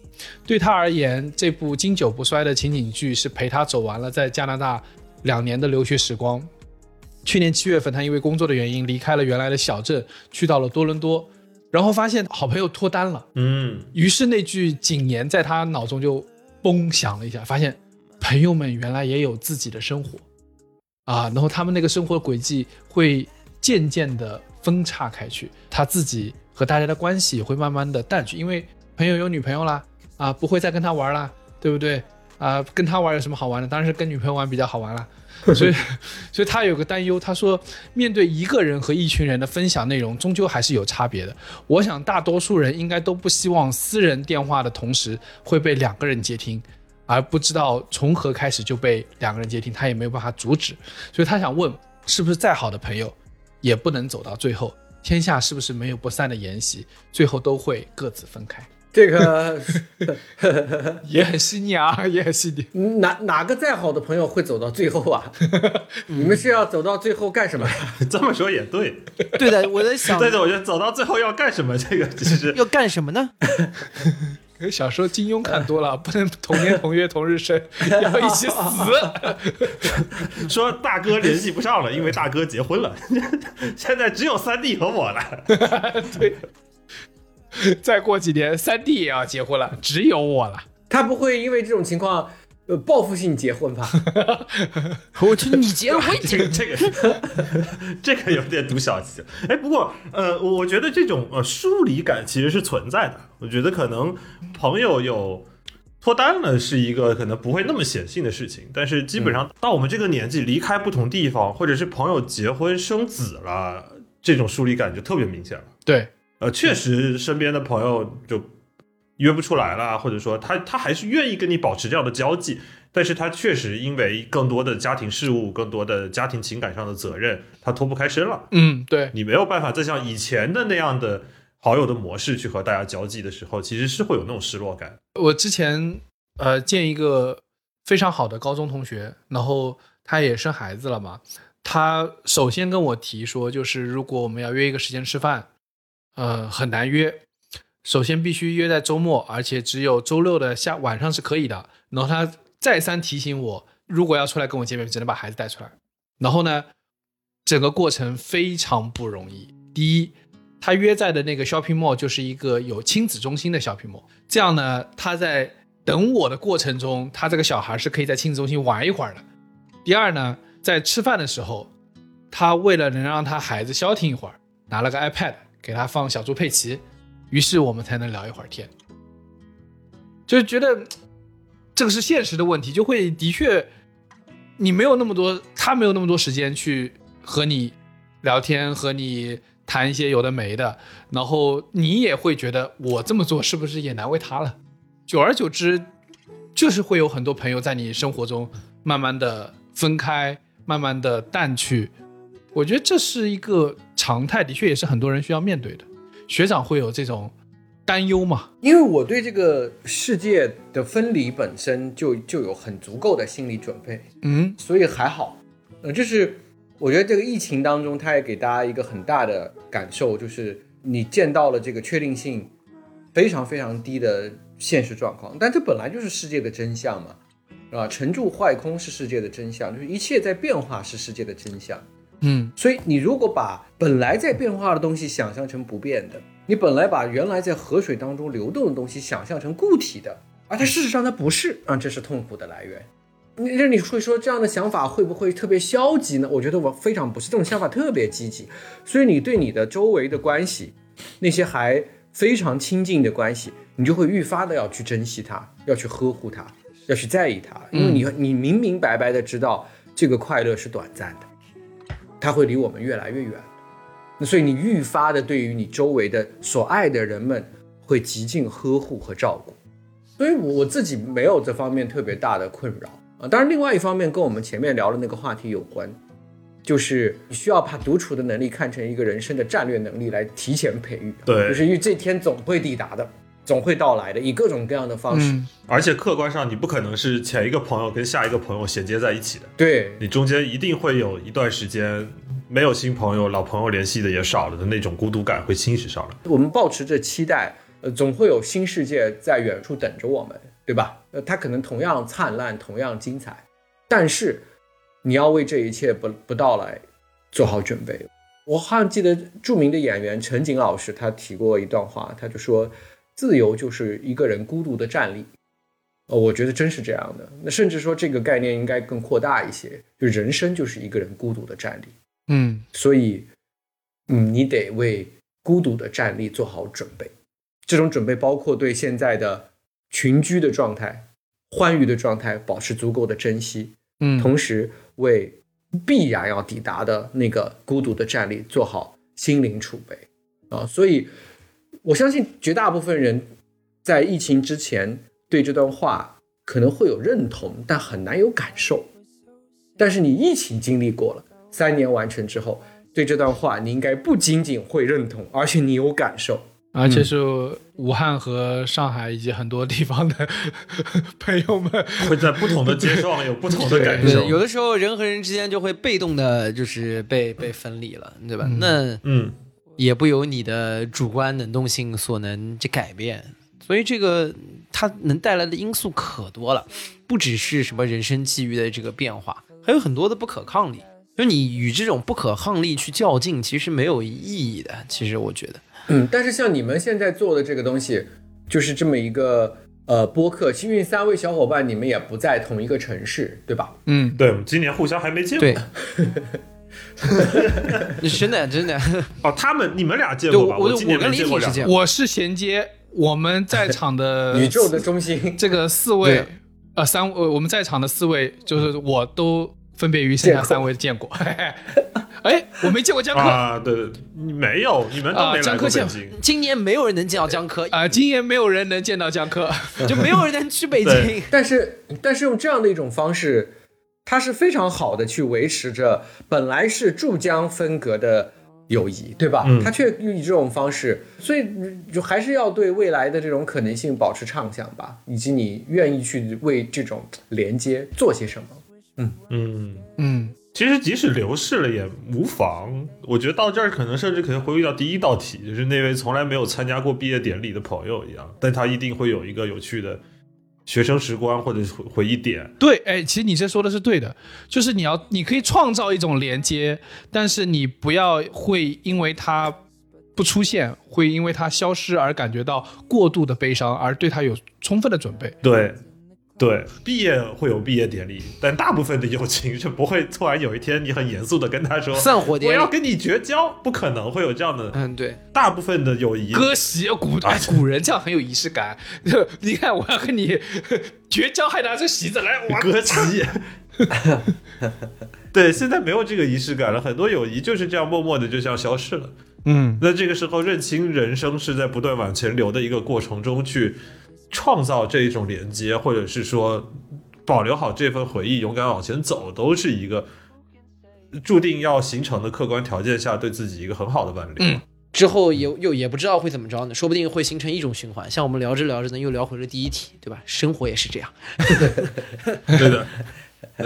对他而言，这部经久不衰的情景剧是陪他走完了在加拿大两年的留学时光。去年七月份，他因为工作的原因离开了原来的小镇，去到了多伦多，然后发现好朋友脱单了。嗯，于是那句警言在他脑中就嘣响了一下，发现朋友们原来也有自己的生活啊，然后他们那个生活轨迹会渐渐的分叉开去，他自己和大家的关系会慢慢的淡去，因为朋友有女朋友啦，啊，不会再跟他玩啦，对不对？啊，跟他玩有什么好玩的？当然是跟女朋友玩比较好玩啦。[LAUGHS] 所以，所以他有个担忧，他说，面对一个人和一群人的分享内容，终究还是有差别的。我想大多数人应该都不希望私人电话的同时会被两个人接听，而不知道从何开始就被两个人接听，他也没有办法阻止。所以他想问，是不是再好的朋友，也不能走到最后？天下是不是没有不散的筵席，最后都会各自分开？这个也很细腻啊，也很细腻。[LAUGHS] 哪哪个再好的朋友会走到最后啊？[LAUGHS] 你们是要走到最后干什么呀？[LAUGHS] 这么说也对。对的，我在想对的，我觉得走到最后要干什么，这个其实要干什么呢？可是小时候金庸看多了，不能同年同月同日生，要一起死。说大哥联系不上了，因为大哥结婚了，现在只有三弟和我了。对，[LAUGHS] 再过几年，三弟也要结婚了，只有我了。他不会因为这种情况，呃，报复性结婚吧？[LAUGHS] 我去，你结了婚，这个这个 [LAUGHS] 这个有点读小气。哎，不过呃，我我觉得这种呃疏离感其实是存在的。我觉得可能朋友有脱单了是一个可能不会那么显性的事情，但是基本上到我们这个年纪，离开不同地方，或者是朋友结婚生子了，这种疏离感就特别明显了。对，呃，确实身边的朋友就约不出来了，或者说他他还是愿意跟你保持这样的交际，但是他确实因为更多的家庭事务、更多的家庭情感上的责任，他脱不开身了。嗯，对，你没有办法再像以前的那样的好友的模式去和大家交际的时候，其实是会有那种失落感。我之前呃见一个非常好的高中同学，然后他也生孩子了嘛。他首先跟我提说，就是如果我们要约一个时间吃饭，呃，很难约。首先必须约在周末，而且只有周六的下晚上是可以的。然后他再三提醒我，如果要出来跟我见面，只能把孩子带出来。然后呢，整个过程非常不容易。第一，他约在的那个 shopping mall 就是一个有亲子中心的 shopping mall，这样呢，他在等我的过程中，他这个小孩是可以在亲子中心玩一会儿的。第二呢，在吃饭的时候，他为了能让他孩子消停一会儿，拿了个 iPad 给他放小猪佩奇，于是我们才能聊一会儿天。就觉得这个是现实的问题，就会的确你没有那么多，他没有那么多时间去和你聊天，和你谈一些有的没的，然后你也会觉得我这么做是不是也难为他了？久而久之，就是会有很多朋友在你生活中慢慢的分开，慢慢的淡去。我觉得这是一个常态，的确也是很多人需要面对的。学长会有这种担忧吗？因为我对这个世界的分离本身就就有很足够的心理准备，嗯所以还好。呃，就是我觉得这个疫情当中，它也给大家一个很大的感受，就是你见到了这个确定性非常非常低的现实状况，但这本来就是世界的真相嘛，是吧？成住坏空是世界的真相，就是一切在变化是世界的真相。嗯所以你如果把本来在变化的东西想象成不变的，你本来把原来在河水当中流动的东西想象成固体的，而它事实上它不是，啊，这是痛苦的来源。那你会说这样的想法会不会特别消极呢？我觉得我非常不是，这种想法特别积极。所以你对你的周围的关系，那些还非常亲近的关系，你就会愈发的要去珍惜它，要去呵护它，要去在意它，因为你你明明白白的知道这个快乐是短暂的。它会离我们越来越远。那所以你愈发的对于你周围的所爱的人们会极尽呵护和照顾。所以我我自己没有这方面特别大的困扰啊。当然，另外一方面跟我们前面聊的那个话题有关，就是你需要把独处的能力看成一个人生的战略能力来提前培育。对就是因为这天总会抵达的，总会到来的，以各种各样的方式。嗯而且客观上你不可能是前一个朋友跟下一个朋友衔接在一起的，对，你中间一定会有一段时间没有新朋友，老朋友联系的也少了的那种孤独感会侵蚀上来。我们保持着期待，呃，总会有新世界在远处等着我们，对吧？呃，它可能同样灿烂，同样精彩，但是你要为这一切不不到来做好准备。我好像记得著名的演员陈瑾老师他提过一段话，他就说：“自由就是一个人孤独的站立。”呃，我觉得真是这样的。那甚至说这个概念应该更扩大一些，就人生就是一个人孤独的站立。嗯所以，嗯，你得为孤独的站立做好准备。这种准备包括对现在的群居的状态、欢愉的状态保持足够的珍惜，嗯，同时为必然要抵达的那个孤独的站立做好心灵储备啊。所以，我相信绝大部分人在疫情之前对这段话可能会有认同，但很难有感受。但是你疫情经历过了，三年完成之后，对这段话你应该不仅仅会认同，而且你有感受。而且是武汉和上海以及很多地方的 [LAUGHS] 朋友们，[LAUGHS] 会在不同的街上有不同的感受，。有的时候人和人之间就会被动的，就是被被分离了，对吧？那嗯，也不由你的主观能动性所能去改变，所以这个它能带来的因素可多了，不只是什么人生际遇的这个变化，还有很多的不可抗力。就你与这种不可抗力去较劲，其实没有意义的。其实我觉得，嗯，但是像你们现在做的这个东西，就是这么一个呃播客，幸运三位小伙伴，你们也不在同一个城市，对吧？嗯，对，我们今年互相还没见过。对，[LAUGHS] [LAUGHS] 真的真的，哦，他们你们俩见过吧？我我跟李。挺是见过，我是衔接我们在场的 [LAUGHS] 宇宙的中心，[LAUGHS] 这个四位，呃，三呃，我们在场的四位，就是我都分别于剩下三位见过。哎，我没见过江科啊、啊，对对，对你没有，你们都啊没来江科见过北京。今年没有人能见到江科啊，今年没有人能见到江科。就没有人能去北京。但是但是用这样的一种方式，它是非常好的去维持着本来是注江分隔的友谊，对吧？嗯它却以这种方式，所以就还是要对未来的这种可能性保持畅想吧，以及你愿意去为这种连接做些什么。嗯，嗯嗯，其实即使流逝了也无妨。我觉得到这儿可能甚至可以回归到第一道题，就是那位从来没有参加过毕业典礼的朋友一样，但他一定会有一个有趣的学生时光或者回回忆点。对，哎，其实你这说的是对的，就是你要，你可以创造一种连接，但是你不要会因为它不出现，会因为它消失而感觉到过度的悲伤，而对它有充分的准备。对，对，毕业会有毕业典礼，但大部分的友情是不会突然有一天你很严肃的跟他说我散伙典礼要跟你绝交，不可能会有这样的。嗯，对，大部分的友谊，割席古哎 [LAUGHS] 古人这样很有仪式感。[LAUGHS] 你看，我要跟你绝交，还拿着席子来，我割席。[LAUGHS] 对，现在没有这个仪式感了，很多友谊就是这样默默的就这样消失了。嗯，那这个时候认清人生是在不断往前流的一个过程中去创造这一种连接，或者是说保留好这份回忆，勇敢往前走，都是一个注定要形成的客观条件下对自己一个很好的伴侣。嗯之后也又也不知道会怎么着呢，说不定会形成一种循环。像我们聊着聊着呢，又聊回了第一题，对吧？生活也是这样。[LAUGHS] [LAUGHS] 对的，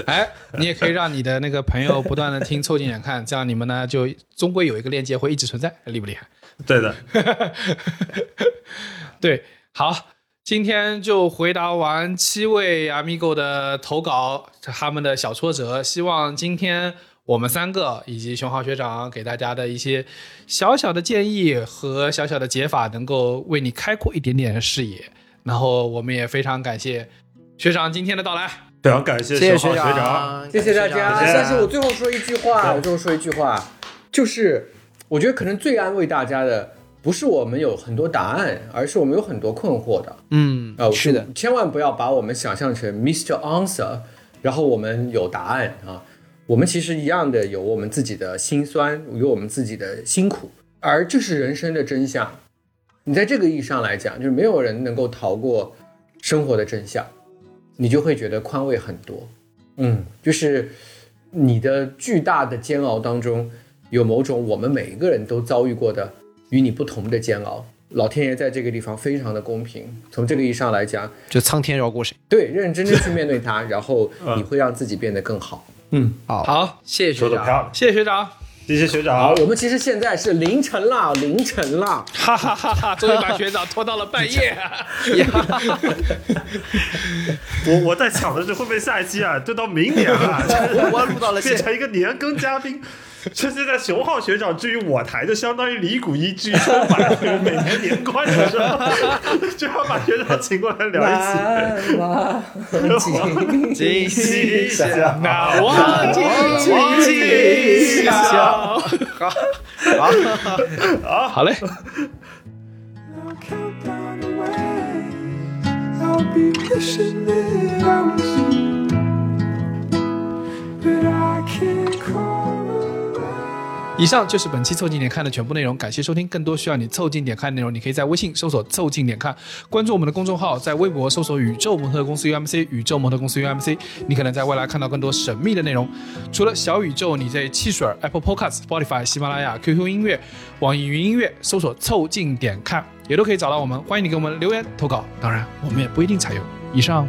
哎，你也可以让你的那个朋友不断的听，凑近点看，这样你们呢就终归有一个链接会一直存在，厉不厉害？对的，[LAUGHS] 对，好，今天就回答完七位 Amigo 的投稿，他们的小挫折。希望今天我们三个以及熊浩学长给大家的一些小小的建议和小小的解法，能够为你开阔一点点视野。然后我们也非常感谢学长今天的到来。非常感谢谢谢熊浩学长。长，谢谢大家。但是我最后说一句话，我最后说一句话，就是我觉得可能最安慰大家的，不是我们有很多答案，而是我们有很多困惑的。嗯啊、是的，，千万不要把我们想象成 Mr. Answer，然后我们有答案啊。我们其实一样的有我们自己的辛酸，有我们自己的辛苦，而这是人生的真相。你在这个意义上来讲，就是没有人能够逃过生活的真相，你就会觉得宽慰很多。嗯，就是你的巨大的煎熬当中，有某种我们每一个人都遭遇过的与你不同的煎熬。老天爷在这个地方非常的公平，从这个意义上来讲，就苍天饶过谁。对，认认真真去面对它，然后嗯你会让自己变得更好。嗯好，好，谢谢学长。说的漂亮，谢谢学长，谢谢学好，长。我们其实现在是凌晨了，凌晨了。哈哈哈哈！终于把学长拖到了半夜。[LAUGHS] 我我在想的是会不会下一期啊，就到明年了，[LAUGHS] 就是我录到了变成一个年更嘉宾。现是在熊浩学长至于我台，就相当于李谷一居于春晚，每年年关的时候，[LAUGHS] 就要把学长请过来聊一次。惊喜，[LAUGHS] 惊喜，那我惊喜，惊喜，好，好，好，好嘞。I'll be pushing but I can't. 以上就是本期凑近点看的全部内容，感谢收听。更多需要你凑近点看的内容，你可以在微信搜索“凑近点看”，关注我们的公众号，在微博搜索“宇宙模特公司 UMC”，宇宙模特公司 UMC，你可能在未来看到更多神秘的内容。除了小宇宙，你在汽水、Apple Podcast、Spotify、喜马拉雅、QQ 音乐、网易云音乐搜索“凑近点看”，也都可以找到我们。欢迎你给我们留言投稿，当然我们也不一定采用。以上